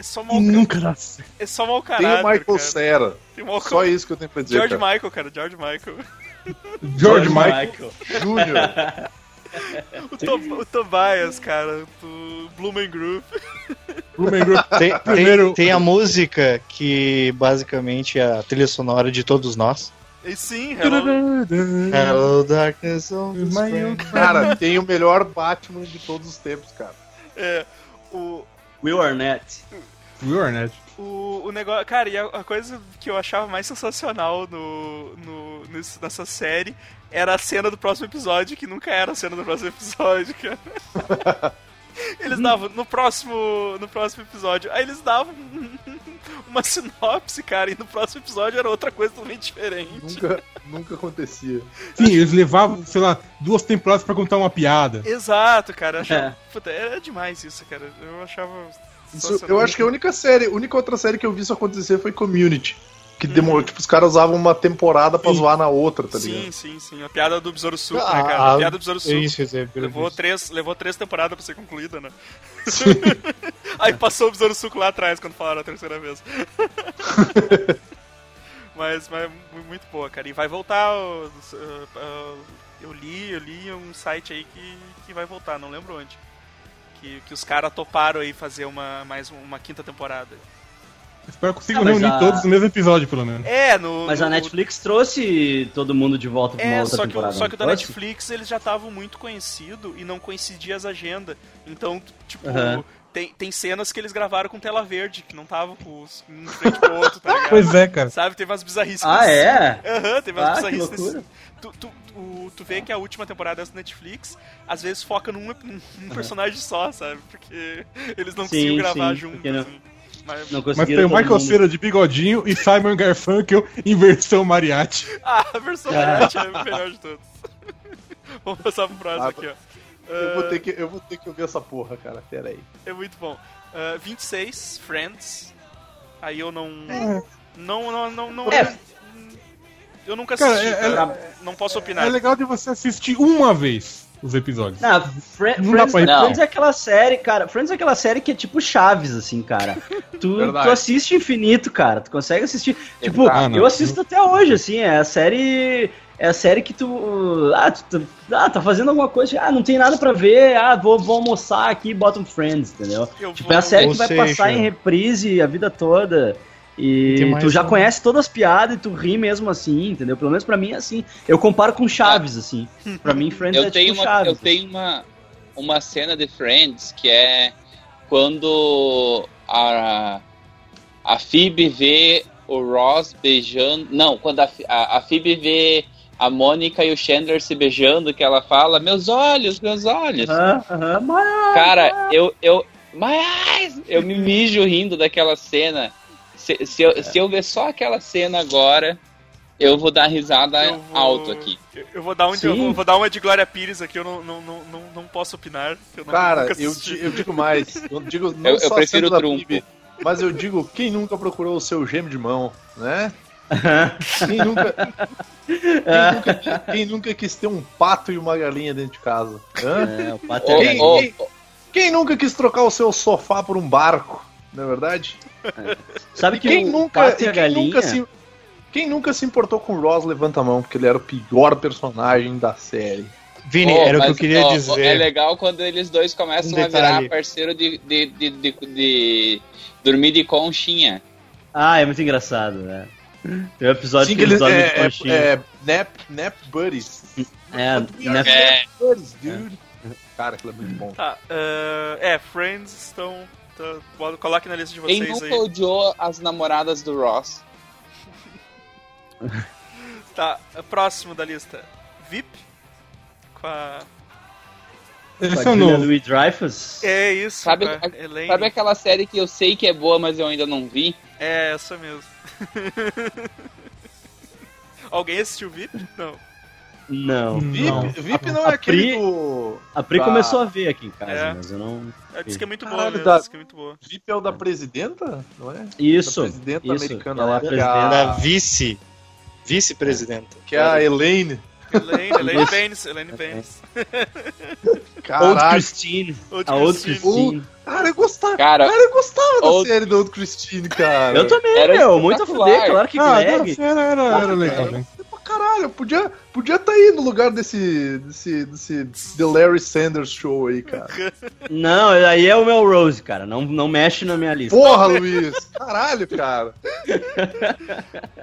É só mau, nunca dá certo. é só mau Tem caráter, o Michael cara. Cera. Tem Só isso que eu tenho pra dizer, George cara. Michael, cara, George Michael. George Michael. Júnior. O, To- o Tobias, cara, do Blumen Group. Blumen Group. Tem, tem- Primeiro- tem a música que basicamente é a trilha sonora de todos nós. E sim, Hello. Hello, darkness Cara, tem o melhor Batman de todos os tempos, cara. É, o, Will Arnett. Arnett. O, o negócio. Cara, e a, a coisa que eu achava mais sensacional no, no, nesse- nessa série era a cena do próximo episódio, que nunca era a cena do próximo episódio, cara. Eles davam no próximo, no próximo episódio. Aí eles davam uma sinopse, cara, e no próximo episódio era outra coisa totalmente diferente. Nunca, nunca acontecia. Sim, eles levavam, sei lá, duas temporadas pra contar uma piada. Exato, cara. Eu achava, É. puta, era demais isso, cara. Eu achava. Isso, eu acho que a única série, a única outra série que eu vi isso acontecer foi Community. Que Uhum. demorou, tipo, os caras usavam uma temporada pra Sim. zoar na outra, tá ligado? Sim, sim, sim. A piada do Besouro Suco, Ah, né, cara? A piada do Besouro Suco. Isso, isso, é Levou três, levou três temporadas pra ser concluída, né? Aí passou o Besouro Suco lá atrás quando falaram a terceira vez. mas, mas mu- muito boa, cara. E vai voltar. o- uh, uh, eu li, eu li um site aí que, que vai voltar, não lembro onde. Que, que os caras toparam aí fazer uma, mais uma quinta temporada. Espero que consigam Ah, mas reunir a- todos no mesmo episódio, pelo menos. É, no. Mas no- a Netflix trouxe todo mundo de volta pra uma É, outra só que, o, temporada. só que o da? Netflix eles já estavam muito conhecidos e não coincidia as agendas. Então, tipo, tem, tem cenas que eles gravaram com tela verde, que não tava com os, um frente pro outro, tá ligado? Pois é, cara. Sabe, teve umas bizarrices. Ah, é? Aham, teve umas Ah, bizarrices. nesse- Tu, tu, tu, tu vê que a última temporada da Netflix às vezes foca num, num personagem só, sabe? Porque eles não Sim, conseguiam gravar sim, juntos. não- assim. Mas, Não Mas tem o Michael mundo. Cera de bigodinho e Simon Garfunkel em versão mariachi. ah, a versão Mariachi é a melhor de todas. Vamos passar pro próximo Ah, aqui, ó. Eu, vou Ah, ter que, eu vou ter que ouvir essa porra, cara. Pera aí. É muito bom. Ah, 26, Friends. Aí eu não. Não, não, não, não. É. Eu nunca Cara, assisti, é- tá? Não posso opinar. É legal de você assistir uma vez os episódios. Não, Fre- Não dá Friends, Friends é aquela série, cara. Friends é aquela série que é tipo Chaves, assim, cara. Tu, tu assiste infinito, cara. Tu consegue assistir. Tipo, Ah, eu assisto até hoje, assim. É a série. é a série que tu. Ah, tu, tu- ah, tá fazendo alguma coisa. Ah, não tem nada pra ver. Ah, vou, vou almoçar aqui e bota um Friends, entendeu? Eu Tipo, vou- é a série Ou que vai seja- passar em reprise a vida toda. E tu já um- conhece todas as piadas e tu ri mesmo assim, entendeu? Pelo menos pra mim é assim. Eu comparo com Chaves, assim. Pra mim, Friends Eu é tenho, tipo uma, Chaves. eu tenho uma, uma cena de Friends que é quando a, a Phoebe vê o Ross beijando. Não, quando a, a, a Phoebe vê a Mônica e o Chandler se beijando, que ela fala: Meus olhos, meus olhos. Aham, aham, mas- Cara, eu, eu. Mas eu me mijo rindo daquela cena. Se, se, eu, se eu ver só aquela cena agora, eu vou dar risada Eu vou- alto aqui. Eu, eu vou dar um eu vou, vou dar uma de Glória Pires aqui, eu não, não, não, não, não posso opinar. Eu não, Cara, nunca eu, eu digo mais. Eu digo não Eu- eu só prefiro da trunfo. Phoebe, mas eu digo, quem nunca procurou o seu gêmeo de mão, né? Quem nunca, quem, nunca, quem nunca quis ter um pato e uma galinha dentro de casa? Hã? É, o Pato é Quem- ô, quem- Quem nunca quis trocar o seu sofá por um barco? Não é verdade? Sabe E que quem o nunca, quem galinha... nunca se quem nunca se importou com o Ross levanta a mão, porque ele era o pior personagem da série. Vini, Ô, era o que mas, eu queria ó, dizer. É legal quando eles dois começam Um a virar parceiro de, de, de, de, de dormir de conchinha. Ah, é muito engraçado, né? Tem um episódio Sim, que eles dormem de é, conchinha. é, é nap, nap Buddies. É, né? É, Buddies, dude. Cara, aquilo é muito bom. Tá, ah, é, Friends estão. Tá, coloque na lista de quem vocês nunca aí. odiou as namoradas do Ross? Tá, próximo da lista. VIP. Com a. Esse Com é novo. É Louis-Dreyfus. isso, Sabe, a sabe aquela série que eu sei que é boa, mas eu ainda não vi? É, essa mesmo. Alguém assistiu VIP? Não. Não. VIP Não. VIP não A é aquele Pri- do. A Pri começou a ver aqui em casa, É. mas eu não... Ela disse que é muito boa Caralho, mesmo. Disse que é muito boa. VIP é o da presidenta, não é? Isso, Da presidenta isso. americana ela lá, é que é presidenta. a- Da vice. Vice-presidenta. Que é a Elaine. Elaine, Elaine Baines, Elaine Baines. Old Caralho. Christine. Old A Old Christine. Cara, eu gostava. Cara, Cara, eu gostava da Old- série do Old Christine, cara. Eu também, Era meu. Muito a fuder, claro que Ah, Greg. era, era, era, era legal, né? Caralho, podia podia tá aí no lugar desse, desse, desse The Larry Sanders Show aí, cara. Não, aí é o Melrose, cara. Não, não mexe na minha lista. Porra, Luiz! Caralho, cara.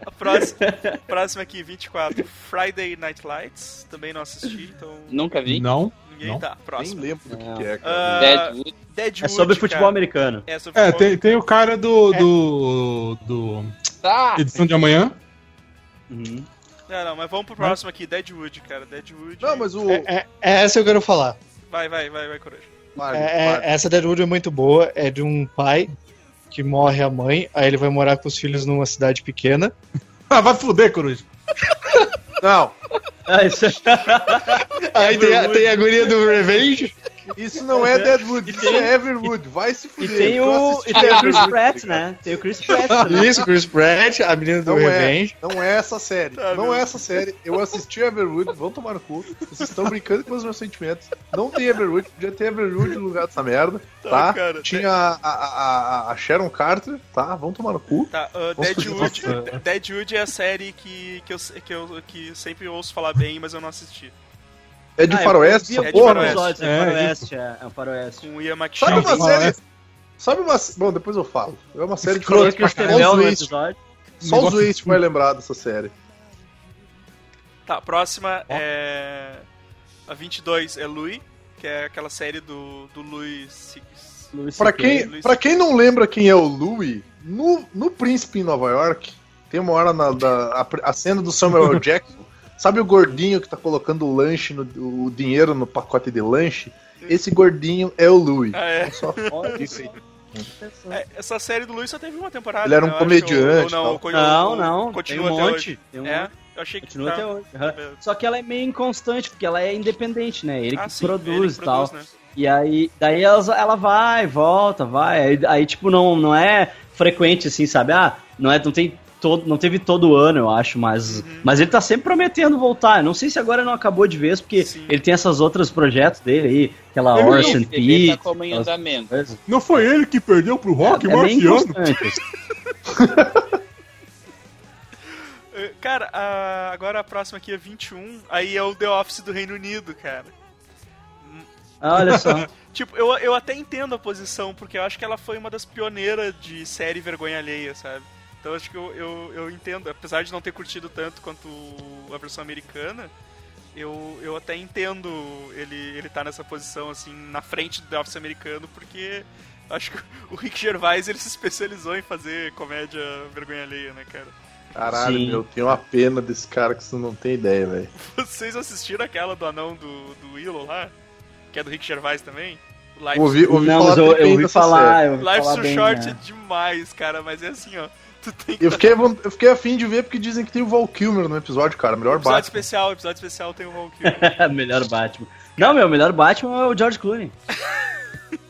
A próxima, próxima aqui, 24. Friday Night Lights. Também não assisti, então nunca vi. Não. ninguém Não. tá. Nem Próximo. lembro do que, que é, cara. Ah, Deadwood. Deadwood, É sobre futebol cara. americano. É, sobre É, futebol tem, tem o cara do, do, do Tá. Edição de Amanhã. Uhum. Não, não, mas vamos pro próximo aqui, Deadwood, cara. Deadwood. Não, mas o. É, é- é essa eu quero falar. Vai, vai, vai, vai, Coruja. Vale, É- é- vale. essa Deadwood é muito boa. É de um pai que morre a mãe, aí ele vai morar com os filhos numa cidade pequena. Ah, vai fuder, Coruja. Não, Ah, isso é... Aí tem a, tem a guria do Revenge. isso não é Deadwood, isso é Everwood. Vai se E fuder. tem eu o, e tem o Chris Pratt, né? Tem o Chris Pratt também. Isso, Chris Pratt, a menina do Não é, Revenge. não é essa série. Tá, não meu. é essa série. Eu assisti Everwood, vão tomar no cu. Vocês estão brincando com os meus sentimentos. Não tem Everwood, podia ter Everwood no lugar dessa merda, Tá, tá? cara, Tinha a, a, a, a Sharon Carter, tá? Vão tomar no cu. Tá, uh, Deadwood, Deadwood é a série que, que, eu, que eu que sempre ouço falar bem, mas eu não assisti. É de Ah, faroeste, é de porra. faroeste. É, É, faroeste, é, é um faroeste. Com o Ian Sabe McShane. uma Sim. série? Sabe uma. Bom, depois eu falo. É uma série de Escroto faroeste caralho. no Só os. Só os Waste vai lembrar dessa série. Tá, próxima é. A 22 é Louis, que é aquela série do, do Louis Six. Louis Pra quem, pra quem não lembra quem é o Louis, no, no Príncipe em Nova York, tem uma hora na da, a, a cena do Samuel. Jackson. Sabe o gordinho que tá colocando o lanche, no, o dinheiro no pacote de lanche? Esse gordinho é o Louis. Ah, é. Só isso aí. É, Essa série do Louis só teve uma temporada. Ele era um eu acho, comediante ou- ou não, ou- Não, ou- não, Continua tem um até monte. hoje. Tem um É, monte. eu achei que Continua tá- até hoje. beleza. Só que ela é meio inconstante, porque ela é independente, né? Ele Ah, que sim, produz e tal. produz, né? E aí, daí ela, ela vai, volta, vai. Aí, aí, tipo, não, não é frequente, assim, sabe? Ah, não, é, não tem todo, não teve todo ano, eu acho, mas, Uhum. mas ele tá sempre prometendo voltar. Não sei se agora não acabou de vez, porque Sim. ele tem esses outros projetos dele aí, aquela Ele- Horse and TV Pete. tá como em aquelas andamento. coisas. Não foi ele que perdeu pro Rock é, é Marciano? Eh, Cara, a- agora a próxima aqui é 21, aí é o The Office do Reino Unido, cara. Ah, Olha só. Tipo, eu, eu até entendo a posição, porque eu acho que ela foi uma das pioneiras de série vergonha alheia, sabe? Então acho que eu, eu, eu entendo, apesar de não ter curtido tanto quanto a versão americana, eu, eu até entendo ele, ele tá nessa posição, assim, na frente do The Office americano, porque acho que o Rick Gervais ele se especializou em fazer comédia vergonha alheia, né, cara? Caralho, Sim. meu, tem uma pena desse cara que você não tem ideia, velho. Vocês assistiram aquela do anão do, do Willow lá? Que é do Rick Gervais também? O Life, Ouvi, ouvi não, falar eu, eu ouvi falar, eu ouvi Life falar so bem, Short né? é demais, cara, mas é assim, ó. Tem Eu fiquei, eu fiquei afim de ver porque dizem que tem o Val Kilmer no episódio, cara. Melhor episódio Batman. especial, episódio especial tem o Val Kilmer. melhor Batman. Não, meu, melhor Batman é o George Clooney.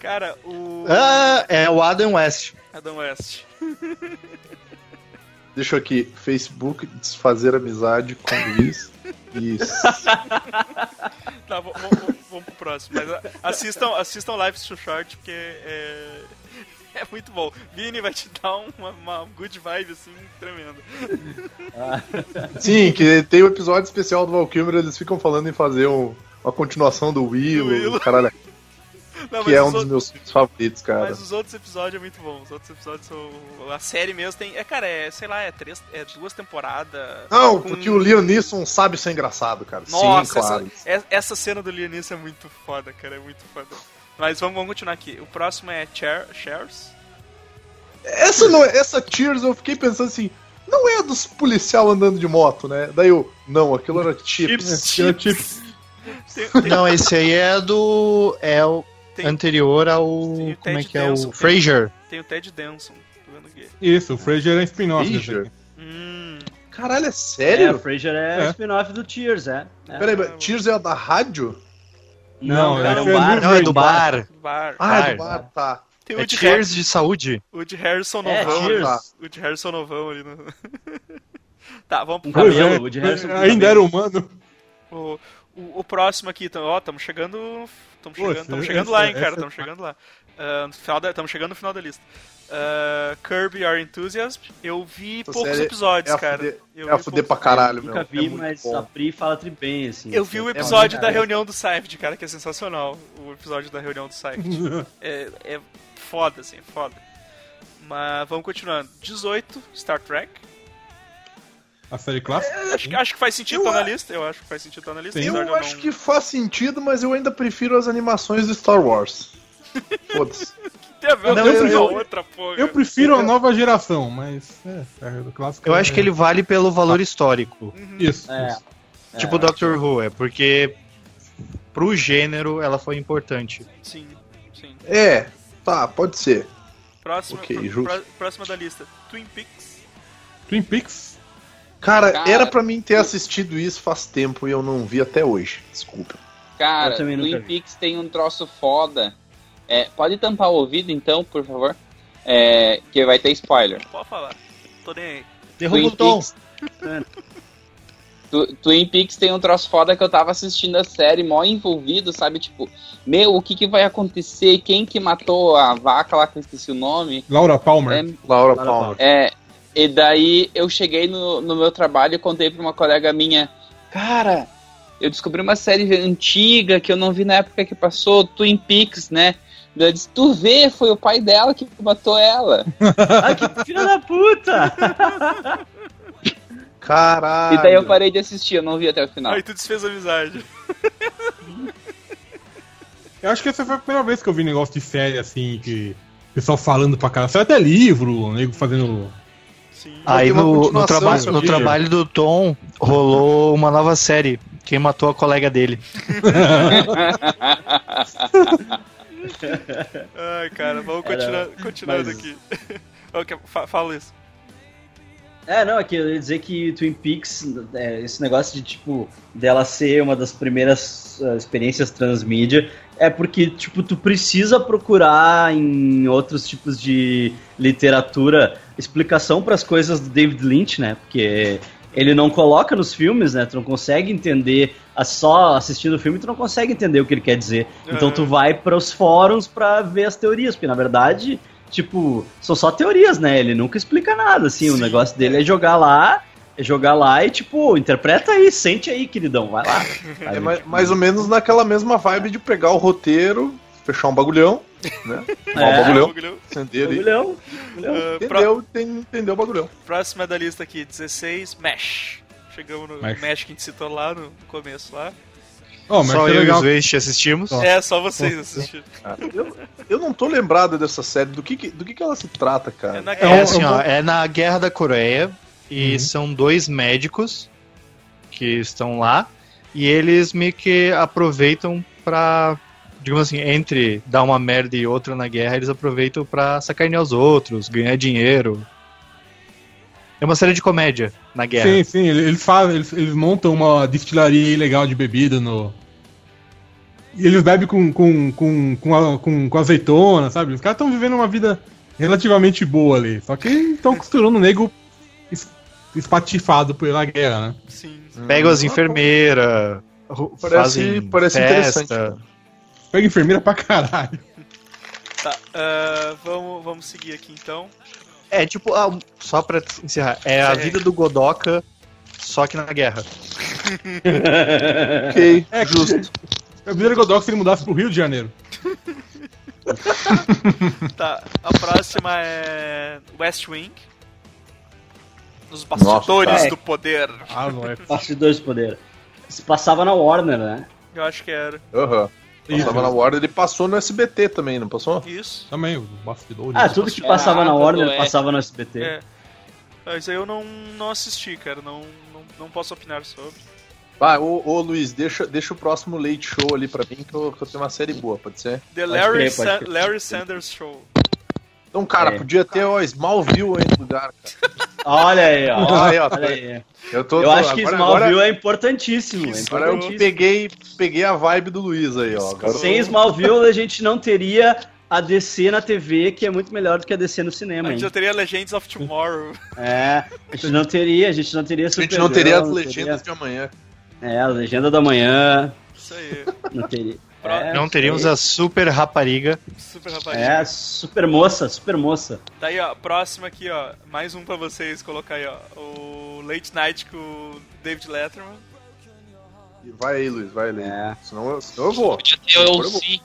Cara, o Ah, é o Adam West. Adam West. Deixa eu aqui. Facebook, desfazer amizade com Luiz. Isso. Tá, vamos, pro próximo. Mas assistam, assistam Life so Short, porque é, é muito bom. Vini vai te dar uma, uma good vibe, assim, tremenda. Sim, que tem o episódio especial do Val Kilmer, eles ficam falando em fazer um- uma continuação do Willow, Do Willow. caralho, Não, que é um dos outros- meus favoritos, cara. Mas os outros episódios é muito bom. Os outros episódios são. A série mesmo tem. É, cara, é, sei lá, é, três, é duas temporadas. Não, com- porque o Liam Neeson sabe ser engraçado, cara. Nossa, Sim, claro. essa, é- essa cena do Liam Neeson é muito foda, cara. É muito foda. Mas vamos, vamos continuar aqui. O próximo é Cher, Shares. Essa, não, é- essa Cheers eu fiquei pensando assim, não é dos policial andando de moto, né? Daí eu, não, aquilo era Chips. Tipo- Tem, tem- Não, esse aí é do. É o tem- anterior ao. tem o Como é que é? O tem- Frasier. tem o Ted Danson. Tô vendo aqui. Isso, o Fraser é spin-off. desse. Hum. Caralho, é É, sério? o Frasier é, É. o spin-off do Tears, é. é. Peraí, mas Cheers é a da rádio? Não, Não, cara, é um é bar. Não, é do bar. Bar. Ah, é do bar, tá. Tem o É Cheers de saúde. Har- Woody Harrison É, novão. Cheers. tá. Woody Harrison novão ali no. tá, vamos pro cabelo, é, o Woody Harrison ainda era humano. O, o, o próximo aqui, então, ó, estamos chegando. Estamos chegando, tamo chegando lá, hein, cara. Estamos chegando lá. Ah, no final da, tamo chegando no final da lista. Uh, Curb Your Enthusiasm. Eu vi Essa poucos episódios, é cara. fuder- Eu É a fuder pra caralho, meu. Nunca É vi, muito mas bom. a Pri fala tri bem, assim. Eu assim, vi o é episódio muito da reunião do Seinfeld, cara, que é sensacional. O episódio da reunião do Seinfeld. é, é foda, assim, é foda. Mas vamos continuando. 18, Star Trek. A série clássica. Acho, que- acho que faz sentido estar na a- lista. Eu acho que faz sentido estar na lista. Sim. Eu de não- acho que faz sentido, mas eu ainda prefiro as animações do Star Wars. Foda-se. Tem a ver Não, eu- eu- outra, porra. Eu prefiro a nova geração, mas. É, é do clássico. Eu é- acho que ele vale pelo valor histórico. Isso. É. isso. Tipo Doctor Who, é porque pro gênero ela foi importante. Sim, sim. É, tá, pode ser. Próxima, Ok, pró- justo. pró- próxima da lista. Twin Peaks. Twin Peaks. Cara, Cara, era pra mim ter assistido isso faz tempo e eu não vi até hoje. Desculpa. Cara, Twin. Peaks tem um troço foda. É, pode tampar o ouvido então, por favor? É, que vai ter spoiler. Pode falar. Tô nem aí. Derruba Twin o tom. Twin Peaks tem um troço foda que eu tava assistindo a série, mó envolvido, sabe? Tipo, meu, o que que vai acontecer? Quem que matou a vaca lá que eu esqueci o nome? Laura Palmer. É, Laura Laura Palmer. é, e daí eu cheguei no, no meu trabalho e contei pra uma colega minha, cara, eu descobri uma série antiga que eu não vi na época que passou, Twin Peaks, né? Ela disse, tu vê, foi o pai dela que matou ela. Ai, que filha da puta! Caralho. E daí eu parei de assistir, eu não vi até o final. Aí tu desfez a amizade. Eu acho que essa foi a primeira vez que eu vi negócio de série assim, que. Pessoal falando pra cara. Saiu até livro, o nego fazendo. Sim. Aí no, no, continuação, traba seu no trabalho do Tom rolou uma nova série. Quem matou a colega dele. Ai, cara, vamos continuar, continuando mas- aqui. Ok, fa- Fala isso. É, não, é que eu ia dizer que Twin Peaks, é, esse negócio de, tipo, dela ser uma das primeiras ah, experiências transmídia, é porque, tipo, tu precisa procurar em outros tipos de literatura explicação para as coisas do David Lynch, né? Porque ele não coloca nos filmes, né? Tu não consegue entender, a- só assistindo o filme, tu não consegue entender o que ele quer dizer. Então Aham. tu vai para os fóruns para ver as teorias, porque na verdade tipo, são só teorias, né? Ele nunca explica nada, assim. O Sim, negócio dele é jogar lá, é jogar lá e, tipo, interpreta aí, sente aí, queridão, vai lá. É mais, mais ou menos naquela mesma vibe de pegar o roteiro, fechar um bagulhão, né? É. um bagulhão, Bagulhão. pro- Entendeu, tem- entendeu o bagulhão. Próxima da lista aqui, 16, Mesh. Chegamos no Mesh. Mesh, que a gente citou lá no começo lá. Mas Só eu legal. e os Waste assistimos. É, só vocês assistiram. Eu, eu não tô lembrado dessa série. Do que, que- do que, que ela se trata, cara? É na É guerra. assim, eu ó, vou- é na Guerra da Coreia e Uhum. são dois médicos que estão lá e eles meio que aproveitam pra, digamos assim, entre dar uma merda e outra na guerra, eles aproveitam pra sacanear os outros, ganhar dinheiro. É uma série de comédia na guerra. Sim, sim, eles fazem, eles, eles montam uma destilaria ilegal de bebida no. E eles bebem com, com, com, com, a- com, com azeitona, sabe? Os caras estão vivendo uma vida relativamente boa ali. Só que estão costurando o nego es- espatifado pela guerra, né? Sim. Pegam as enfermeiras, Parece- fazem parece festa. interessante. Pega enfermeira pra caralho. Tá, ah, vamos, vamos seguir aqui então. É tipo, ah, só pra encerrar, é a Sim. vida do Godoka, só que na guerra. Ok, É, justo. Eu vi o Godox se ele mudasse pro Rio de Janeiro. Tá, a próxima é West Wing. Os bastidores cara. do poder. Ah, não é. Bastidores de poder. Se passava na Warner, né? Eu acho que era. Aham. Isso, Passava na Warner, ele passou no SBT também, não passou? Isso. Também, os bastidores. Ah, tudo que É, passava na Warner é. passava no SBT. É. Mas aí eu não, não assisti, cara. Não, não, não posso opinar sobre. Vai, ô, ô Luiz, deixa, deixa o próximo Late Show ali pra mim, que eu, que eu tenho uma série boa, pode ser? The Pode Larry, crer, Sa-. Larry Sanders Show. Então, cara, É. podia ter ó, Smallville aí no lugar, cara. Olha aí, ó. Aí, ó, Olha aí. Eu, tô, Eu tô- acho que agora- Smallville agora- é importantíssimo. é Agora eu peguei, peguei a vibe do Luiz aí, ó. Agora Sem Smallville a gente não teria a DC na TV, que é muito melhor do que a DC no A cinema. gente hein? já teria Legends of Tomorrow. É, a gente não teria, a gente não teria a gente não teria as não legendas de amanhã. teria- É, a Legenda da Manhã, Isso aí. não teria. É, Não teríamos a super rapariga. Super rapaz. É, super moça, super moça. Tá aí, ó. Próxima aqui, ó. Mais um pra vocês colocar aí, ó. O Late Night com o David Letterman. Vai aí, Luiz, vai aí. É. Senão, eu- senão eu vou. Podia ter o OC.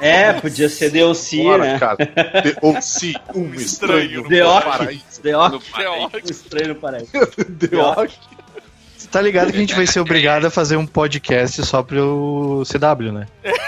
É, podia ser DLC, Bora, né? cara. The OC, um estranho no The Ock. paraíso. The Ock, No um estranho no paraíso. The Ock. Você tá ligado que a gente vai ser obrigado a fazer um podcast só pro CW, né?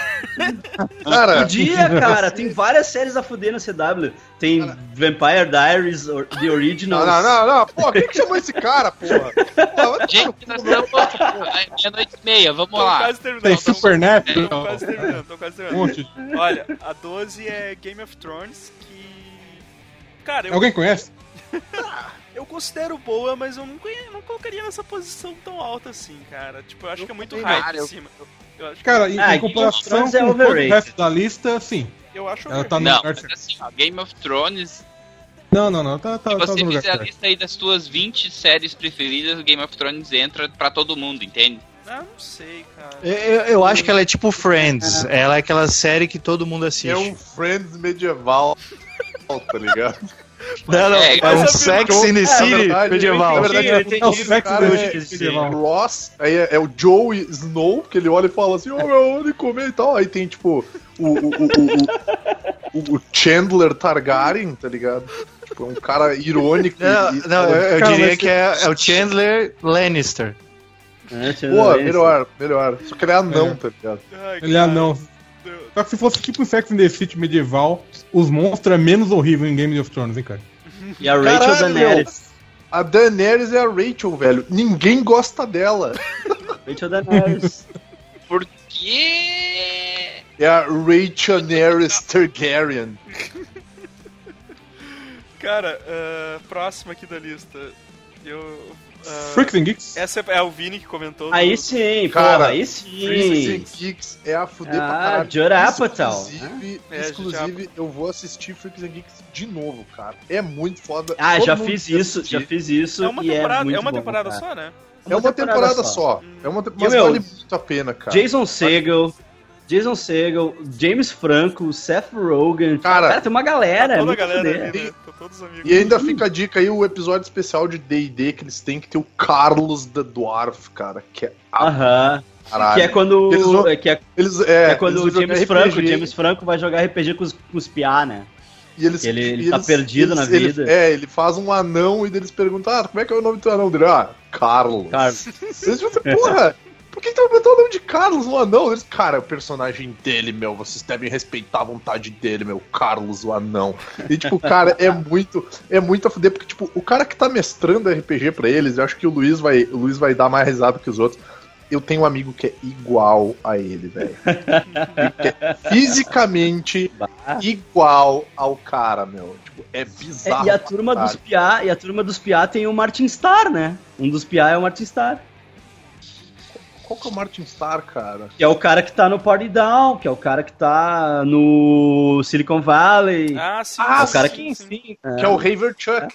Cara, Podia, cara, tem várias séries a fuder no CW. Tem Vampire Diaries, or- The não, Originals. não, não, não. Pô, quem que chamou esse cara, porra? Pô, vai Gente, nós estamos. É meia-noite e meia, vamos Tô lá. quase terminando. Tem tamo- Supernatural. Tô quase terminando, tô quase terminando. Olha, a 12 é Game of Thrones, que. Cara, eu, Alguém conhece? eu considero boa, mas eu não, não colocaria nessa posição tão alta assim, cara. Tipo, eu acho que é muito hype em eu- cima. Eu acho, Cara, em, Ah, em comparação é com todo o resto da lista, sim. eu acho Ela tá no Não, lugar certo. assim, ó, Game of Thrones, Não, não, não. Tá, tá, se tá você no lugar fizer a lista aí das tuas 20 séries preferidas, o Game of Thrones entra pra todo mundo, entende? Ah, não sei, cara. Eu, eu- eu acho que ela é tipo Friends. Ela é aquela série que todo mundo assiste. É um Friends medieval, tá ligado? Não, não, É, é, um eu- Sex in the City verdade, medieval. Na verdade, é, É o cara do é, medieval. Ross, aí é, é o Joe Snow, que ele olha e fala assim, ô meu, onde comer e tal. Aí tem tipo o, o, o, o, o- o Chandler Targaryen, tá ligado? Tipo, é um cara irônico. Não, e- não, eu, eu Cara, diria que é, é o Chandler Lannister. É, Pô, melhor, melhor. Só que ele é anão, É. tá ligado? Ai, Ele é anão. Só que se fosse tipo um Sex in the City medieval, os monstros é menos horrível em Game of Thrones, hein, cara? E a Rachel Caralho, Daenerys. A Daenerys é a Rachel, velho. Ninguém gosta dela. Rachel Daenerys. Por quê? É a Rachel Daenerys Targaryen. Cara, ah, próximo aqui da lista. Eu. Ah, Freaks and Geeks? essa é o Vini que comentou. Aí do- sim, Cara, porra, aí Freaks sim. and Geeks é a fuder pra Ah, caralho. Judd Apatow, Inclusive, É, exclusive eu vou assistir Freaks and Geeks de novo, cara. É muito foda. Ah, Todo já fiz isso, assistir. já fiz isso É uma e é temporada, muito é uma bom, temporada só, né? É uma temporada só. É uma te- mas meu, vale muito a pena, cara. Jason Segel, Jason Segel, James Franco, Seth Rogen. Cara, tem uma galera. Tá é toda a muito galera ali, né? Tá todos os amigos. E ainda fica a dica aí, o episódio especial de D&D que eles têm que ter o Carlos the Dwarf, cara, que é a Aham. caralho. Que é quando. Eles vão- é, que é, Eles, é, é quando eles o James Franco, James Franco vai jogar RPG com os, com os piá, né? E eles, Ele- ele e tá perdido na ele- vida. é, ele faz um anão e eles perguntam, ah, como é que é o nome do teu anão dele? Ah, Carlos. Carlos. Eles porra, por que tu vai botar o nome de Carlos no anão? Eles, cara, é o personagem dele, meu, vocês devem respeitar a vontade dele, meu, Carlos, o anão. E, tipo, cara, é muito, é muito a fuder, porque, tipo, o cara que tá mestrando RPG pra eles, eu acho que o Luiz vai, o Luiz vai dar mais risada que os outros. Eu tenho um amigo que é igual a ele, velho. É fisicamente igual ao cara, meu. Tipo, é É, bizarro. e a turma dos piá, e a turma dos piá tem o Martin Starr, né? Um dos piá é o Martin Starr. Qual que é o Martin Starr, cara? Que é o cara que tá no Party Down, que é o cara que tá no Silicon Valley. Ah, sim. Ah, o cara sim, sim. É. Que é o Haver Chuck.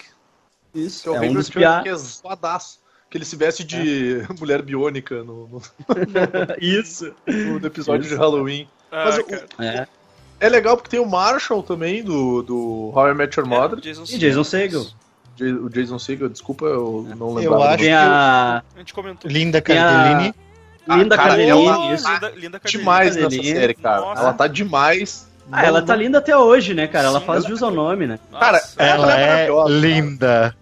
Isso, Que é o é um Haver Chuck, piá. que é zoadaço. Que ele se veste de mulher biônica no, no- Isso. no episódio Isso. de Halloween. Ah, Mas o- cara. É. É legal porque tem o Marshall também, do, do How I Met Your Mother. É, Jason E Jason Segel. O Jason Segel, desculpa, eu não Eu lembrava. do acho. Tem a A gente comentou. Linda Tem Ah, Linda cara, Cardellini. ela- isso. Linda, linda demais nessa Cadelinha. série, cara. Nossa. Ela tá demais. Ah, ela tá linda até hoje, né, cara? Ela Sim, faz ela- jus ao nome, né? Nossa. Cara, Ela é é maravilhosa, linda.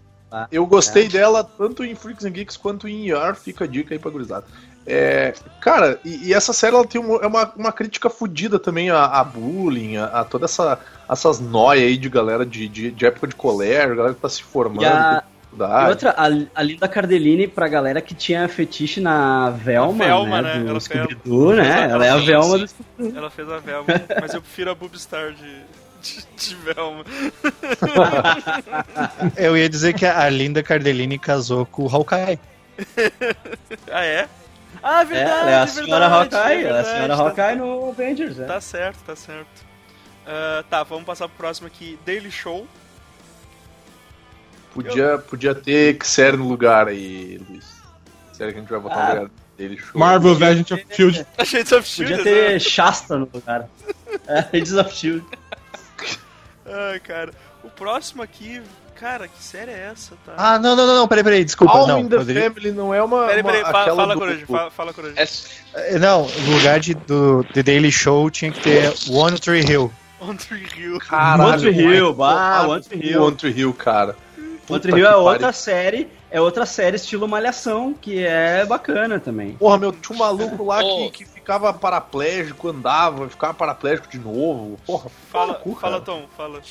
Eu gostei dela tanto em Freaks and Geeks quanto em ER, fica a dica aí pra gurizada. É, cara, e, e essa série ela tem uma, é uma, uma crítica fodida também a, a bullying, a, a toda essa essas noias aí de galera de, de, de época de colégio, galera que tá se formando, E a- tem E outra, a, a Linda Cardellini, pra galera que tinha fetiche na Velma, Velma, né? né? Ela Scooby-Doo, né? Exatamente, Ela é a Velma do. Ela fez a Velma, mas eu prefiro a Boobstar de, de, de Velma. Eu ia dizer que a Linda Cardellini casou com o Hawkeye. Ah, é? Ah, É, verdade, ela é a senhora verdade, Hawkeye, ela é a senhora tá- Hawkeye no Avengers, né? Tá certo, tá certo. Ah, tá, vamos passar pro próximo aqui. Daily Show. Podia, podia ter que série no lugar aí, Luiz. Série que a gente vai botar Ah. no lugar dele. Show. Marvel's Agent of Shield. Shades of Shield, Podia ter né? Shasta no lugar. É, Agents of Shield. Ai, cara. O próximo aqui, cara, que série é essa, tá? Ah, não, não, não, não, peraí, peraí, desculpa. All não, in the poderia- Family não é uma. Peraí, uma- peraí, fa- aquela fala, do- Coruja, fala, fala, Coruja. É, Eh, Não, no lugar de, do The Daily Show tinha que ter One Tree Hill. On Tree Hill. Caralho, One Tree Hill, One- bah, One Tree Hill. One Tree Hill, cara. One Puta Tree Hill é pariu. outra série, é outra série estilo Malhação, que é bacana também. Porra, meu, tinha um maluco lá que, que ficava paraplégico, andava, ficava paraplégico de novo. Porra, Fala, cu, fala. Tom, fala.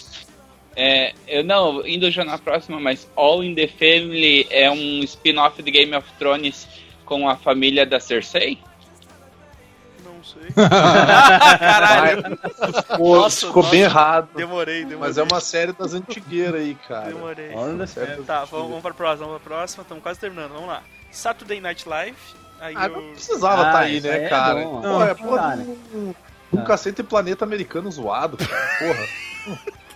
É, eu não, indo já na próxima, mas All in the Family é um spin-off de Game of Thrones com a família da Cersei? Sei. Caralho, Ficou, Nossa, ficou bem nossa. errado. demorei, demorei. Mas é uma série das antigueiras aí, cara. Demorei. Olha, das Tá, vamos, vamos pra próxima, vamos pra próxima. Estamos quase terminando, vamos lá. Saturday Night Live. Aí Ah, eu... não precisava Ah, estar aí, isso né, aí é cara? bom. Porra, é porra dá, de né? um, um cacete planeta americano zoado, cara. Porra.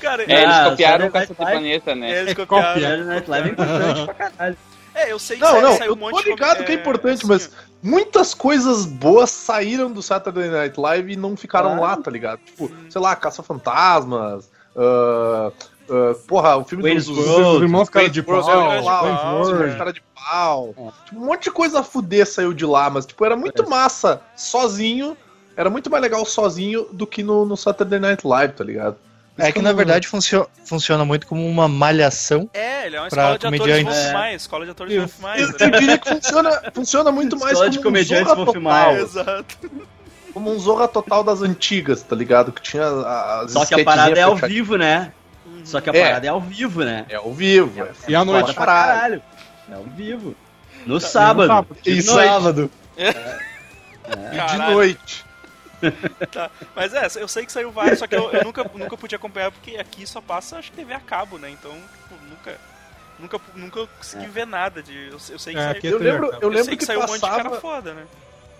Cara, É, eles Ah, copiaram o Cacete Night Live. Planeta, né? é, eles copiaram. Saturday Night Live é importante pra caralho. É, eu sei que Não, saiu, não, saiu eu um monte tô de ligado com- que é importante, assim, mas muitas coisas boas saíram do Saturday Night Live e não ficaram Claro. lá, tá ligado? Tipo, sei lá, Caça-Fantasmas, ah, ah, porra, o filme Wayne's dos... World. Os irmãos cara de World, pau. Cara de pau. É. Tipo, um monte de coisa fuder saiu de lá, mas tipo, era muito massa sozinho. Era muito mais legal sozinho do que no, no Saturday Night Live, tá ligado? É que na verdade funcio- funciona muito como uma malhação. É, ele é uma Pra escola de atores comediantes. Wolf É. Mais, escola de atores Isso. Wolf Mais. Eu, né? eu diria que funciona, funciona muito mais Escola como de um comediantes Zorra Wolf Total, Mais. Exato. como um Zorra Total das antigas, tá ligado? Que tinha as Só que a parada é ao vivo, né? Só que a É. parada é ao vivo, né? É ao vivo. É E à noite. Foda pra caralho. É ao vivo. No sábado. sábado. E noite. sábado. E de noite. Tá. Mas é, eu sei que saiu vários, só que eu, eu nunca, nunca pude acompanhar porque aqui só passa, acho que TV a cabo, né? Então, tipo, nunca, nunca, nunca consegui ver nada de. Eu, eu sei que É, saiu. aqui Eu lembro, eu lembro sei que, que saiu um monte de cara passava, foda, né?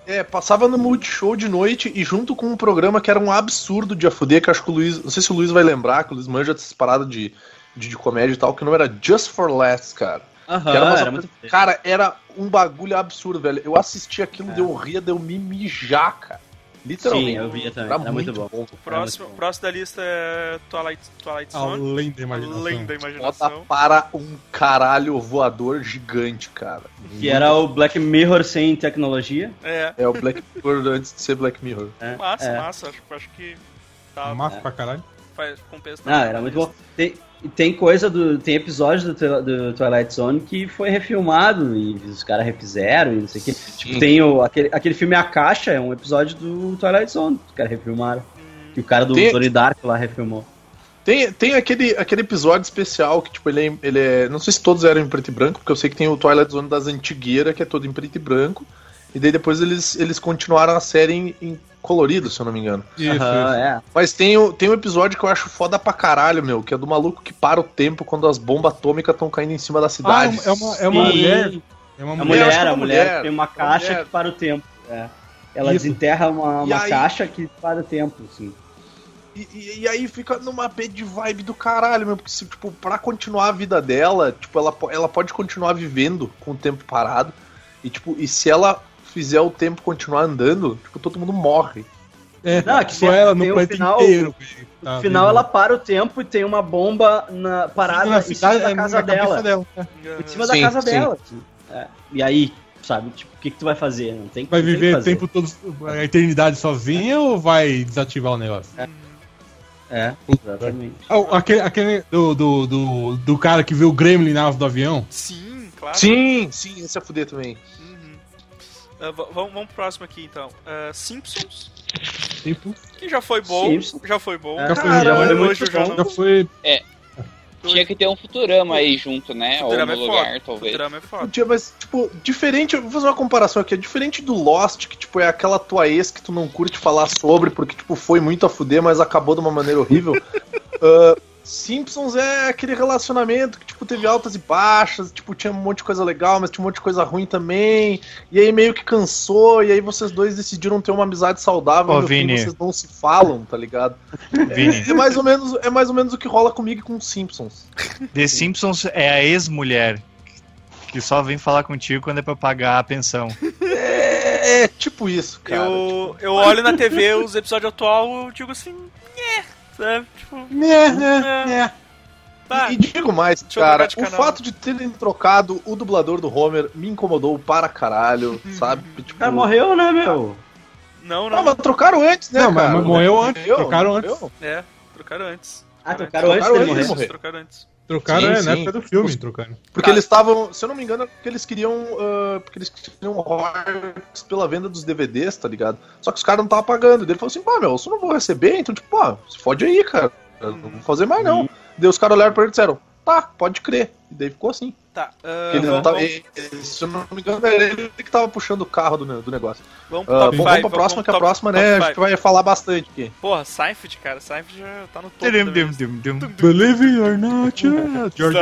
é, passava no Multishow de noite e junto com um programa que era um absurdo de AFD, que acho que o Luiz. Não sei se o Luiz vai lembrar, que o Luiz manja dessas paradas de, de, de comédia e tal, que não era Just for Laughs, cara. Aham, era era muito Cara, era um bagulho absurdo, velho. Eu assisti aquilo, deu ria, deu me mijar, cara. Literalmente. Sim, eu via também. Era, Era muito bom. O próximo, muito bom. próximo da lista é Twilight, Twilight Zone. Além da imaginação. Além da imaginação. para um caralho voador gigante, cara. Que era o Black Mirror sem tecnologia. É, É o Black Mirror antes de ser Black Mirror. É, massa, é. massa. Acho, acho que tá, Massa pra caralho. faz, compensa. Ah, era muito bom. Tem, e tem coisa do. Tem episódio do, do Twilight Zone que foi refilmado e os caras refizeram e não sei o que. Tipo, tem o, aquele, aquele filme A Caixa, é um episódio do Twilight Zone que os caras refilmaram. Que o cara do Tem- Tony Dark lá refilmou. Tem, tem aquele, aquele episódio especial que, tipo, ele é, ele é. Não sei se todos eram em preto e branco, porque eu sei que tem o Twilight Zone das Antigueiras, que é todo em preto e branco. E daí depois eles, eles continuaram a série em, em colorido, se eu não me engano. Isso, isso. é. Mas tem, o- tem um episódio que eu acho foda pra caralho, meu, que é do maluco que para o tempo quando as bombas atômicas estão caindo em cima da Ah, cidade. é uma, é uma mulher. É uma mulher. mulher, é a uma mulher, mulher, tem uma uma caixa mulher. que para o tempo. é. Ela Isso. desenterra uma, uma aí- caixa que para o tempo, assim. E, e- e aí fica numa bad vibe do caralho, meu, porque, se, tipo, pra continuar a vida dela, tipo, ela, ela pode continuar vivendo com o tempo parado. E, tipo, e se ela fizer o tempo continuar andando, tipo, todo mundo morre. É, Não, é que só tem- ela no tem o planeta final- inteiro. No Tá final ela para o tempo e tem uma bomba na, parada na em cima da é, casa dela. dela. é. Em cima Sim, da casa sim. dela. assim. É. E aí, sabe, tipo, o que, que tu vai fazer? Não tem Vai não viver o tempo todo, a eternidade sozinha ou vai desativar o negócio? É, exatamente. Ah, Aquele, aquele do, do, do, do cara que viu o Gremlin na asa do avião. Sim, claro. Sim, sim, esse é fuder também. V- vamos, vamos pro próximo aqui então. Ah, Simpsons, Tipo, que já foi bom. Simpsons. Já foi bom. É, já foi, já muito já bom. já foi Tinha que ter um Futurama aí junto, né? Ou Futurama no é lugar, foda. talvez. Futurama é foda. Mas, tipo, diferente, eu vou fazer uma comparação aqui, é diferente do Lost, que, tipo, é aquela tua ex que tu não curte falar sobre, porque, tipo, foi muito a fuder, mas acabou de uma maneira horrível. Ah, Simpsons é aquele relacionamento que, tipo, teve altas e baixas, tipo, tinha um monte de coisa legal, mas tinha um monte de coisa ruim também, e aí meio que cansou, e aí vocês dois decidiram ter uma amizade saudável, e fim Vini. vocês não se falam, tá ligado? Vini, É mais ou menos, é mais ou menos o que rola comigo e com os Simpsons. The Simpsons é a ex-mulher que só vem falar contigo quando é pra pagar a pensão. É, é tipo isso, cara. Eu, eu olho na TV os episódios atual eu digo assim, é, sabe? Tipo, Né, né, né. tá. E digo mais, cara, o fato de terem trocado o dublador do Homer me incomodou para caralho, sabe? Tipo, cara morreu, né, meu? Não, Não, não. mas trocaram antes, né, Não, mas- cara? mas morreu antes, Morreu, trocaram antes. morreu. É, trocaram antes. Ah, trocaram antes trocaram antes de morrer. morrer. Trocaram antes. Trocaram Sim, é, sim. na época do filme, trocaram. Porque eles estavam, se eu não me engano, é porque eles queriam, ah, porque eles queriam royalties pela venda dos DVDs, tá ligado? Só que os caras não estavam pagando. Ele falou assim, pá, meu, se eu não vou receber, então, tipo, pô, se fode aí, cara. Eu não vou fazer mais, não. Daí os caras olharam pra ele e disseram, tá, pode crer. E daí ficou assim. Tá, ah, Ele não vamos, tava, vamos, ele- ele- se eu não me engano, era ele que tava puxando o carro do, do negócio. vamos pro Ah, top bom, 5. vamos pra próxima, que a próxima, né, a gente vai falar bastante aqui. Porra, Seinfeld, cara. Seinfeld já tá no topo. Dum, dum, dum, dum. Believe or not. George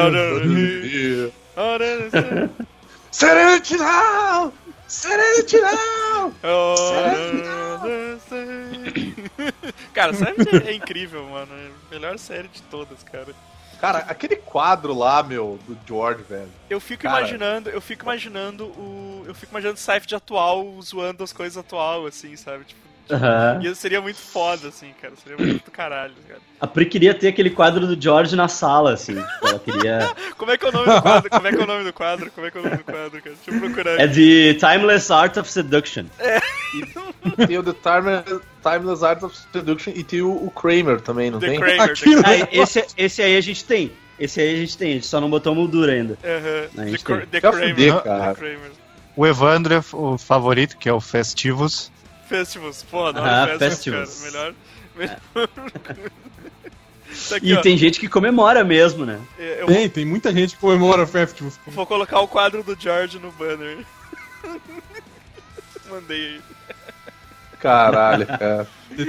Serenity now! Serenity now! Cara, Seinfeld é incrível, mano. É melhor série de todas, cara. Cara, aquele quadro lá, meu, do George, velho. Eu fico Cara. imaginando, eu fico imaginando o. Eu fico imaginando o Seinfeld atual zoando as coisas atual, assim, sabe? Tipo, Aham. e seria muito foda, assim, cara. Seria muito do caralho, cara. A Pri queria ter aquele quadro do George na sala, assim. Tipo, ela queria. Como é que é o nome do quadro? Como é que é o nome do quadro? Como é que é o nome do quadro, cara? Deixa eu procurar É de Timeless Art of Seduction. Tem o The Timeless, Timeless Art of Seduction e tem o, o Kramer também, não The tem? Kramer. The Ah, esse, esse aí a gente tem. Esse aí a gente tem, a gente só não botou moldura ainda. Aham, A The. The Kramer. fuder, The cara. Kramer. O Evandro é o favorito, que é o Festivus. Festivals, porra, não Ah, é Festivals, Festivals. cara. Melhor. melhor... Isso aqui, E ó. tem gente que comemora mesmo, né? Eu vou, Tem, tem muita gente que comemora festivals. vou colocar o quadro do George no banner. Mandei aí. Caralho, cara. The.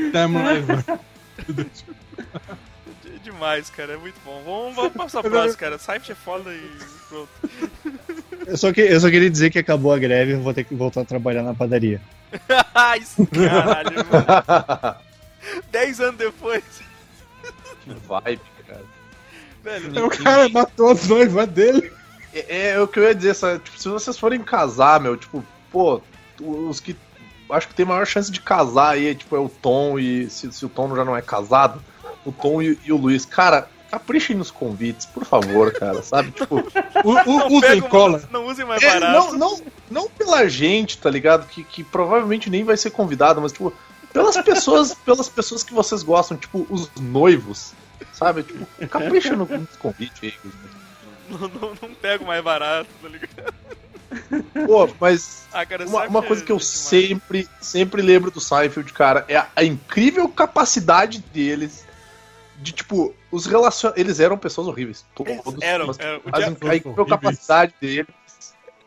De- Demais, cara, é muito bom. Vamos, vamos passar a próxima, cara. Seinfeld é foda e pronto. Eu só, que, eu só queria dizer que acabou a greve e eu vou ter que voltar a trabalhar na padaria. Isso, caralho, mano. Dez anos depois. Que vibe, cara. Velho, O cara matou as noivas dele. É, é o que eu ia dizer, sabe? Tipo, se vocês forem casar, meu, tipo, pô, os que acho que tem maior chance de casar aí, tipo, é o Tom e se, se o Tom já não é casado, o Tom e, e o Luiz. Cara, caprichem nos convites, por favor, cara, sabe? Tipo, Não usem cola. Não usem mais é, barato. não, não, não pela gente, tá ligado? Que, que provavelmente nem vai ser convidado, mas tipo, pelas pessoas, pelas pessoas que vocês gostam, tipo, os noivos, sabe? Tipo, capricha no, nos convites aí. Não, não, não pego mais barato, tá ligado? Pô, mas Ah, cara, uma, uma coisa que eu é sempre, sempre lembro do Seinfeld, cara, é a, a incrível capacidade deles de, tipo, os relacion... Eles eram pessoas horríveis, todos. Eram, mas, eram. O mas dia- a capacidade deles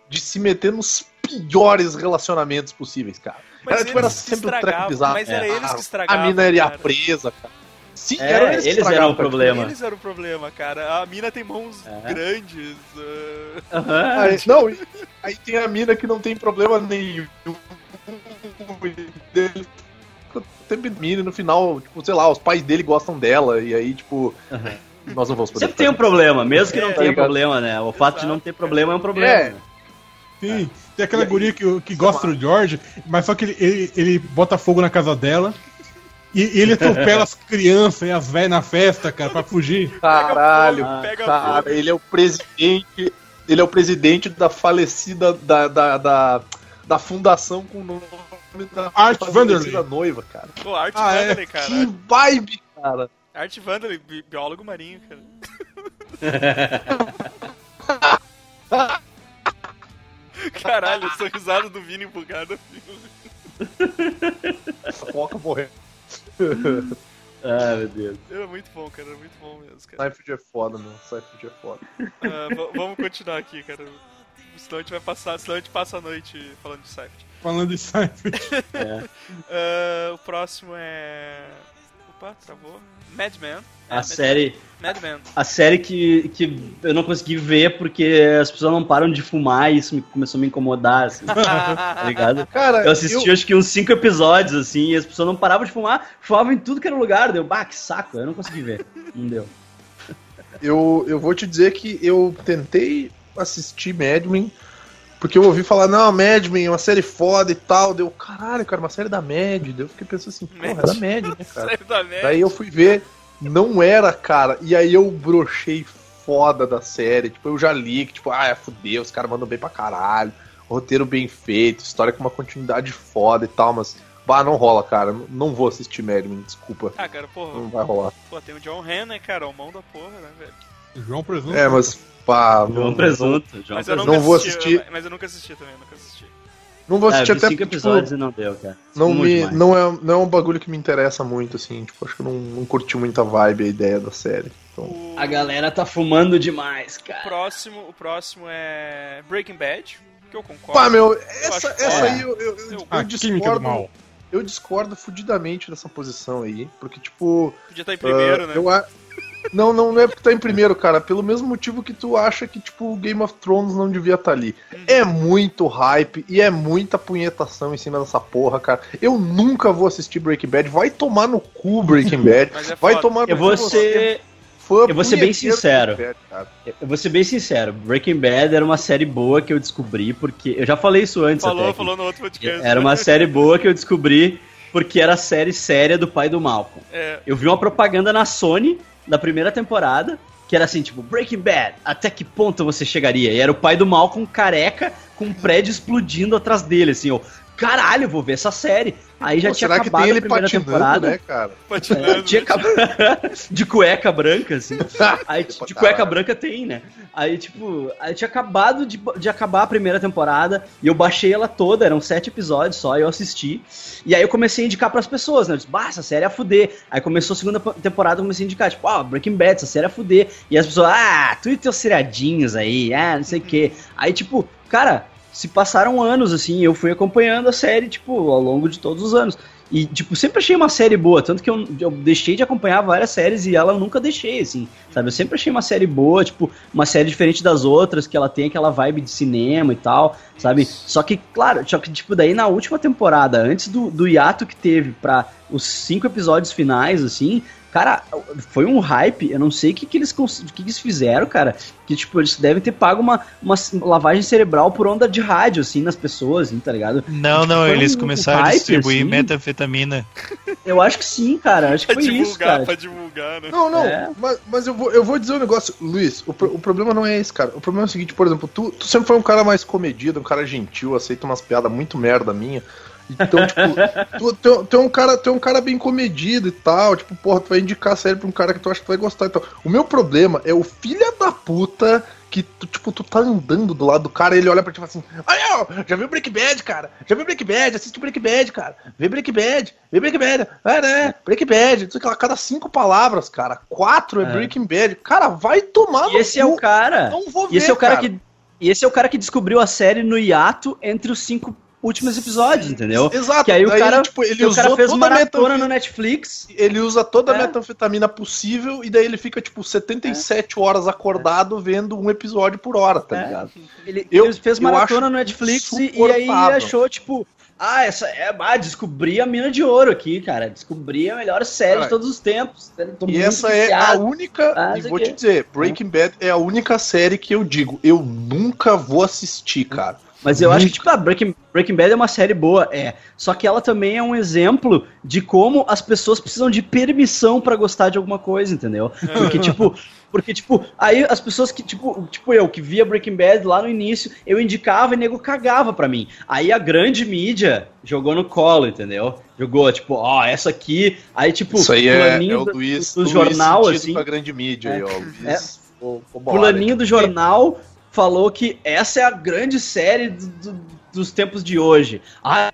de se meter nos piores relacionamentos possíveis, cara. Mas era, tipo, era sempre um treco bizarro. Mas era É, eles a- que estragavam. A mina era presa, cara. Sim, É, eram eles, que eles eram o problema. Eles eram o problema, cara. A mina tem mãos É. grandes. ah, Aham. Aí, não, aí tem a mina que não tem problema nenhum. Ele fica o tempo inteiro, e no final, tipo, sei lá, os pais dele gostam dela, e aí, tipo, Aham. nós não vamos poder. Sempre tem um problema, mesmo que não É, tenha ligado? problema, né? O fato de não ter problema é um problema. É. né? Sim, tem aquela guria que, que gosta do George, mas só que ele, ele, ele bota fogo na casa dela e, ele atropela as crianças e as velhas na festa, cara, pra fugir. Caralho, pega cara, fogo. ele é o presidente. Ele é o presidente da falecida da, da, da, da fundação com o nome da Art Vanderley. noiva, cara. Pô, Art Ah, é? Vanderlei, cara. Que vibe, cara. Art Vanderlei, bi- biólogo marinho, cara. Caralho, essa risada do Vini. Essa foca morreu. Ah, meu Deus. Era muito bom, cara. Era muito bom mesmo, cara. Seinfeld é foda, meu. Seinfeld é foda. Ah, vamos continuar aqui, cara. Senão a gente vai passar, senão a gente passa a noite falando de Seinfeld. Falando de Seinfeld. Ah, o próximo é. Opa, travou. Mad Men. A série, Mad Men. a série que, que eu não consegui ver porque as pessoas não param de fumar e isso me, começou a me incomodar, assim, tá ligado? Cara, Eu assisti acho que uns cinco episódios, assim, e as pessoas não paravam de fumar, fumavam em tudo que era lugar, deu, bah, que saco, eu não consegui ver, não deu. eu, eu vou te dizer que eu tentei assistir Mad Men, porque eu ouvi falar, não, Mad Men é uma série foda e tal. Deu, caralho, cara, uma série da Mad. Daí Eu fiquei pensando assim, porra, é da Mad, né, cara? Série da Mad. Daí eu fui ver, não era, cara. E aí eu brochei foda da série. Tipo, eu já li que, tipo, ah, é fudeu, os caras mandam bem pra caralho. Roteiro bem feito, história com uma continuidade foda e tal, mas. Bah, não rola, cara. Não- Não vou assistir Mad Men, desculpa. Ah, cara, porra. Não vai rolar. Pô, tem o John Han, né, cara? O mão da porra, né, velho? João Presunto. É, mas. Pá, João não, Presunto, João Mas eu Não vou assisti, assistir. eu- mas eu nunca assisti também, nunca assisti. não vou É, assistir eu vi até cinco porque, tipo, episódios e não deu, cara. não, me, não, é, não é um bagulho que me interessa muito, assim. Tipo, acho que eu não, não curti muita vibe a ideia da série. Então, O A galera tá fumando demais, cara. próximo, o próximo é Breaking Bad, que eu concordo. Pá, meu, Eu essa, acho essa foda. aí eu, eu, eu, eu A discordo. mal. Eu discordo fudidamente dessa posição aí. Porque, tipo. Podia estar em primeiro, ah, né? eu a- Não, não, não é porque tá em primeiro, cara. Pelo mesmo motivo que tu acha que, tipo, o Game of Thrones não devia estar ali. Uhum. É muito hype e é muita punhetação em cima dessa porra, cara. Eu nunca vou assistir Breaking Bad. Vai tomar no cu Breaking Bad. É Vai tomar no Eu cu vou você, ser. fã eu vou ser bem sincero. Bad. Eu vou ser bem sincero, Breaking Bad era uma série boa que eu descobri porque. Eu já falei isso antes Falou, até. falou no outro podcast. Era uma série boa que eu descobri porque era a série séria do pai do Malcolm. É, Eu vi uma propaganda na Sony da primeira temporada, que era assim, tipo, Breaking Bad, até que ponto você chegaria? E era o pai do Malcolm careca com um prédio explodindo atrás dele, assim, eu, caralho, vou ver essa série. Aí já Pô, tinha será que acabado tem ele a primeira patinando, temporada. né, cara? patinando. Tinha acabado de cueca branca, assim. Aí, de cueca branca tem, né? Aí, tipo, aí tinha acabado de, de acabar a primeira temporada e eu baixei ela toda, eram sete episódios só, eu assisti. E aí eu comecei a indicar pras pessoas, né? Eu disse, bah, essa série é a fuder. Aí começou a segunda temporada, eu comecei a indicar, tipo, ó, Breaking Bad, essa série é a fuder. E as pessoas, ah, tu e teus seriadinhos aí, ah, não sei o quê. Aí, tipo, cara, se passaram anos, assim, eu fui acompanhando a série, tipo, ao longo de todos os anos. E, tipo, sempre achei uma série boa, tanto que eu, eu deixei de acompanhar várias séries e ela eu nunca deixei, assim, sabe? Eu sempre achei uma série boa, tipo, uma série diferente das outras, que ela tem aquela vibe de cinema e tal, sabe? Só que, claro, só que, tipo, daí na última temporada, antes do, do hiato que teve pra os cinco episódios finais, assim, Cara, foi um hype, eu não sei o que, que, eles, que, eles fizeram, cara. Que, tipo, eles devem ter pago uma, uma lavagem cerebral por onda de rádio, assim, nas pessoas, assim, tá ligado? Não, Tipo, não, eles um começaram a hype, distribuir assim. metanfetamina. Eu acho que sim, cara. Acho que Pra foi isso, divulgar, cara. pra divulgar, né? Não, não, É. mas, mas eu, vou, eu vou dizer um negócio, Luiz, o, pro- o problema não é esse, cara. O problema é o seguinte, por exemplo, tu, tu sempre foi um cara mais comedido, um cara gentil, aceita umas piadas muito merda minha. Então, tipo, tu, tu, tu é um cara, tu é um cara bem comedido e tal. Tipo, porra, tu vai indicar a série pra um cara que tu acha que tu vai gostar e tal. O meu problema é o filho da puta que, tu, tipo, tu tá andando do lado do cara e ele olha pra ti e fala assim: Olha, ó, já viu Breaking Bad, cara? Já viu Breaking Bad? Assiste Breaking Bad, cara. Vê Breaking Bad, vê Breaking Bad. É, né? Breaking Bad. Não sei o que lá, cada cinco palavras, cara. Quatro é, É. Breaking Bad. Cara, vai tomar E esse é o cara. Não vou E esse ver, é o cara, que. E esse é o cara que descobriu a série no hiato entre os cinco últimos episódios, entendeu? Exato. Que aí o cara, tipo, ele o cara fez maratona no Netflix. Ele usa toda a É. metanfetamina possível e daí ele fica, tipo, 77 horas acordado vendo um episódio por hora, tá É. ligado? Ele, Eu- ele fez maratona no Netflix e, aí achou, tipo, ah, essa é, ah, descobri a mina de ouro aqui, cara. Descobri a melhor série Cara, de todos os tempos. E essa é a viciado. única, Ah, e vou te dizer, Breaking Bad é a única série que eu digo, eu nunca vou assistir, cara. Mas eu acho que, tipo, a Breaking, Breaking Bad é uma série boa, é. Só que ela também é um exemplo de como as pessoas precisam de permissão pra gostar de alguma coisa, entendeu? Porque, tipo, porque, tipo, aí as pessoas que, tipo, tipo eu, que via Breaking Bad lá no início, eu indicava e nego cagava pra mim. Aí a grande mídia jogou no colo, entendeu? Jogou, tipo, ó, essa aqui, aí, tipo, Isso aí é, é o do- Luiz, do Luiz jornal, assim. com a grande mídia aí, ó. Luiz, ô, ô, Boara. Fulaninho do jornal falou que essa é a grande série do- do- dos tempos de hoje. Ah,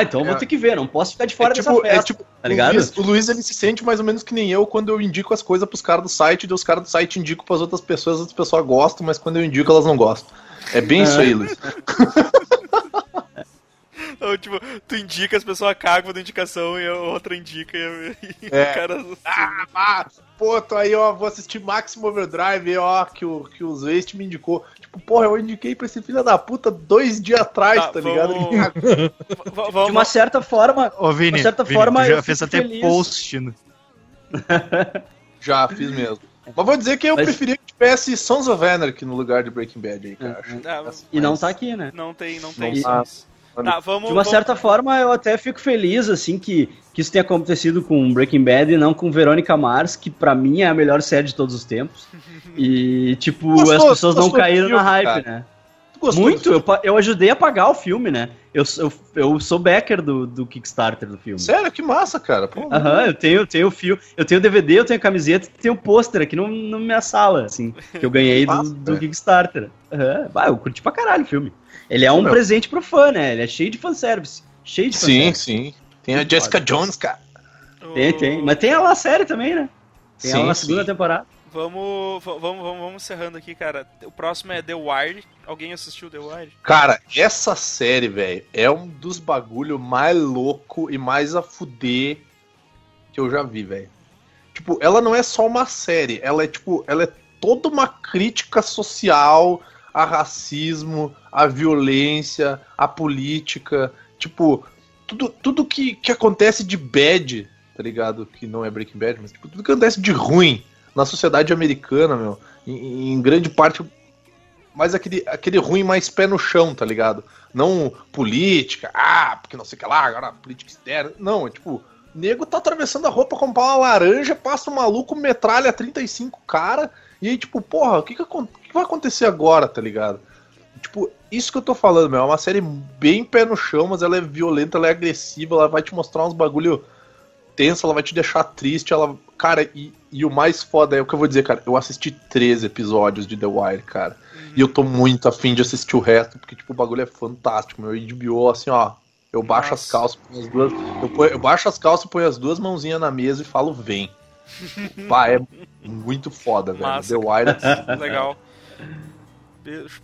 então eu vou É. ter que ver, não posso ficar de fora é dessa tipo, festa, é tipo tá ligado? O Luiz, o Luiz, ele se sente mais ou menos que nem eu quando eu indico as coisas pros caras do site, e os caras do site indicam pras outras pessoas, as outras pessoas gostam, mas quando eu indico elas não gostam. É bem isso aí, Luiz. Ou, tipo, tu indica, as pessoas cagam da indicação e a outra indica e, e É. o cara... Ah, ah, pô, tô aí, ó, vou assistir Maximum Overdrive, ó, que o, que o Zwest me indicou. Tipo, porra, eu indiquei pra esse filho da puta dois dias atrás, Tá, tá, ligado? vamos- V- De uma certa forma, Ô, Vini, De certa Vini, forma, já fez até feliz. post. No... Já fiz mesmo. Mas vou dizer que eu Mas- preferia que tivesse Sons of Anarchy no lugar de Breaking Bad aí, cara. Acho- Ah, e não tá aqui, né? Não tem, não tem. Não tá. vamos... De uma vamos- certa forma, eu até fico feliz, assim, que, que isso tenha acontecido com Breaking Bad e não com Verônica Mars, que pra mim é a melhor série de todos os tempos. E, tipo, Gostou- as pessoas não do caíram na filme, hype, cara? né? Tu gostou Muito, do eu, eu ajudei a pagar o filme, né? Eu, sou- eu, eu sou backer do, do Kickstarter do filme. Sério, que massa, cara. Pô, Aham, eu tenho, tenho fio, eu tenho DVD, eu tenho camiseta e tenho pôster aqui no, na minha sala, assim, que eu ganhei do, Massa, do velho. Kickstarter. Aham, bah, eu curti pra caralho o filme. Ele é um Meu. presente pro fã, né? Ele é cheio de fanservice. Cheio de Sim, fanservice. sim. Tem a Jessica Jones, cara. Tem, tem. Mas tem ela na série também, né? Tem ela Sim, na sim. segunda temporada. Vamos, va- vamos, vamos, vamos encerrando aqui, cara. O próximo é The Wire. Alguém assistiu The Wire? Cara, essa série, velho, é um dos bagulho mais louco e mais a fuder que eu já vi, velho. Tipo, ela não é só uma série, ela é tipo, ela é toda uma crítica social a racismo, a violência, a política, tipo, tudo, tudo que, que acontece de bad, tá ligado? Que não é Breaking Bad, mas tipo, tudo que acontece de ruim na sociedade americana, meu, em, em grande parte mas aquele, aquele ruim mais pé no chão, tá ligado? Não política, ah, porque não sei o que lá, agora política externa. Não, é tipo, nego tá atravessando a rua pra comprar uma laranja, passa um maluco, metralha 35 cara, e aí, tipo, porra, o que, que, acon- o que vai acontecer agora, tá ligado? Tipo, isso que eu tô falando, meu, é uma série bem pé no chão, mas ela é violenta, ela é agressiva, ela vai te mostrar uns bagulho tenso, ela vai te deixar triste, ela. Cara, e, e o mais foda é o que eu vou dizer, cara. Eu assisti três episódios de The Wire, cara. E eu tô muito afim de assistir o resto, porque, tipo, o bagulho é fantástico. Meu HBO, assim, ó. Eu baixo as Nossa. calças, ponho as duas. Eu, ponho- eu baixo as calças, ponho as duas mãozinhas na mesa e falo, vem. Pá, é muito foda, velho. Massa, The Wire. Legal.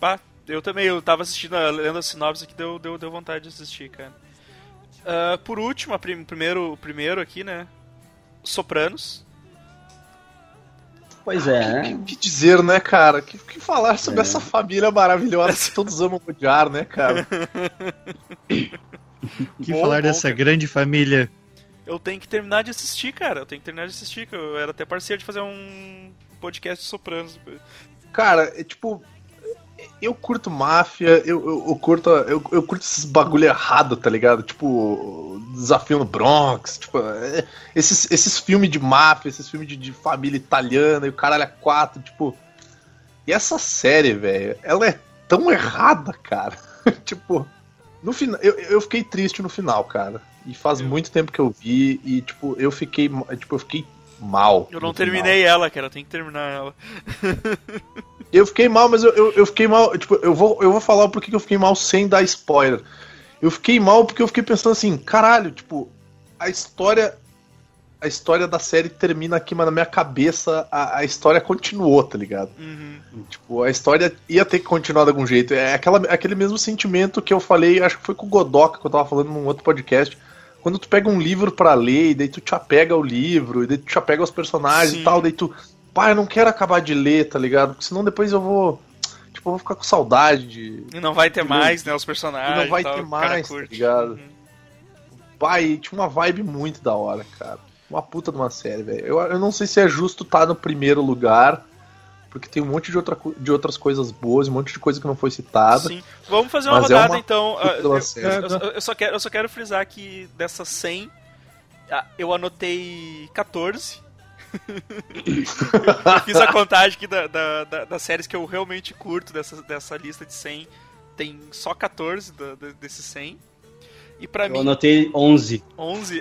Pá, eu também, eu tava assistindo, a- lendo a sinopse aqui, deu, deu, deu vontade de assistir, cara. Ah, por último, a prim- primeiro, o primeiro aqui, né? Sopranos. Pois é, né? O que dizer, né, cara? O que, que falar sobre É. essa família maravilhosa que todos amam odiar, né, cara? que Bom, falar bom, dessa cara. grande família Eu tenho que terminar de assistir, cara. Eu tenho que terminar de assistir, que eu era até parceiro de fazer um podcast de Sopranos. Cara, é tipo. Eu curto máfia, eu, eu, eu curto, eu, eu curto esses bagulho errado, tá ligado? Tipo, Desafio no Bronx, tipo, é, esses, esses filmes de máfia, esses filmes de, de família italiana e o caralho é quatro, tipo. E essa série, velho, ela é tão errada, cara. tipo, no final, eu, eu fiquei triste no final, cara. E faz muito tempo que eu vi e tipo, eu fiquei, tipo, eu fiquei mal. Eu não terminei ela, cara. Eu tenho que terminar ela. Eu fiquei mal, mas eu, eu, eu fiquei mal. Tipo, eu vou, eu vou falar o porquê que eu fiquei mal sem dar spoiler. Eu fiquei mal porque eu fiquei pensando assim, caralho, tipo, a história. A história da série termina aqui, mas na minha cabeça a, a história continuou, tá ligado? Uhum. Tipo, a história ia ter que continuar de algum jeito. É aquela, aquele mesmo sentimento que eu falei, acho que foi com o Godoka, que eu tava falando num outro podcast. Quando tu pega um livro pra ler, e daí tu te apega ao livro, e daí tu te apega aos personagens Sim. e tal, daí tu. Pá, eu não quero acabar de ler, tá ligado? Porque senão depois eu vou. Tipo, eu vou ficar com saudade de. E não vai ter Entendeu? mais, né? Os personagens. E não vai tal, ter mais, tá ligado? Uhum. Pai, tinha uma vibe muito da hora, cara. Uma puta de uma série, velho. Eu, eu não sei se é justo estar no primeiro lugar, porque tem um monte de, outra, de outras coisas boas, um monte de coisa que não foi citada. Sim. Vamos fazer uma é rodada uma então. Ah, eu, série. eu- eu- eu só quero, eu só quero frisar que dessas 100, ah, eu anotei 14. eu fiz a contagem aqui da, da- da- das séries que eu realmente curto dessa, dessa lista de 100. Tem só 14 da- da- desses 100. E pra Eu mim, anotei 11. 11.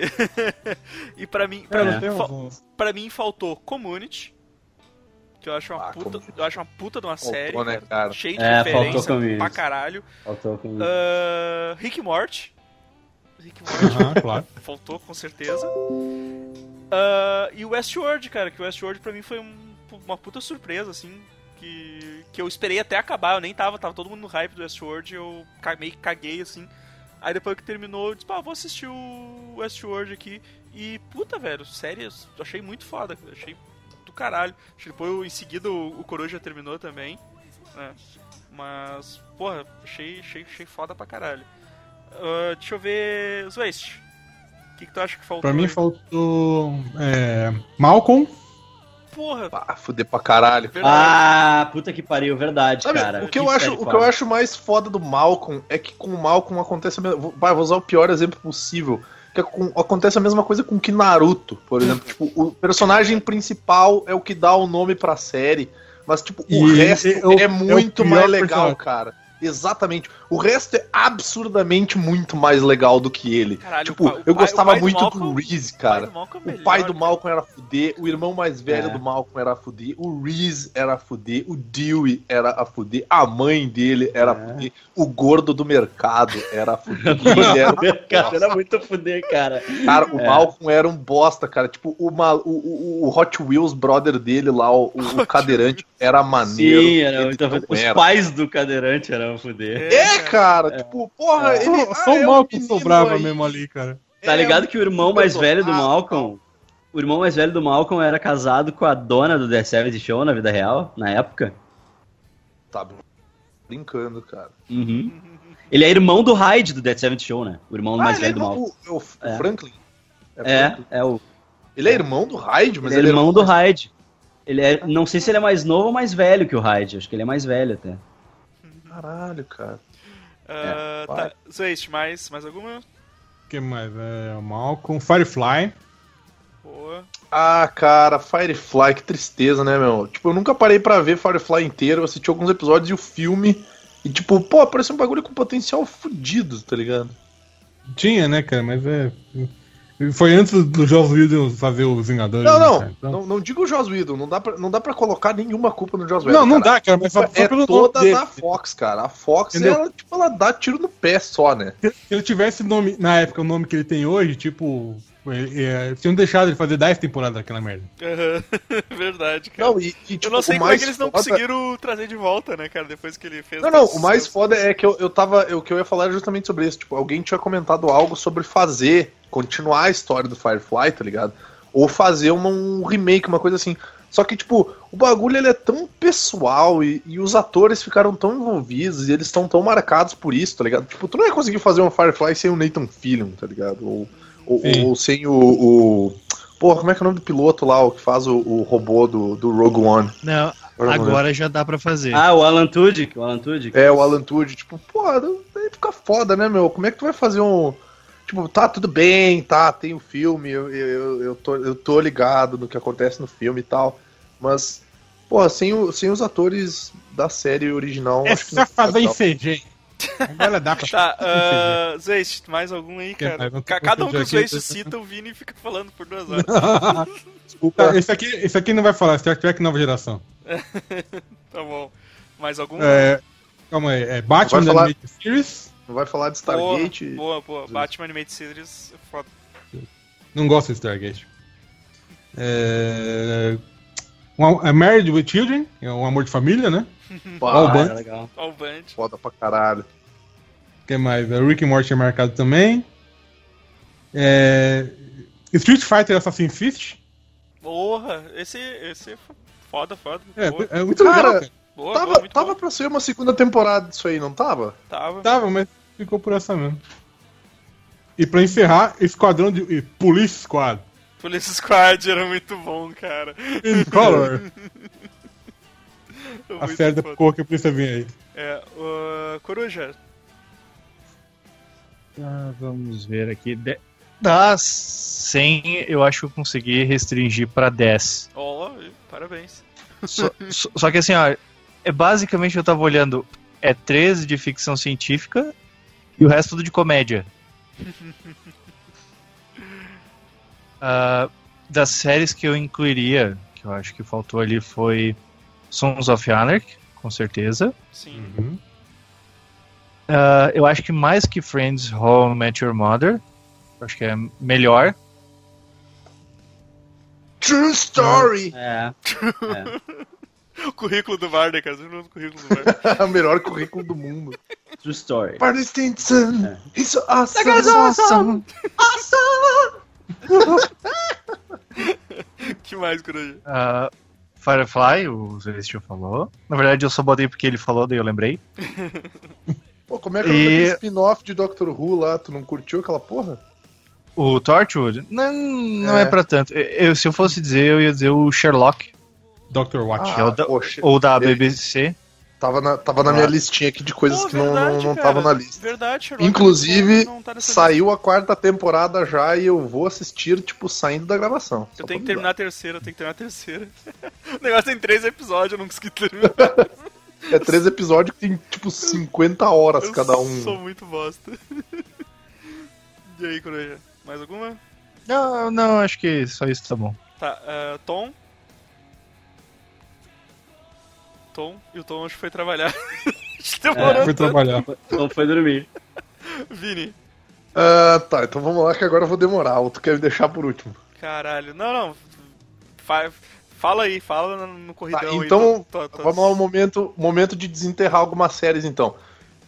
e pra mim, É, pra, não mim fa- mim faltou Community. Que eu acho uma, Ah, puta, Community. eu acho uma puta de uma Faltou, série. né, cara? Cheio de É, referência pra caralho. Faltou com... Ah, Rick Morty. Rick Aham, claro. faltou, com certeza. Ah, e o Westworld, cara, que o Westworld pra mim foi um- uma puta surpresa, assim. Que, que eu esperei até acabar, eu nem tava, tava todo mundo no hype do Westworld, eu meio que caguei, assim. Aí depois que terminou, eu disse, pá, vou assistir o Westworld aqui. E, puta, velho, sério, eu achei muito foda, cara, achei caralho. Acho que depois, em seguida, o, o Coruja terminou também, né? Mas, porra, achei, achei, achei foda pra caralho. Ah, deixa eu ver. Zwest. O que, que tu acha que faltou? Pra mim aí? faltou. É, Malcolm. Porra, Ah, fuder pra caralho. verdade. Ah, puta que pariu, verdade, Sabe, cara. o que, eu acho, o que eu acho mais foda do Malcolm é que com o Malcolm acontece a mesma. vou- Vai, vou usar o pior exemplo possível. Que é acontece a mesma coisa com que Naruto, por exemplo. tipo, o personagem principal é o que dá o nome pra série. Mas, tipo, o E resto é o- é, é muito pior mais legal, personagem. cara. Exatamente. O resto é absurdamente muito mais legal do que ele. Caralho, tipo, pai- eu gostava pai do muito do, Malcolm- Reese, o pai cara. do Malcolm é O pai melhor, do Malcolm era fuder, o irmão mais velho É. do Malcolm era fuder, o Reese era fuder, o Dewey era a fuder, a mãe dele era É. fuder, o gordo do mercado era fuder. ele era, Cara, era muito fuder, cara. cara, o É. Malcolm era um bosta, cara. Tipo, o, o, o, o Hot Wheels brother dele lá, o, o cadeirante, era maneiro. Sim, era muito. Os pais do cadeirante eram fuder. É, cara, tipo, porra, ele. Só, ah, é o um Malcolm sobrava aí. mesmo ali, cara. Tá É, ligado que o irmão mais velho do Ah, Malcolm. O irmão mais velho do Malcolm era casado com a dona do The 70 Show na vida real, na época. Tá brincando, cara. Uhum. Ele é irmão do Hyde do Dead Seventh Show, né? O irmão mais ele é velho do Malcolm. o, o É. Franklin. É, Franklin. é o. Ele é irmão do Hyde, mas ele é irmão do mais- Hyde. Ele é, não sei se ele é mais novo ou mais velho que o Hyde. Acho que ele é mais velho até. Caralho, cara. Ah, É, tá. Zwest, mais, mais alguma? O que mais? É, Malcolm. Firefly. Boa. Ah, cara, Firefly, que tristeza, né, meu? Tipo, eu nunca parei pra ver Firefly inteiro, eu assisti alguns episódios e o filme. E, tipo, pô, parece um bagulho com potencial fudido, tá ligado? Tinha, né, cara? Mas é. Foi antes do- Joss Whedon fazer os Vingadores. Não, né, não, cara? Então- não, não digo o Joss Whedon, não dá, pra, não dá pra colocar nenhuma culpa no Joss Whedon. Não, não cara. dá, cara, mas só, só É pelo toda da. Fox, cara. A Fox, Entendeu? ela, tipo, ela dá tiro no pé só, né? Se ele tivesse nome, na época o nome que ele tem hoje, tipo. Ele, é, tinham deixado ele fazer 10 temporadas daquela merda. Aham. Verdade, cara. Não, e, e, tipo, eu não sei o como é mais que eles não foda- conseguiram trazer de volta, né, cara, depois que ele fez. Não, não, o mais foda é que eu, eu tava. O que eu ia falar era justamente sobre isso. Tipo, alguém tinha comentado algo sobre fazer, continuar a história do Firefly, tá ligado? Ou fazer uma- um remake, uma coisa assim. Só que, tipo, o bagulho ele é tão pessoal e, e os atores ficaram tão envolvidos e eles estão tão marcados por isso, tá ligado? Tipo, tu não ia conseguir fazer uma Firefly sem o Nathan Fillion, tá ligado? Ou, Ou, sem o, o. Porra, como é que é o nome do piloto lá, o que faz o, o robô do, do Rogue One? Não, agora já dá pra fazer. Ah, o Alan Tudyk, o Alan Tudyk. É, o Alan Tudyk, tipo, porra, aí fica foda, né, meu? Como é que tu vai fazer um. Tipo, tá, tudo bem, tá, tem o filme, eu, eu, eu, tô, eu tô ligado no que acontece no filme e tal, mas, porra, sem, o, sem os atores da série original. É acho que só fazer em. CG. Agora dá pra Tá, fazer em CG. uh, Zeist, mais algum aí, cara? Cada um que o. Zeist cita, o Vini fica falando por duas horas. Tá, esse, aqui, esse aqui não vai falar, Star Trek nova geração. tá bom. Mais algum? É, calma aí, é Batman falar- Animated Series. Não vai falar de boa, Stargate. boa, boa. Batman Animated Series, é foda. Não gosto de Stargate. É, um, é Married with Children, é um amor de família, né? Ah, Band. era legal. Band. Foda pra caralho. O que mais? É, Rick and Morty é marcado também. É, Street Fighter Assassin's Fist. Porra, esse, esse é fo- foda, foda. É, é muito Cara, legal, cara. boa, Tava, boa, muito tava boa. pra ser uma segunda temporada disso aí, não tava? Tava. Tava, mas ficou por essa mesmo. E pra encerrar, Esquadrão de. Police Squad. Police Squad era muito bom, cara. In color. a Muito série da cor que a polícia vem aí. É, uh, Coruja. Ah, vamos ver aqui. De... Das 100, eu acho que eu consegui restringir pra 10. Ó, parabéns. Só, só- só que assim, ó, é basicamente eu tava olhando, é 13 de ficção científica e o resto tudo de comédia. Ah, das séries que eu incluiria, que eu acho que faltou ali, foi Sons of Anarchy, com certeza. Sim. Uhum. Ah, eu acho que mais que Friends, How I Met Your Mother. Eu acho que é melhor. True Story! É. é. O currículo do Varda, cara. O currículo do Varda? o melhor currículo do mundo. True story. Barney Stinson! É. It's awesome! que mais, Coruja? Ah, Firefly, o Celestio falou. Na verdade, eu só botei porque ele falou, daí eu lembrei. Pô, como é que é E- aquele spin-off de Doctor Who lá? Tu não curtiu aquela porra? O Torchwood? Não, não é, É. pra tanto. Eu, se eu fosse dizer, eu ia dizer o Sherlock, Dr. Watch. é o da- poxa, ou da ele- BBC. Tava na, tava na minha listinha aqui de coisas Pô, que não, não, não cara. tava na lista. Verdade, Sherlock Inclusive, não tá saiu a quarta temporada já e eu vou assistir, tipo, saindo da gravação. Eu tenho que terminar a terceira, eu tenho que terminar a terceira. o negócio tem três episódios, eu não consegui terminar. É três episódios que tem, tipo, 50 horas Eu cada um. sou muito bosta. e aí, Coruja? Mais alguma? Não, não, acho que só isso tá bom. Tá, ah, Tom. Tom, e o Tom acho que foi trabalhar. Demorou Foi trabalhar. Então foi dormir. Vini. Ah, tá, então vamos lá que agora eu vou demorar. Ou tu quer me deixar por último? Caralho. Não, não. Fa- fala aí, fala no, corridão Tá, aí. então, do- do- do- Vamos lá, um momento, momento de desenterrar algumas séries, então.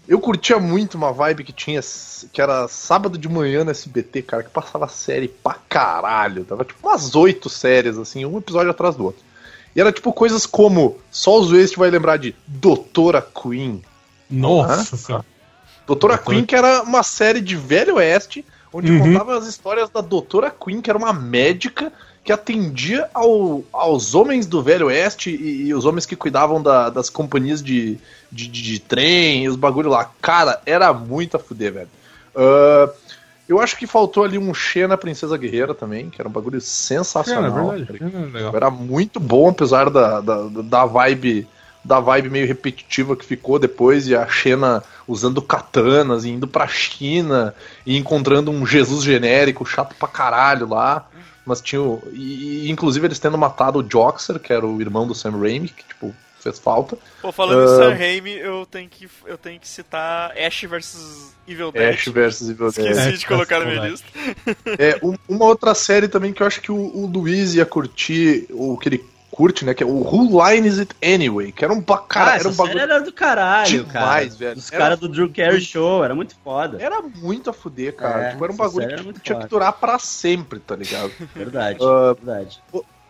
Eu curtia muito uma vibe que tinha, que era sábado de manhã no SBT, cara, que passava série pra caralho. Tava tipo umas oito séries, assim, um episódio atrás do outro. E era tipo coisas como, só os West vai lembrar de Doutora Queen. Nossa senhora. Doutora Doutora- Queen, que era uma série de Velho Oeste, onde Uhum. contava as histórias da Doutora Queen, que era uma médica que atendia ao- aos homens do Velho Oeste e, e os homens que cuidavam da- das companhias de, de, de- de trem e os bagulho lá. Cara, era muito a fuder, velho. Ah, eu acho que faltou ali um Xena Princesa Guerreira também, que era um bagulho É, sensacional. é. É legal. Era muito bom, apesar da, da, da vibe da vibe meio repetitiva que ficou depois e a Xena usando katanas e indo pra China e encontrando um Jesus genérico chato pra caralho lá. Mas tinha. o- E, e, inclusive eles tendo matado o Joxer, que era o irmão do Sam Raimi, que tipo, fez falta. Pô, falando em Ah. Sam Raimi, eu tenho, que, eu tenho que citar Ash vs Evil Dead. Ash vs Evil Dead. Esqueci É, de colocar na minha lista. É, um- uma outra série também que eu acho que o, o Luiz ia curtir, o que ele curte, né? Que é o Who Lines It Anyway, que era um, ba- cara, ah, era essa um série bagulho. era do caralho, demais, cara. velho. Os caras do Drew Carey Show, era muito foda. Era muito a fuder, cara. É, tipo, era um bagulho que tipo, tinha foda. que durar pra sempre, tá ligado? Verdade, Ah, verdade.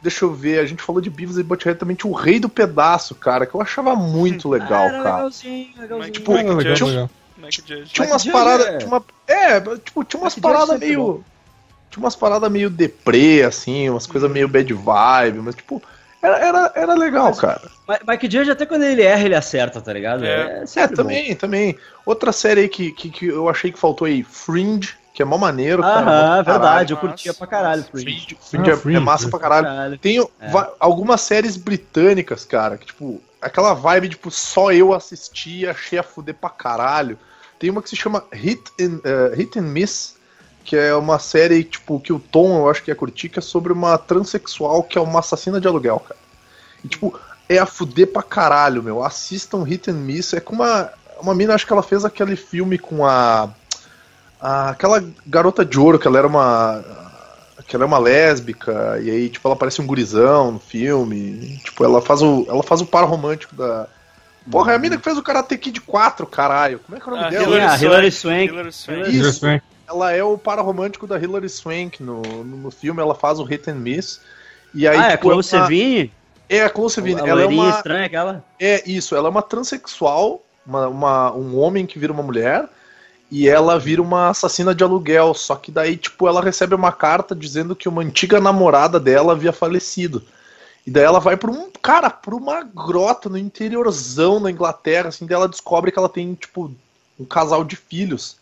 Deixa eu ver, a gente falou de Beavis e Butthead também tinha o Rei do Pedaço, cara, que eu achava muito legal, Ah, era cara. legalzinho, legalzinho. Tipo, Ah, legal, Tinha um- legal. Mike Judge. Tinha umas paradas. é- Tinha uma, é, tipo, tinha umas paradas meio. tinha umas paradas meio deprê, assim, umas coisas meio bad vibe, mas tipo, era, era, era legal, cara. Ma- Mike Judge, até quando ele erra, ele acerta, tá ligado? É. É, bom. também, também. Outra série aí que, que, que eu achei que faltou aí, Fringe, que é mó maneiro, cara. Aham, mó verdade, caralho. eu curtia pra caralho. Fringe. Fringe, Fringe Ah, é- é, Fringe. massa pra caralho. Caralho. Tem va- algumas séries britânicas, cara, que, tipo, aquela vibe, tipo, só eu assisti e achei a fuder pra caralho. Tem uma que se chama Hit and, eh, Hit and Miss, que é uma série, tipo, que o Tom, eu acho que é curtir, que é sobre uma transexual que é uma assassina de aluguel, cara. E, tipo, é a fuder pra caralho, meu. Assistam Hit and Miss. É com uma. Uma mina, acho que ela fez aquele filme com a. aquela garota de ouro, que ela era uma. Que ela é uma lésbica, e aí, tipo, ela parece um gurizão no filme. Tipo, ela faz o. Ela faz o par romântico da. Porra, é a mina que fez o Karate Kid 4, caralho. Como é que é o nome Ah, dela? Hilary Ah, Hilary Swank. Hilary Swank. Isso. Ela é o par romântico da Hilary Swank no, no, no filme, ela faz o Hit and Miss. E aí, ah, é a tipo, Chloe Sevigny? É, a Chloe Sevigny. A Ela é uma, estranha aquela? é isso, ela é uma transexual, uma, uma- um homem que vira uma mulher, e ela vira uma assassina de aluguel. Só que daí, tipo, ela recebe uma carta dizendo que uma antiga namorada dela havia falecido. E daí ela vai pra um. Cara, pra uma grota no interiorzão da Inglaterra, assim, daí ela descobre que ela tem, tipo, um casal de filhos.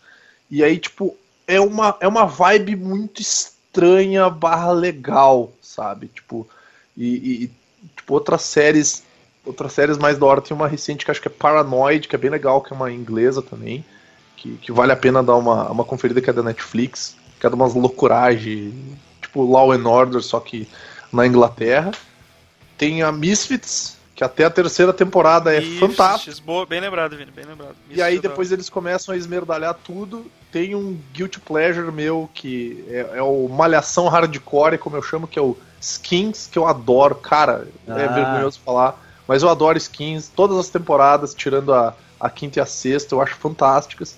E aí, tipo, é uma, é uma vibe muito estranha barra legal, sabe? Tipo, e, e, tipo, outras séries. Outras séries mais da hora tem uma recente que acho que é Paranoid, que é bem legal, que é uma inglesa também. Que, que vale a pena dar uma, uma conferida que é da Netflix, que é de umas loucuragens, tipo Law and Order, só que na Inglaterra. Tem a Misfits, que até a terceira temporada é Isso, fantástica. Boa, bem lembrado, Vini, bem lembrado. E Isso aí eu depois eles começam a esmerdalhar tudo. Tem um guilty pleasure meu que é, é o malhação hardcore, como eu chamo, que é o Skins, que eu adoro. Cara, é Ah. vergonhoso falar, mas eu adoro Skins. Todas as temporadas, tirando a, a quinta e a sexta, eu acho fantásticas.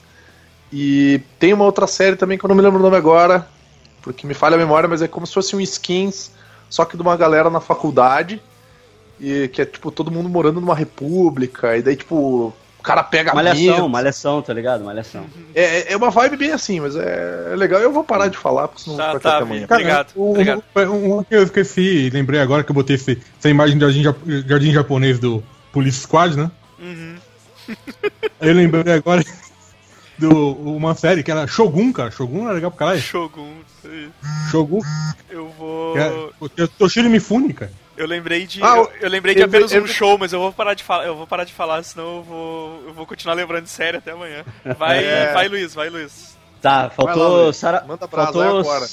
E tem uma outra série também que eu não me lembro o nome agora, porque me falha a memória, mas é como se fosse um Skins, só que de uma galera na faculdade. E que é tipo todo mundo morando numa república, e daí tipo o cara pega Malhação, malhação, tá ligado? Malhação. É, é uma vibe bem assim, mas é, é legal. Eu vou parar de falar, porque senão Tá, vai tá, até Vini. amanhã. Cara, Obrigado, o- obrigado. Um, um que eu esqueci, lembrei agora que eu botei esse- essa imagem do jardim, jardim japonês do Police Squad, né? Uhum. Eu lembrei agora do uma série que era Shogun, cara. Shogun era legal pra caralho. Shogun. isso aí. Shogun. Eu vou. É, o Toshiro Mifune, cara. Eu lembrei de. Ah, eu, eu lembrei de eu- apenas eu- um show, mas eu vou parar de falar. Eu vou parar de falar, senão eu vou. Eu vou continuar lembrando de série até amanhã. Vai, É. vai, Luiz, vai, Luiz. Tá, lá, faltou Luiz. Sarah. Manda brasa, faltou é agora.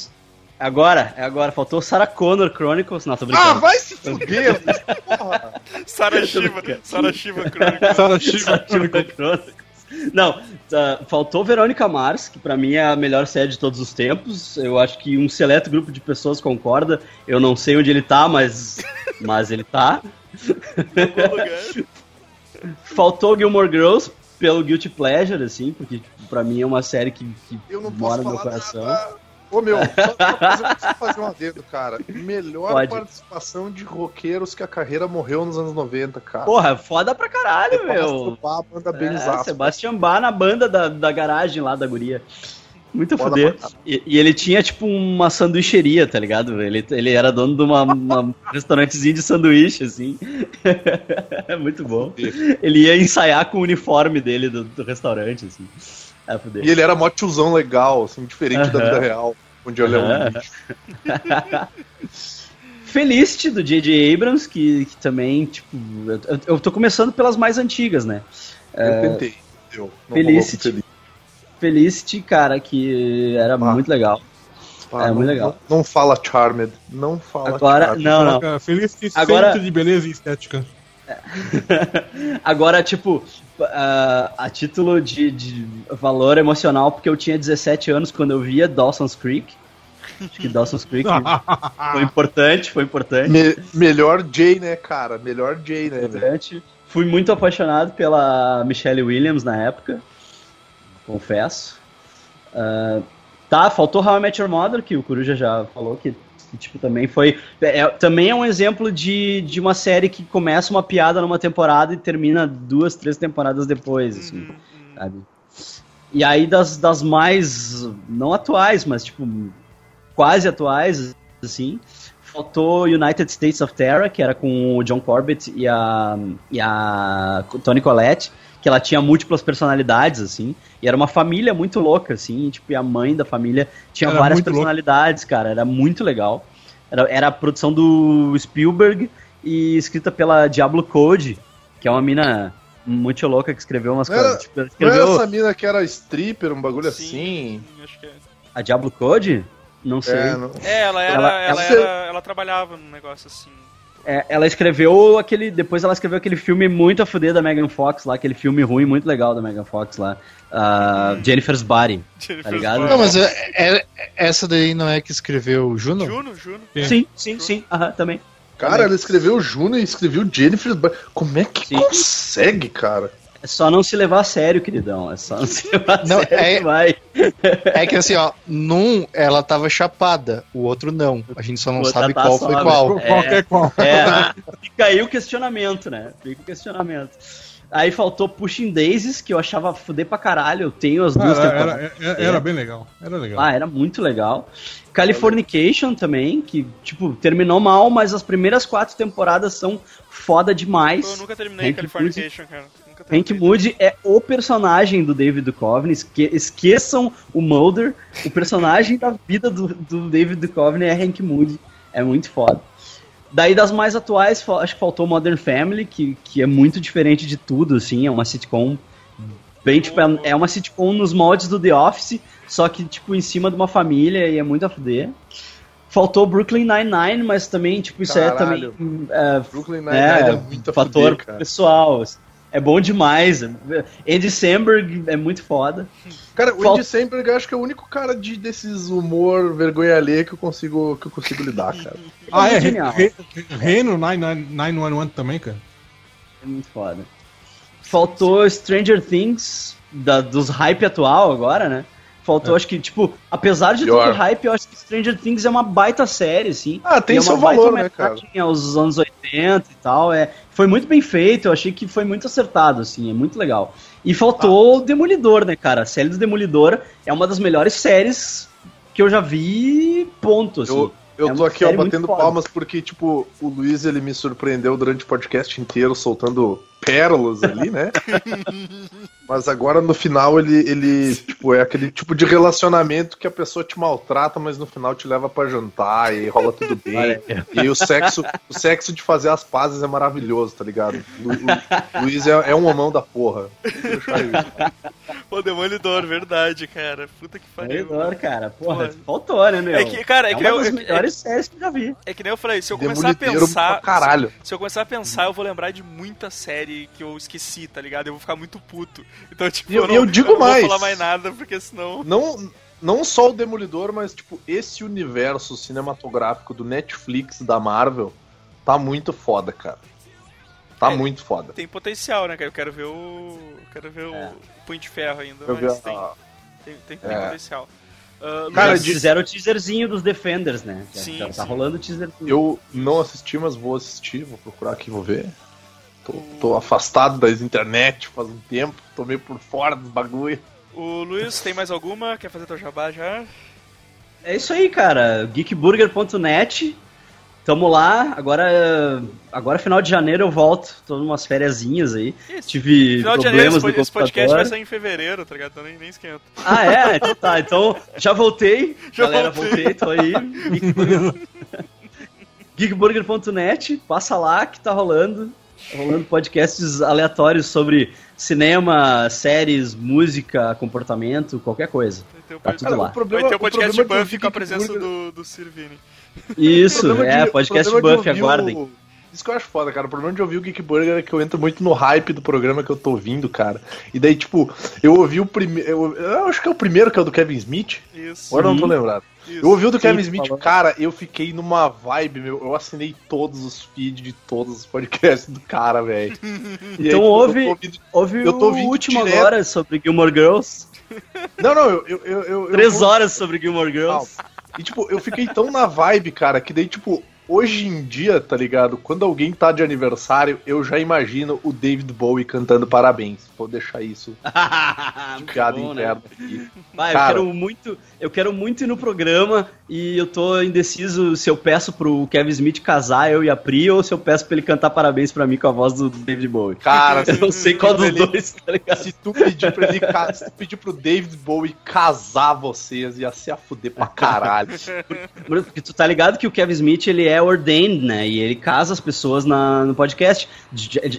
Agora, é agora. Faltou Sarah Connor Chronicles. Não, tô Ah, brincando. vai se fuder! porra. Sara Shiva. Sara Shiva Crônica. Sarah Shiva. Chronicles. Não, tá, faltou Verônica Mars, que pra mim é a melhor série de todos os tempos. Eu acho que um seleto grupo de pessoas concorda. Eu não sei onde ele tá, mas, mas ele tá. Faltou Gilmore Girls pelo Guilty Pleasure, assim, porque tipo, pra mim é uma série que, que mora no meu coração. nada. Ô meu, só preciso fazer um adendo, cara. Melhor Pode. participação de roqueiros que a carreira morreu nos anos 90, cara. Porra, foda pra caralho, meu. Bach manda bem É. Sebastian Bach na banda da, da garagem lá da guria. Muito Foda E, e ele tinha, tipo, uma sanduicheria, tá ligado? Ele, ele era dono de uma, uma restaurantezinho de sanduíche, assim. É muito bom. Ele ia ensaiar com o uniforme dele do, do restaurante, assim. É, foder. E ele era mó tiozão legal, assim, diferente da Aham. vida real, onde ele é um lixo. Felicity, do J.J. Abrams, que, que também, tipo... Eu, eu tô começando pelas mais antigas, né? Eu tentei. Deu. Não Felicity. Felicity, cara, que era muito legal. Ah, É, não, muito legal. Não, não fala Charmed. Não fala Agora, Charmed. não, não. Feliz que Agora- centro de beleza e estética. Agora, tipo, ah, a título de, de valor emocional, porque eu tinha 17 anos quando eu via Dawson's Creek. Acho que Dawson's Creek foi importante, foi importante. Me- melhor Jay, né, cara? Melhor Jay, né, velho? importante. Fui muito apaixonado pela Michelle Williams na época, confesso. Ah, tá, faltou How I Met Your Mother, que o Coruja já falou que, que, tipo, também foi... é- também é um exemplo de, de uma série que começa uma piada numa temporada e termina duas, três temporadas depois, assim, Uhum, uhum. sabe? E aí das, das mais, não atuais, mas tipo, quase atuais, assim. Faltou United States of Terror, que era com o John Corbett e a, e a Tony Collette, que ela tinha múltiplas personalidades, assim, e era uma família muito louca, assim, e, tipo, e a mãe da família tinha Era várias personalidades, cara, era muito legal. Era, era a produção do Spielberg e escrita pela Diablo Code, que é uma mina muito louca que escreveu umas Não era- coisas. Tipo, ela Não era escreveu essa mina que era stripper, um bagulho assim? Sim, acho que é. a Diablo Code? Não sei. É, não... É, ela era. Ela- Ela, ela- era, ela trabalhava num negócio assim. É, ela escreveu aquele. Depois ela escreveu aquele filme muito a fuder da Megan Fox lá, aquele filme ruim, muito legal da Megan Fox lá. ah, Jennifer's Body. Tá ligado? Não, mas é- é- essa daí não é que escreveu Juno? Juno, Juno. Sim. Sim, sim, sim. Aham, também. Cara, ela escreveu Juno e escreveu Jennifer. Ba- Como é que Sim. consegue, cara? É só não se levar a sério, queridão. É só não se levar a Não, sério. é- que vai. É que assim, ó, num ela tava chapada, o outro não. A gente só não sabe tá qual foi qual. É. Qualquer qual. É, fica aí o questionamento, né? Fica o questionamento. Aí faltou Pushing Daisies, que eu achava fuder pra caralho. Eu tenho as Ah, duas era, temporadas. era, era- era bem legal. Era legal. Ah, era muito legal. Californication também, que, tipo, terminou mal, mas as primeiras quatro temporadas são foda demais. Eu nunca terminei Hank Californication, cara. Hank Moody é o personagem do David Duchovny. Esque esqueçam o Mulder. O personagem da vida do, do David Duchovny é Hank Moody. É muito foda. Daí das mais atuais, acho que faltou Modern Family, que, que é muito diferente de tudo, assim. É uma sitcom bem, tipo, é, é uma sitcom nos moldes do The Office, só que, tipo, em cima de uma família e é muito a fuder. Faltou Brooklyn Nine-Nine, mas também, tipo, isso Caralho. é também... é, Brooklyn Nine-Nine é, é, muito a fator fuder, cara. pessoal. É bom demais. Andy Samberg é muito foda. Cara, o Andy Samberg eu acho que é o único cara de, desses humor vergonha alheia que eu consigo, que eu consigo lidar, cara. Ah, é. genial. Re- Re- Reno 99 911 também, cara. É muito foda. Faltou Stranger Things, da- dos hype atual agora, né? Faltou, É. acho que, tipo, apesar de Pior. todo o hype, eu acho que Stranger Things é uma baita série, assim. Ah, tem é seu valor, né, cara? aos anos 80 e tal. É, foi muito bem feito, eu achei que foi muito acertado, assim, é muito legal. E faltou o Demolidor, né, cara? A série do Demolidor é uma das melhores séries que eu já vi, ponto, assim. Eu, eu É tô aqui, ó, batendo palmas porque, tipo, o Luiz, ele me surpreendeu durante o podcast inteiro, soltando pérolas ali, né? mas agora, no final, ele, ele, tipo, é aquele tipo de relacionamento que a pessoa te maltrata, mas no final te leva pra jantar e rola tudo bem. E o sexo, o sexo de fazer as pazes é maravilhoso, tá ligado? Lu, o Luiz é, é um homão da porra. Pô, Demolidor, verdade, cara. Puta que pariu. Demolidor, cara. Porra, faltou, né, meu? É que, cara, é, é que uma eu, das é- melhores séries que eu já vi. é que nem eu falei, se eu começar a pensar. pra caralho. Se eu começar a pensar, eu vou lembrar de muita série que eu esqueci, tá ligado? Eu vou ficar muito puto. Então, tipo, E eu- não, eu digo não mais. vou falar mais nada, porque senão. Não, não só o Demolidor, mas tipo, esse universo cinematográfico do Netflix da Marvel tá muito foda, cara. Tá É. muito foda. Tem potencial, né, cara? Eu quero ver o. Quero ver É. o Punho de Ferro ainda, Eu vi mas a- tem, tem, tem, tem É. potencial. Ah, Cara, Eles fizeram o teaserzinho dos Defenders, né? Sim, tá sim. rolando o teaserzinho. Eu não assisti, mas vou assistir, vou procurar aqui, vou ver. Tô, tô afastado das internet faz um tempo, tô meio por fora dos bagulho. o Luiz, tem mais alguma? Quer fazer teu jabá já? É isso aí, cara. Geekburger.net. Tamo lá. Agora, agora final de janeiro eu volto. Tô numas fériasinhas aí. Isso. Tive Final de janeiro, problemas esse, esse podcast computador. vai sair em fevereiro, tá ligado? Então nem, nem esquenta. Ah, é? Então tá. Então, já voltei. Já Galera, voltei. voltei. Tô aí. Geekburger- Geekburger.net. Passa lá que tá rolando. Rolando podcasts aleatórios sobre cinema, séries, música, comportamento, qualquer coisa. Vai ter o, Tá tudo lá. o vai problema, ter o o podcast de Buffy com a presença do, do Sirvini. Isso, O é, de- podcast o problema de Buffy, ouvir aguardem. o- Isso que eu acho foda, cara. O problema de ouvir o Geek Burger é que eu entro muito no hype do programa que eu tô ouvindo, cara. E daí, tipo, eu ouvi o primeiro. Eu, eu acho que é o primeiro que é o do Kevin Smith. Isso. Agora eu não tô Sim. lembrado. Isso. Eu ouvi o do Kevin Sim, Smith, falou. cara, eu fiquei numa vibe, meu. Eu assinei todos os feeds de todos os podcasts do cara, velho. Aí, Então tipo, ouve- eu tô ouvindo- Houve Eu o último direto. agora sobre Gilmore Girls. Não, não, eu. eu, eu, eu Três vou- horas sobre Gilmore Girls. E tipo, eu fiquei tão na vibe, cara, que daí, tipo, hoje em dia, tá ligado? Quando alguém tá de aniversário, eu já imagino o David Bowie cantando parabéns. Vou deixar isso Muito piada bom, né? aqui. Vai, eu Cara. quero muito, eu quero muito ir no programa e eu tô indeciso se eu peço pro Kevin Smith casar eu e a Pri ou se eu peço pra ele cantar parabéns pra mim com a voz do David Bowie. Cara, Eu não sei qual dos ele- dois, tá ligado? Se tu pedir pra ele se tu pedir pro David Bowie casar vocês, ia se a fuder pra caralho. Porque tu tá ligado que o Kevin Smith ele é ordained, né? E ele casa as pessoas na, no podcast.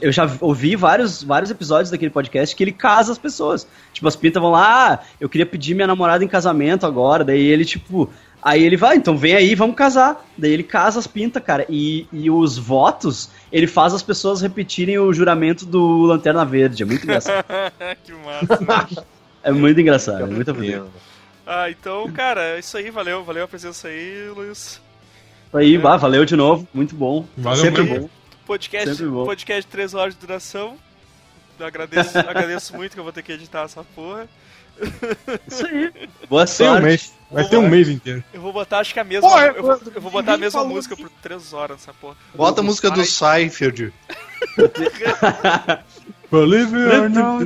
Eu já ouvi vários, vários episódios daquele podcast que ele casa as pessoas. Tipo, as pintas vão lá, ah, eu queria pedir minha namorada em casamento agora. Daí ele, tipo. Aí ele vai, então vem aí, vamos casar. Daí ele casa as pintas, cara. E, e os votos, ele faz as pessoas repetirem o juramento do Lanterna Verde. É muito engraçado. que massa. é muito engraçado, é muito bonito. ah, então, cara, é isso aí. Valeu, valeu a presença aí, Luiz. Aí, bah, valeu de novo, muito bom. Valeu Sempre mesmo. bom. Podcast, Sempre bom. podcast de 3 horas de duração. Eu agradeço, agradeço muito que eu vou ter que editar essa porra. Isso aí. Boa Tem um sorte. mês. Vai ter um mês inteiro. Eu vou botar, acho que a mesma. Pô, eu, vou, eu- vou botar a mesma música que- por 3 horas nessa porra. Bota a música do Seinfeld. Believe it or not.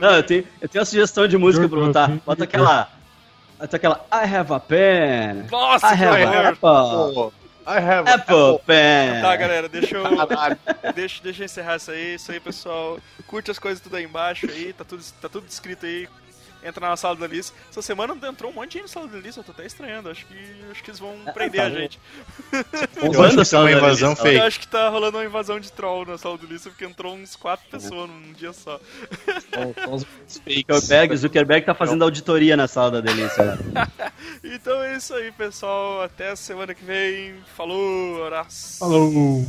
Não, eu tenho, eu tenho uma sugestão de música pra botar. Bota aquela. Bota aquela I have a pen. Nossa, I have a apple. I have Apple pen. Tá, galera, deixa eu. Deixa, deixa eu encerrar isso aí. Isso aí, pessoal. Curte as coisas tudo aí embaixo aí. Tá tudo, tá tudo descrito aí. Entra na sala da lista. Essa semana entrou um monte de gente na sala da lista. Eu tô até estranhando. Acho que, acho que eles vão prender a gente. Eu acho que isso é uma invasão Eu fake. acho que tá rolando uma invasão de troll na sala da lista. Porque entrou uns quatro pessoas num dia só. Os. Zuckerberg, Zuckerberg tá fazendo auditoria na sala da delícia. Então é isso aí, pessoal. Até a semana que vem. Falou, abraço. Falou.